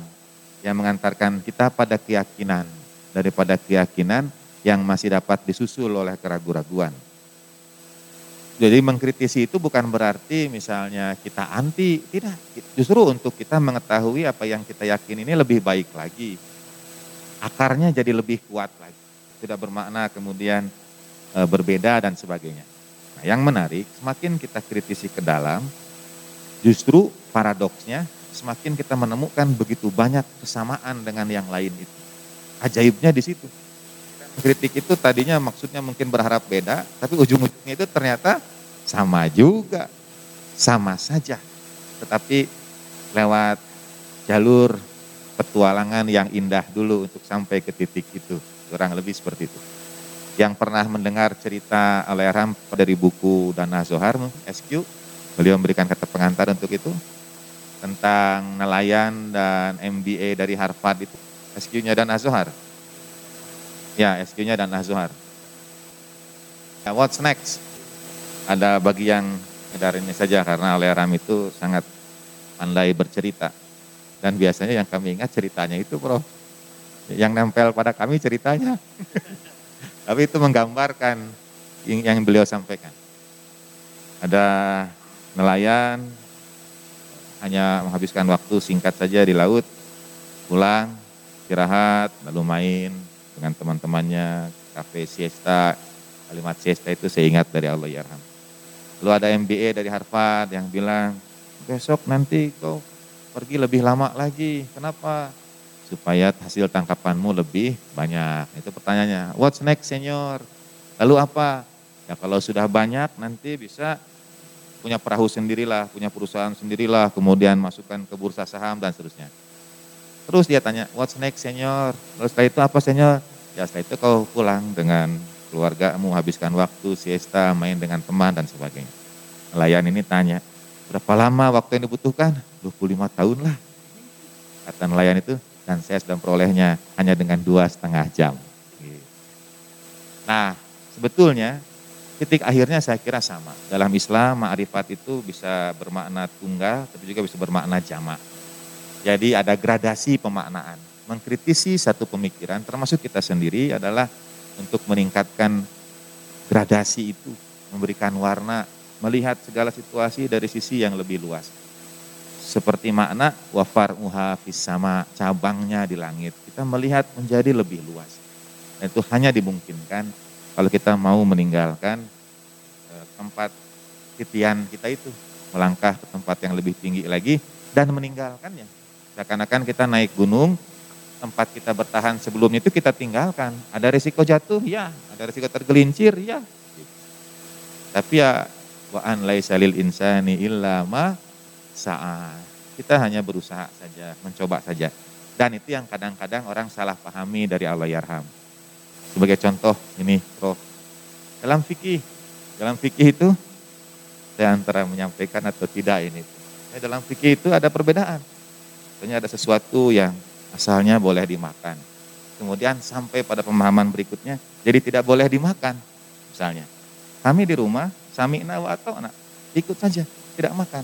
yang mengantarkan kita pada keyakinan daripada keyakinan yang masih dapat disusul oleh keraguan-raguan. Jadi mengkritisi itu bukan berarti misalnya kita anti, tidak. Justru untuk kita mengetahui apa yang kita yakin ini lebih baik lagi. Akarnya jadi lebih kuat lagi. Tidak bermakna kemudian e, berbeda dan sebagainya. Nah, yang menarik, semakin kita kritisi ke dalam, justru paradoksnya semakin kita menemukan begitu banyak kesamaan dengan yang lain itu. Ajaibnya di situ. Kritik itu tadinya maksudnya mungkin berharap beda, tapi ujung-ujungnya itu ternyata sama juga, sama saja. Tetapi lewat jalur petualangan yang indah dulu untuk sampai ke titik itu. Kurang lebih seperti itu. Yang pernah mendengar cerita Ram dari buku Dana Zohar, SQ, beliau memberikan kata pengantar untuk itu tentang nelayan dan MBA dari Harvard itu. SQ-nya dan Zohar. Ya, SQ-nya dan Azhar. Ya, what's next? Ada bagi yang dari ini saja karena Ram itu sangat pandai bercerita. Dan biasanya yang kami ingat ceritanya itu, Prof. Yang nempel pada kami ceritanya. Tapi itu menggambarkan yang beliau sampaikan. Ada nelayan hanya menghabiskan waktu singkat saja di laut, pulang, istirahat, lalu main, dengan teman-temannya, kafe siesta, kalimat siesta itu saya ingat dari Allah ya Lalu ada MBA dari Harvard yang bilang, besok nanti kau pergi lebih lama lagi. Kenapa? Supaya hasil tangkapanmu lebih banyak. Itu pertanyaannya. What's next senior? Lalu apa? Ya kalau sudah banyak nanti bisa punya perahu sendirilah, punya perusahaan sendirilah, kemudian masukkan ke bursa saham dan seterusnya. Terus dia tanya, what's next senior? Terus setelah itu apa senior? Ya setelah itu kau pulang dengan keluargamu, habiskan waktu, siesta, main dengan teman dan sebagainya. Nelayan ini tanya, berapa lama waktu yang dibutuhkan? 25 tahun lah. Kata nelayan itu, dan saya sudah perolehnya hanya dengan dua setengah jam. Nah, sebetulnya titik akhirnya saya kira sama. Dalam Islam, ma'rifat itu bisa bermakna tunggal, tapi juga bisa bermakna jamak. Jadi ada gradasi pemaknaan. Mengkritisi satu pemikiran termasuk kita sendiri adalah untuk meningkatkan gradasi itu, memberikan warna, melihat segala situasi dari sisi yang lebih luas. Seperti makna wafar muha sama cabangnya di langit. Kita melihat menjadi lebih luas. Dan itu hanya dimungkinkan kalau kita mau meninggalkan eh, tempat titian kita itu. Melangkah ke tempat yang lebih tinggi lagi dan meninggalkannya Seakan-akan kita naik gunung, tempat kita bertahan sebelumnya itu kita tinggalkan. Ada risiko jatuh, ya. Ada risiko tergelincir, ya. Tapi ya wa an laisa lil insani illa ma. Kita hanya berusaha saja, mencoba saja. Dan itu yang kadang-kadang orang salah pahami dari Allah Yarham. Sebagai contoh ini. Dalam fikih, dalam fikih itu saya antara menyampaikan atau tidak ini. Dalam fikih itu ada perbedaan Tentunya ada sesuatu yang asalnya boleh dimakan. Kemudian sampai pada pemahaman berikutnya, jadi tidak boleh dimakan. Misalnya, kami di rumah, sami wa atau anak, ikut saja, tidak makan.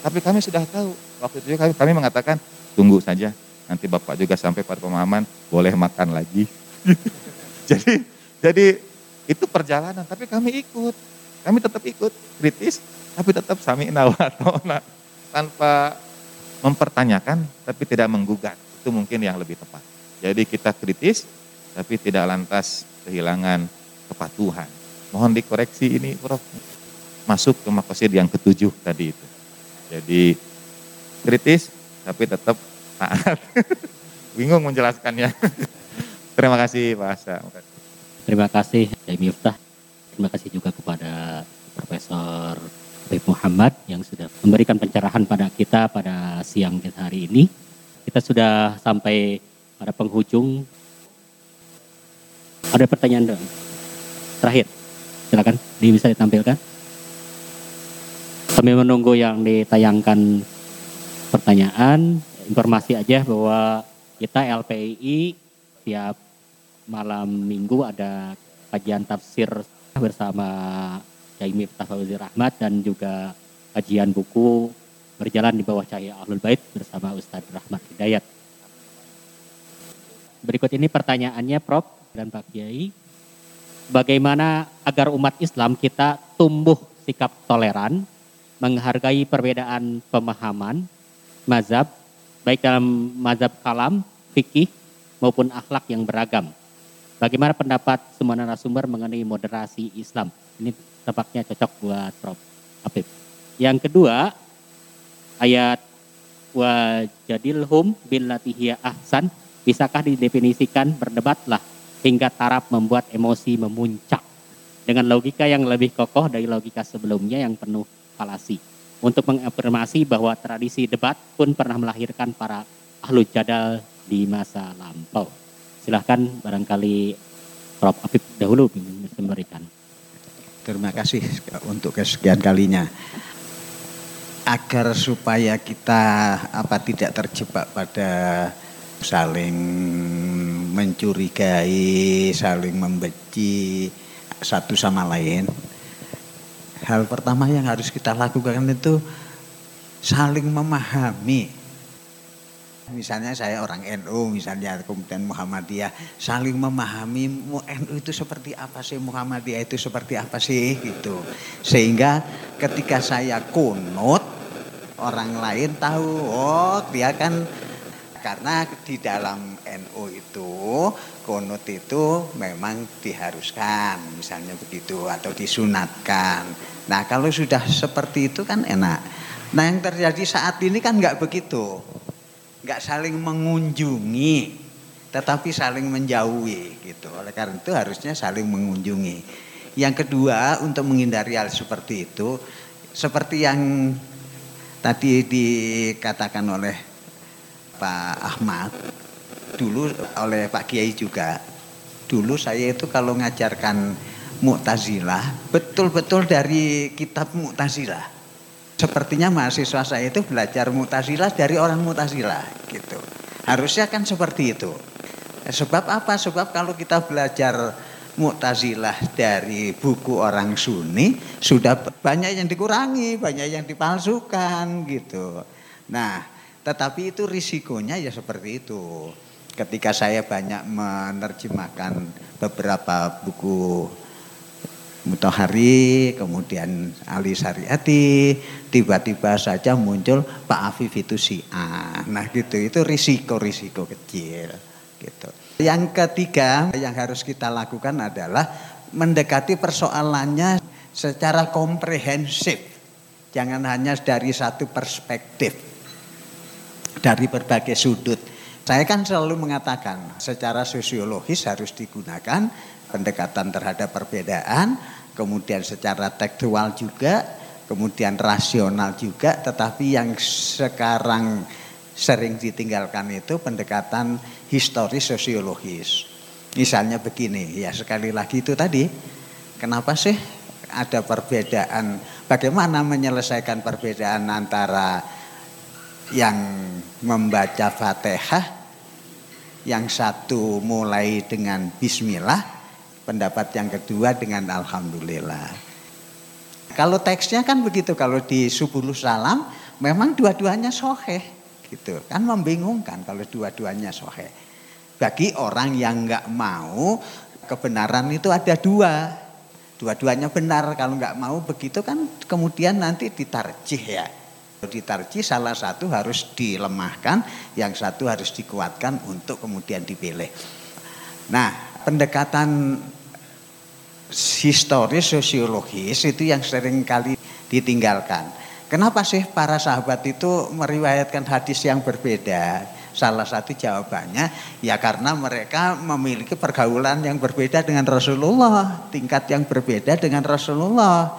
Tapi kami sudah tahu, waktu itu kami, kami mengatakan, tunggu saja, nanti Bapak juga sampai pada pemahaman, boleh makan lagi. jadi jadi itu perjalanan, tapi kami ikut. Kami tetap ikut, kritis, tapi tetap sami wa atau tanpa mempertanyakan tapi tidak menggugat. Itu mungkin yang lebih tepat. Jadi kita kritis tapi tidak lantas kehilangan kepatuhan. Mohon dikoreksi ini Prof. Masuk ke makosid yang ketujuh tadi itu. Jadi kritis tapi tetap taat. Bingung menjelaskannya. Terima kasih Pak Asa. Terima kasih Jaime Miftah. Terima kasih juga kepada Profesor Habib Muhammad yang sudah memberikan pencerahan pada kita pada siang hari ini. Kita sudah sampai pada penghujung. Ada pertanyaan dong. Terakhir, silakan, di bisa ditampilkan. Kami menunggu yang ditayangkan pertanyaan, informasi aja bahwa kita LPI tiap malam minggu ada kajian tafsir bersama Kiai Miftah Fauzi Rahmat dan juga kajian buku berjalan di bawah cahaya Ahlul Bait bersama Ustadz Rahmat Hidayat. Berikut ini pertanyaannya Prof dan Pak Kiai. Bagaimana agar umat Islam kita tumbuh sikap toleran, menghargai perbedaan pemahaman, mazhab, baik dalam mazhab kalam, fikih, maupun akhlak yang beragam. Bagaimana pendapat semua narasumber mengenai moderasi Islam? Ini tebaknya cocok buat Prof. Apip. Yang kedua, ayat wa jadilhum billati ahsan bisakah didefinisikan berdebatlah hingga taraf membuat emosi memuncak dengan logika yang lebih kokoh dari logika sebelumnya yang penuh falasi untuk mengafirmasi bahwa tradisi debat pun pernah melahirkan para ahlu jadal di masa lampau. Silahkan barangkali Prof. Apip dahulu memberikan. Terima kasih untuk kesekian kalinya. Agar supaya kita apa tidak terjebak pada saling mencurigai, saling membenci satu sama lain. Hal pertama yang harus kita lakukan itu saling memahami misalnya saya orang NU misalnya kemudian Muhammadiyah saling memahami NU itu seperti apa sih? Muhammadiyah itu seperti apa sih? Gitu. Sehingga ketika saya kunut orang lain tahu oh dia kan karena di dalam NU itu kunut itu memang diharuskan misalnya begitu atau disunatkan. Nah kalau sudah seperti itu kan enak. Nah yang terjadi saat ini kan nggak begitu nggak saling mengunjungi tetapi saling menjauhi gitu. Oleh karena itu harusnya saling mengunjungi. Yang kedua untuk menghindari hal seperti itu seperti yang tadi dikatakan oleh Pak Ahmad dulu oleh Pak Kiai juga dulu saya itu kalau ngajarkan Mu'tazilah betul-betul dari kitab Mu'tazilah Sepertinya mahasiswa saya itu belajar mutasilah dari orang mutasilah gitu. Harusnya kan seperti itu. Sebab apa? Sebab kalau kita belajar Mu'tazilah dari buku orang Sunni sudah banyak yang dikurangi, banyak yang dipalsukan gitu. Nah, tetapi itu risikonya ya seperti itu. Ketika saya banyak menerjemahkan beberapa buku Mutohari, kemudian Ali Syariati, tiba-tiba saja muncul Pak Afif itu si A. Nah gitu, itu risiko-risiko kecil. gitu. Yang ketiga yang harus kita lakukan adalah mendekati persoalannya secara komprehensif. Jangan hanya dari satu perspektif, dari berbagai sudut. Saya kan selalu mengatakan secara sosiologis harus digunakan pendekatan terhadap perbedaan, kemudian secara tekstual juga, kemudian rasional juga, tetapi yang sekarang sering ditinggalkan itu pendekatan historis sosiologis. Misalnya begini, ya sekali lagi itu tadi, kenapa sih ada perbedaan, bagaimana menyelesaikan perbedaan antara yang membaca Fatihah, yang satu mulai dengan Bismillah, Pendapat yang kedua dengan Alhamdulillah. Kalau teksnya kan begitu, kalau di Subulu Salam memang dua-duanya soheh. Gitu. Kan membingungkan kalau dua-duanya soheh. Bagi orang yang nggak mau kebenaran itu ada dua. Dua-duanya benar, kalau nggak mau begitu kan kemudian nanti ditarjih ya. Ditarjih salah satu harus dilemahkan, yang satu harus dikuatkan untuk kemudian dipilih. Nah, pendekatan historis sosiologis itu yang sering kali ditinggalkan. Kenapa sih para sahabat itu meriwayatkan hadis yang berbeda? Salah satu jawabannya ya karena mereka memiliki pergaulan yang berbeda dengan Rasulullah, tingkat yang berbeda dengan Rasulullah.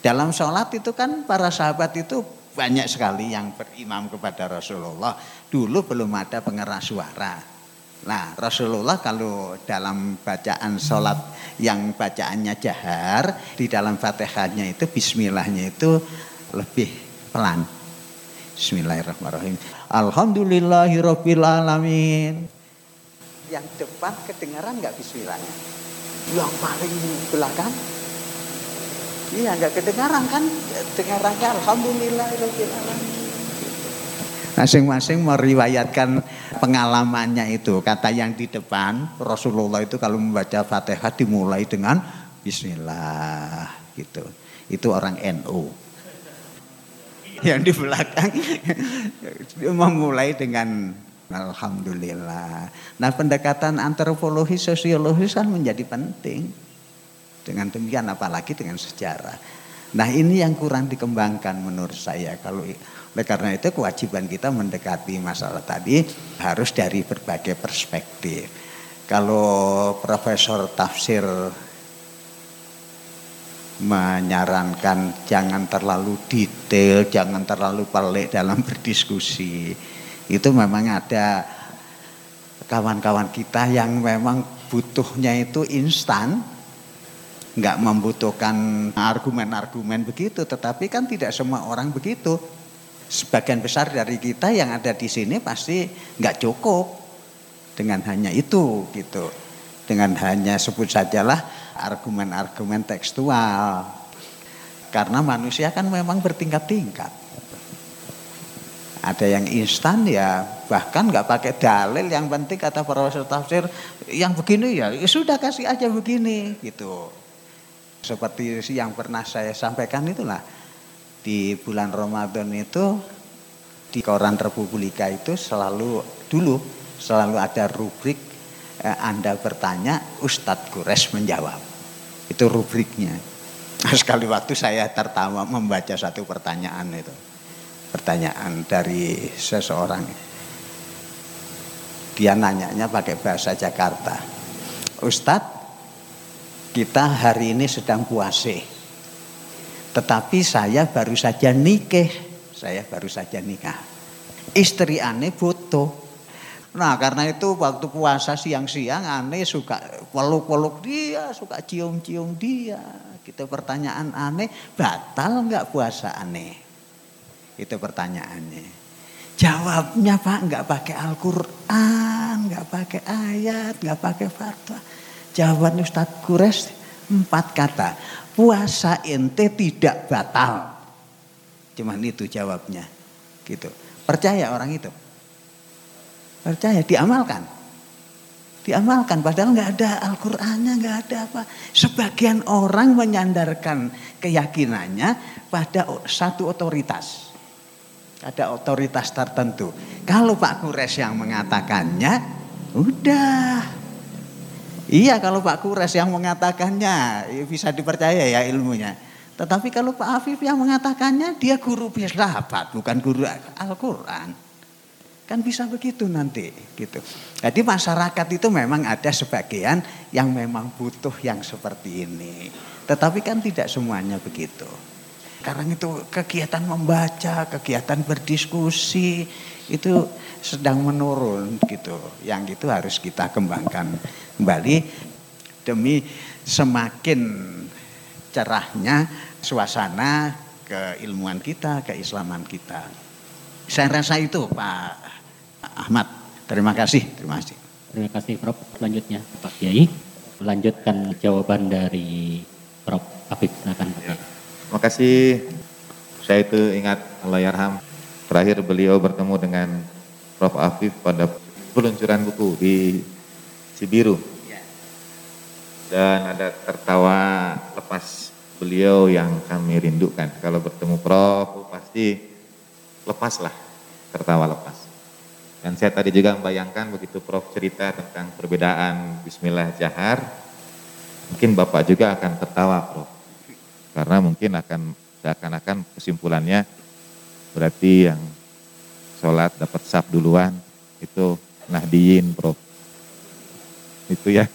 Dalam sholat itu kan para sahabat itu banyak sekali yang berimam kepada Rasulullah. Dulu belum ada pengeras suara. Nah Rasulullah kalau dalam bacaan sholat yang bacaannya jahar, di dalam fatihahnya itu bismillahnya itu lebih pelan. Bismillahirrahmanirrahim. Alhamdulillahirabbil alamin. Yang depan kedengaran nggak bismillahnya? Yang paling belakang? Iya nggak kedengaran kan? Dengarannya alhamdulillahirabbil alamin masing-masing meriwayatkan pengalamannya itu. Kata yang di depan Rasulullah itu kalau membaca Fatihah dimulai dengan Bismillah gitu. Itu orang NU. Yang di belakang memulai dengan Alhamdulillah. Nah pendekatan antropologi sosiologis kan menjadi penting. Dengan demikian apalagi dengan sejarah. Nah ini yang kurang dikembangkan menurut saya. Kalau oleh karena itu kewajiban kita mendekati masalah tadi harus dari berbagai perspektif. Kalau Profesor Tafsir menyarankan jangan terlalu detail, jangan terlalu pelik dalam berdiskusi. Itu memang ada kawan-kawan kita yang memang butuhnya itu instan, nggak membutuhkan argumen-argumen begitu, tetapi kan tidak semua orang begitu. Sebagian besar dari kita yang ada di sini pasti nggak cukup dengan hanya itu gitu, dengan hanya sebut sajalah argumen-argumen tekstual, karena manusia kan memang bertingkat-tingkat. Ada yang instan ya bahkan nggak pakai dalil yang penting kata profesor tafsir yang begini ya, ya sudah kasih aja begini gitu. Seperti yang pernah saya sampaikan itulah di bulan Ramadan itu di koran Republika itu selalu dulu selalu ada rubrik eh, Anda bertanya Ustadz Gures menjawab. Itu rubriknya. Sekali waktu saya tertawa membaca satu pertanyaan itu pertanyaan dari seseorang. Dia nanyanya pakai bahasa Jakarta. Ustadz, kita hari ini sedang puase. Tetapi saya baru saja nikah. Saya baru saja nikah. Istri aneh butuh. Nah karena itu waktu puasa siang-siang aneh suka peluk-peluk dia, suka cium-cium dia. Kita gitu pertanyaan aneh, batal nggak puasa aneh? Itu pertanyaannya. Jawabnya Pak nggak pakai Al-Quran, nggak pakai ayat, nggak pakai fatwa. Jawaban Ustadz Kures empat kata. Puasa ente tidak batal. Cuman itu jawabnya. Gitu. Percaya orang itu? Percaya, diamalkan. Diamalkan, padahal nggak ada Al-Qur'annya, nggak ada apa. Sebagian orang menyandarkan keyakinannya pada satu otoritas ada otoritas tertentu. Kalau Pak Kures yang mengatakannya, udah. Iya kalau Pak Kures yang mengatakannya, ya bisa dipercaya ya ilmunya. Tetapi kalau Pak Afif yang mengatakannya, dia guru filsafat, bukan guru Al-Quran. Kan bisa begitu nanti gitu. Jadi masyarakat itu memang ada sebagian yang memang butuh yang seperti ini. Tetapi kan tidak semuanya begitu. Sekarang itu kegiatan membaca, kegiatan berdiskusi itu sedang menurun gitu. Yang itu harus kita kembangkan kembali demi semakin cerahnya suasana keilmuan kita, keislaman kita. Saya rasa itu Pak Ahmad. Terima kasih, terima kasih. Terima kasih Prof. Selanjutnya Pak Kiai melanjutkan jawaban dari Prof. Afif. Silakan Pak Kiai. Terima kasih. Saya itu ingat Allah Yarham. Terakhir beliau bertemu dengan Prof. Afif pada peluncuran buku di Sibiru. Dan ada tertawa lepas beliau yang kami rindukan. Kalau bertemu Prof pasti lepaslah tertawa lepas. Dan saya tadi juga membayangkan begitu Prof cerita tentang perbedaan Bismillah Jahar, mungkin Bapak juga akan tertawa Prof karena mungkin akan seakan-akan kesimpulannya berarti yang sholat dapat saf duluan itu nahdiyin bro. Itu ya.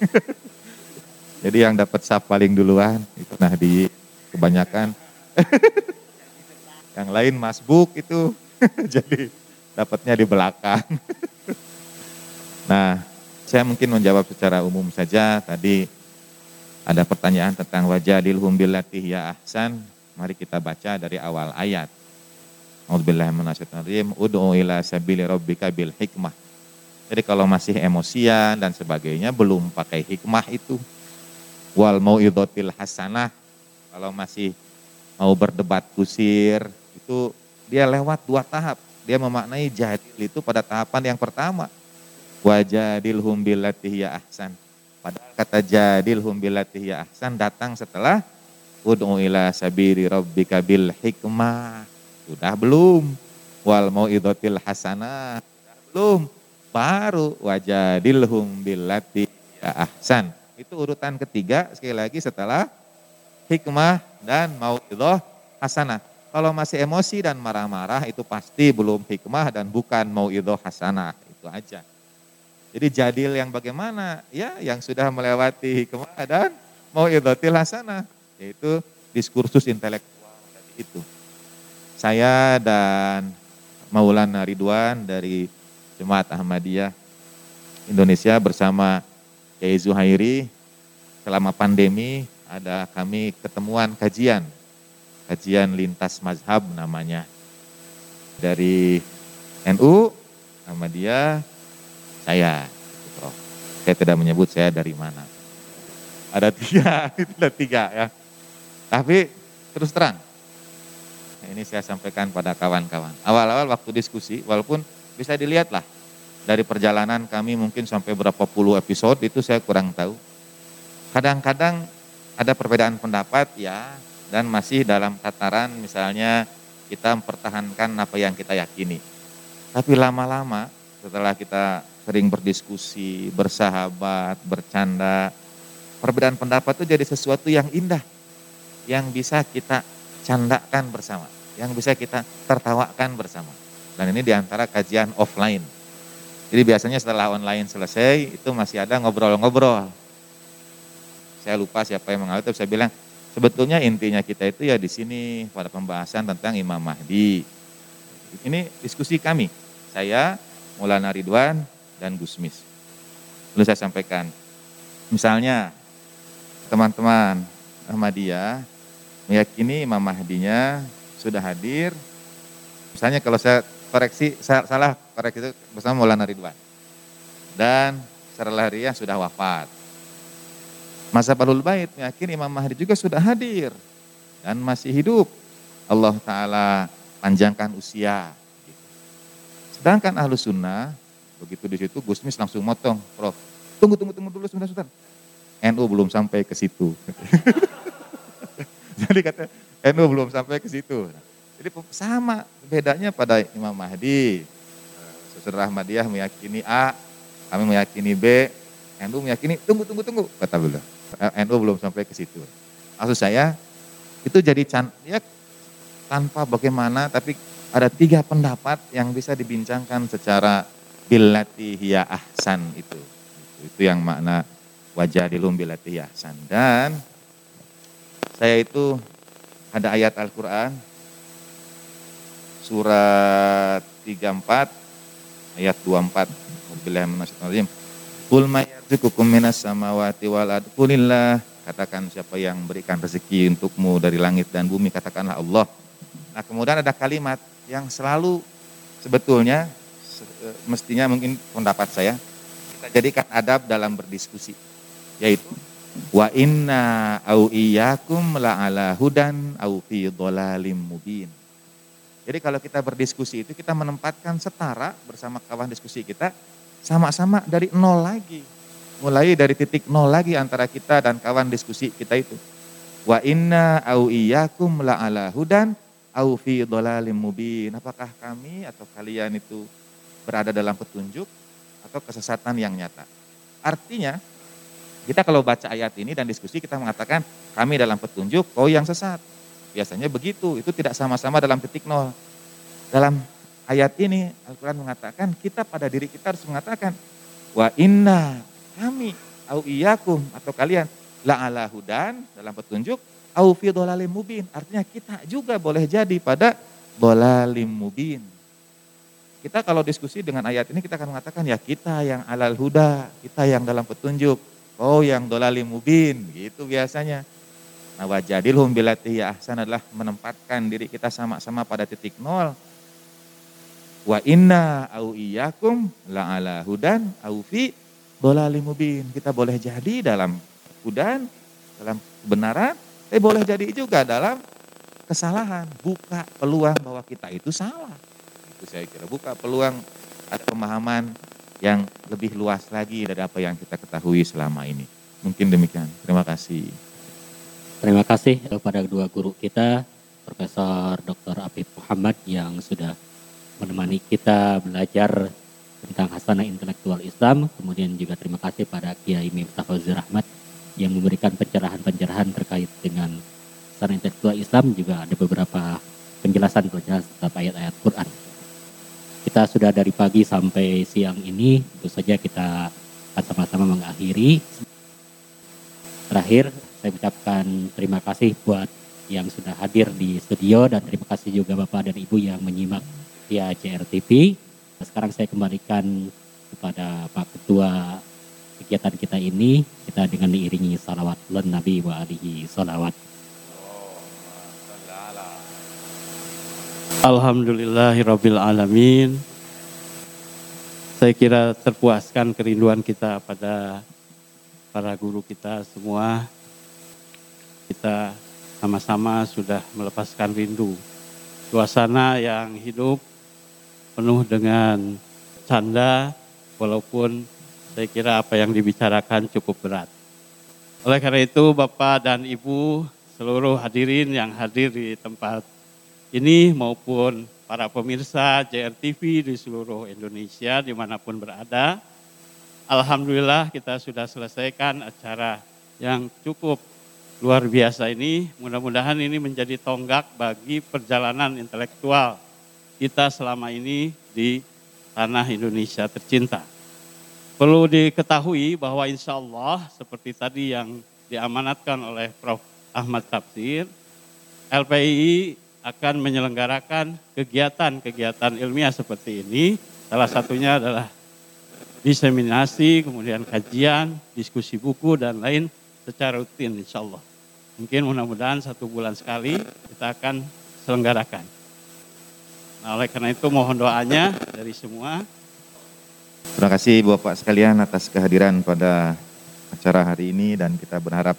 Jadi yang dapat saf paling duluan itu nahdiyin kebanyakan. Yang lain masbuk itu jadi dapatnya di belakang. Nah saya mungkin menjawab secara umum saja. Tadi ada pertanyaan tentang wajadilhum billati ya ahsan. Mari kita baca dari awal ayat. A'udzubillahi minasyaitonir Ud'u ila sabili rabbika bil hikmah. Jadi kalau masih emosian dan sebagainya belum pakai hikmah itu. Wal mauidhatil hasanah. Kalau masih mau berdebat kusir itu dia lewat dua tahap. Dia memaknai jadil itu pada tahapan yang pertama. Wajadilhum billati ya ahsan Padahal kata jadil hum bilati ya ahsan datang setelah ud'u ila sabiri rabbika bil hikmah. Sudah belum? Wal mau'idotil hasanah. Sudah belum? Baru wajadilhum billati ya ahsan. itu urutan ketiga sekali lagi setelah hikmah dan mauidhah hasanah. Kalau masih emosi dan marah-marah itu pasti belum hikmah dan bukan mauidhah hasanah. Itu aja. Jadi jadil yang bagaimana? Ya, yang sudah melewati hikmah dan mauidhatil hasanah, yaitu diskursus intelektual itu. Saya dan Maulana Ridwan dari Jemaat Ahmadiyah Indonesia bersama Kiai Zuhairi selama pandemi ada kami ketemuan kajian kajian lintas mazhab namanya dari NU Ahmadiyah saya Prof. Saya tidak menyebut saya dari mana. Ada tiga, ada tiga ya. Tapi terus terang, ini saya sampaikan pada kawan-kawan. Awal-awal waktu diskusi, walaupun bisa dilihat lah dari perjalanan kami mungkin sampai berapa puluh episode itu saya kurang tahu. Kadang-kadang ada perbedaan pendapat ya dan masih dalam tataran misalnya kita mempertahankan apa yang kita yakini. Tapi lama-lama setelah kita sering berdiskusi, bersahabat, bercanda, perbedaan pendapat itu jadi sesuatu yang indah yang bisa kita candakan bersama, yang bisa kita tertawakan bersama. Dan ini di antara kajian offline. Jadi biasanya setelah online selesai itu masih ada ngobrol-ngobrol. Saya lupa siapa yang mengalir, tapi saya bilang sebetulnya intinya kita itu ya di sini pada pembahasan tentang Imam Mahdi. Ini diskusi kami. Saya, Maulana Ridwan, dan Gusmis. Lalu saya sampaikan, misalnya teman-teman Ahmadiyah meyakini Imam Mahdinya sudah hadir. Misalnya kalau saya koreksi, saya salah koreksi itu bersama Maulana Ridwan. Dan secara lahiriah sudah wafat. Masa Balul Bait meyakini Imam Mahdi juga sudah hadir dan masih hidup. Allah Ta'ala panjangkan usia. Sedangkan ahlu sunnah Begitu di situ Gusmis langsung motong, Prof. Tunggu, tunggu, tunggu dulu sebentar, sebentar. NU belum sampai ke situ. Jadi kata NU belum sampai ke situ. Jadi sama bedanya pada Imam Mahdi. Saudara Ahmadiyah meyakini A, kami meyakini B, NU meyakini tunggu, tunggu, tunggu, kata beliau. NU belum sampai ke situ. Maksud saya itu jadi can, ya tanpa bagaimana tapi ada tiga pendapat yang bisa dibincangkan secara billati hiya ahsan itu. Itu yang makna wajah dilum billati hiya ahsan. Dan saya itu ada ayat Al-Quran surat 34 ayat 24 Wabillahi minasyaitonir Qul may yarzuqukum minas samawati wal katakan siapa yang berikan rezeki untukmu dari langit dan bumi katakanlah Allah. Nah, kemudian ada kalimat yang selalu sebetulnya mestinya mungkin pendapat saya kita jadikan adab dalam berdiskusi yaitu wa inna au iyyakum ala hudan au fi dhalalim mubin. Jadi kalau kita berdiskusi itu kita menempatkan setara bersama kawan diskusi kita sama-sama dari nol lagi. Mulai dari titik nol lagi antara kita dan kawan diskusi kita itu. Wa inna au iyyakum ala hudan au fi dhalalim mubin. Apakah kami atau kalian itu berada dalam petunjuk atau kesesatan yang nyata. Artinya, kita kalau baca ayat ini dan diskusi kita mengatakan kami dalam petunjuk, kau yang sesat. Biasanya begitu, itu tidak sama-sama dalam titik nol. Dalam ayat ini Al-Quran mengatakan kita pada diri kita harus mengatakan wa inna kami au iyakum atau kalian la ala hudan dalam petunjuk au fi mubin. Artinya kita juga boleh jadi pada dolalim mubin kita kalau diskusi dengan ayat ini kita akan mengatakan ya kita yang alal huda, kita yang dalam petunjuk, oh yang dolali mubin, gitu biasanya. Nah wajadilhum bilati ahsan adalah menempatkan diri kita sama-sama pada titik nol. Wa inna au iyyakum la ala hudan au fi dolali mubin. Kita boleh jadi dalam hudan, dalam kebenaran, tapi boleh jadi juga dalam kesalahan. Buka peluang bahwa kita itu salah itu saya kira buka peluang ada pemahaman yang lebih luas lagi dari apa yang kita ketahui selama ini. Mungkin demikian. Terima kasih. Terima kasih kepada kedua guru kita, Profesor Dr. Abid Muhammad yang sudah menemani kita belajar tentang hasanah intelektual Islam. Kemudian juga terima kasih pada Kiai Miftah Fauzi Rahmat yang memberikan pencerahan-pencerahan terkait dengan sarana intelektual Islam juga ada beberapa penjelasan penjelasan tentang ayat-ayat Quran. Kita sudah dari pagi sampai siang ini, tentu saja kita akan sama-sama mengakhiri. Terakhir, saya ucapkan terima kasih buat yang sudah hadir di studio dan terima kasih juga Bapak dan Ibu yang menyimak via CRTV. Sekarang saya kembalikan kepada Pak Ketua kegiatan kita ini, kita dengan diiringi salawat bulan Nabi wa alihi salawat. Alhamdulillahirabbil alamin. Saya kira terpuaskan kerinduan kita pada para guru kita semua. Kita sama-sama sudah melepaskan rindu. Suasana yang hidup penuh dengan canda walaupun saya kira apa yang dibicarakan cukup berat. Oleh karena itu Bapak dan Ibu seluruh hadirin yang hadir di tempat ini maupun para pemirsa JRTV di seluruh Indonesia di mana pun berada. Alhamdulillah kita sudah selesaikan acara yang cukup luar biasa ini. Mudah-mudahan ini menjadi tonggak bagi perjalanan intelektual kita selama ini di tanah Indonesia tercinta. Perlu diketahui bahwa insya Allah seperti tadi yang diamanatkan oleh Prof. Ahmad Tafsir, LPI akan menyelenggarakan kegiatan-kegiatan ilmiah seperti ini. Salah satunya adalah diseminasi, kemudian kajian, diskusi buku, dan lain secara rutin insya Allah. Mungkin mudah-mudahan satu bulan sekali kita akan selenggarakan. Nah, oleh karena itu mohon doanya dari semua Terima kasih Bapak sekalian atas kehadiran pada acara hari ini dan kita berharap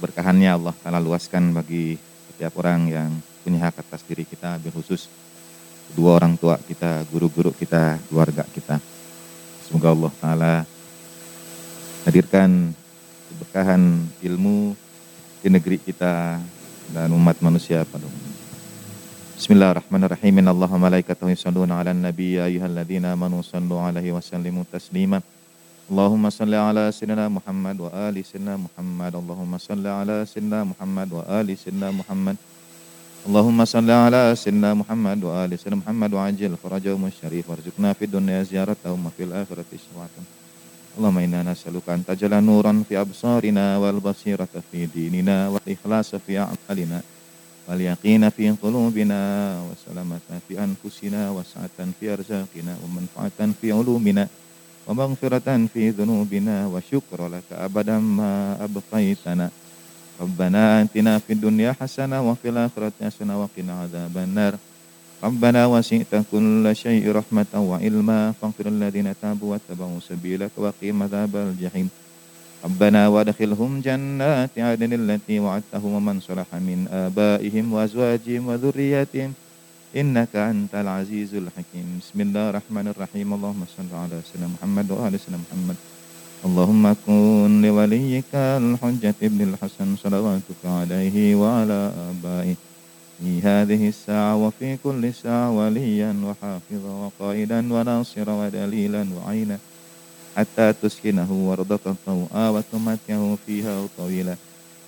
berkahannya Allah Ta'ala luaskan bagi setiap orang yang punya hak atas diri kita, khusus kedua orang tua kita, guru-guru kita, keluarga kita. Semoga Allah Ta'ala hadirkan keberkahan ilmu di negeri kita dan umat manusia pada. Bismillahirrahmanirrahim. Allah malaikatahu yusalluna 'alan nabi ya ayyuhalladzina amanu sallu 'alaihi wa sallimu taslima. Allahumma salli ala sayyidina Muhammad wa ali sayyidina Muhammad. Allahumma salli ala sayyidina Muhammad wa ali sayyidina Muhammad. اللهم صل على سيدنا محمد وآل سيدنا محمد وعجل فرجهم الشريف وارزقنا في الدنيا زيارتهم وفي الآخرة شفاعتهم اللهم إنا نسألك أن تجعل نورا في أبصارنا والبصيرة في ديننا والإخلاص في أعمالنا واليقين في قلوبنا وسلامة في أنفسنا وسعة في أرزاقنا ومنفعة في علومنا ومغفرة في ذنوبنا وشكر لك أبدا ما أبقيتنا. ربنا آتنا في الدنيا حسنة وفي الآخرة حسنة وقنا عذاب النار. ربنا وسعت كل شيء رحمة وعلما. فاغفر الذين تابوا واتبعوا سبيلك وقيم عذاب الجحيم. ربنا وادخلهم جنات عدن التي وعدتهم ومن صلح من آبائهم وأزواجهم وذرياتهم إنك أنت العزيز الحكيم. بسم الله الرحمن الرحيم. اللهم صل على سيدنا محمد وآل سيدنا محمد. اللهم كن لوليك الحجة ابن الحسن صلواتك عليه وعلى آبائه في هذه الساعة وفي كل ساعة وليا وحافظا وقائدا وناصرا ودليلا وعينا حتى تسكنه وارضك طوعا وتمتعه فيها طويلا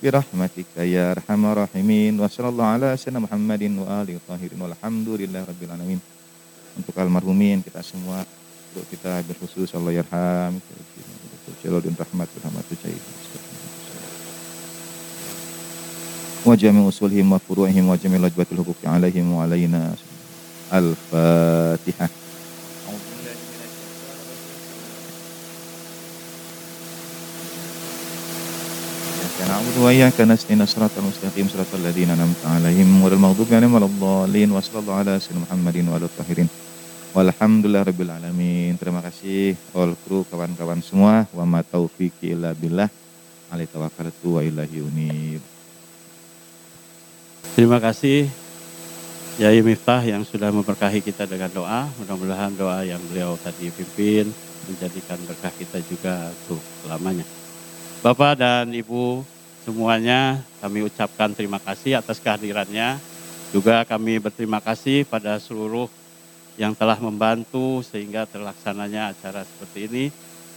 برحمتك يا أرحم الراحمين وصلى الله على سيدنا محمد وآله الطاهرين والحمد لله رب العالمين untuk almarhumin kita semua untuk kita berkhusus Allah yarham Jaludin rahmat rahmat wa jami usulihim wa furu'ihim wa jami lajbatul hukuki alaihim wa alaina al-fatihah نعبد وإياك نستعين صراط المستقيم صراط الذين أنعمت عليهم غير المغضوب عليهم ولا الضالين وصلى الله على سيدنا محمد وعلى الطاهرين Walhamdulillah Rabbil Alamin. Terima kasih all crew kawan-kawan semua. Wa ma taufiqi illa billah. Alaihi wa ilahi unib. Terima kasih Yai Miftah yang sudah memberkahi kita dengan doa. Mudah-mudahan doa yang beliau tadi pimpin Menjadikan berkah kita juga untuk selamanya. Bapak dan Ibu semuanya kami ucapkan terima kasih atas kehadirannya. Juga kami berterima kasih pada seluruh yang telah membantu sehingga terlaksananya acara seperti ini.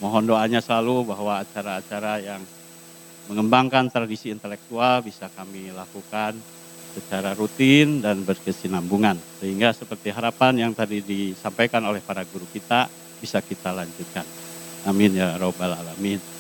Mohon doanya selalu bahwa acara-acara yang mengembangkan tradisi intelektual bisa kami lakukan secara rutin dan berkesinambungan. Sehingga seperti harapan yang tadi disampaikan oleh para guru kita bisa kita lanjutkan. Amin ya robbal alamin.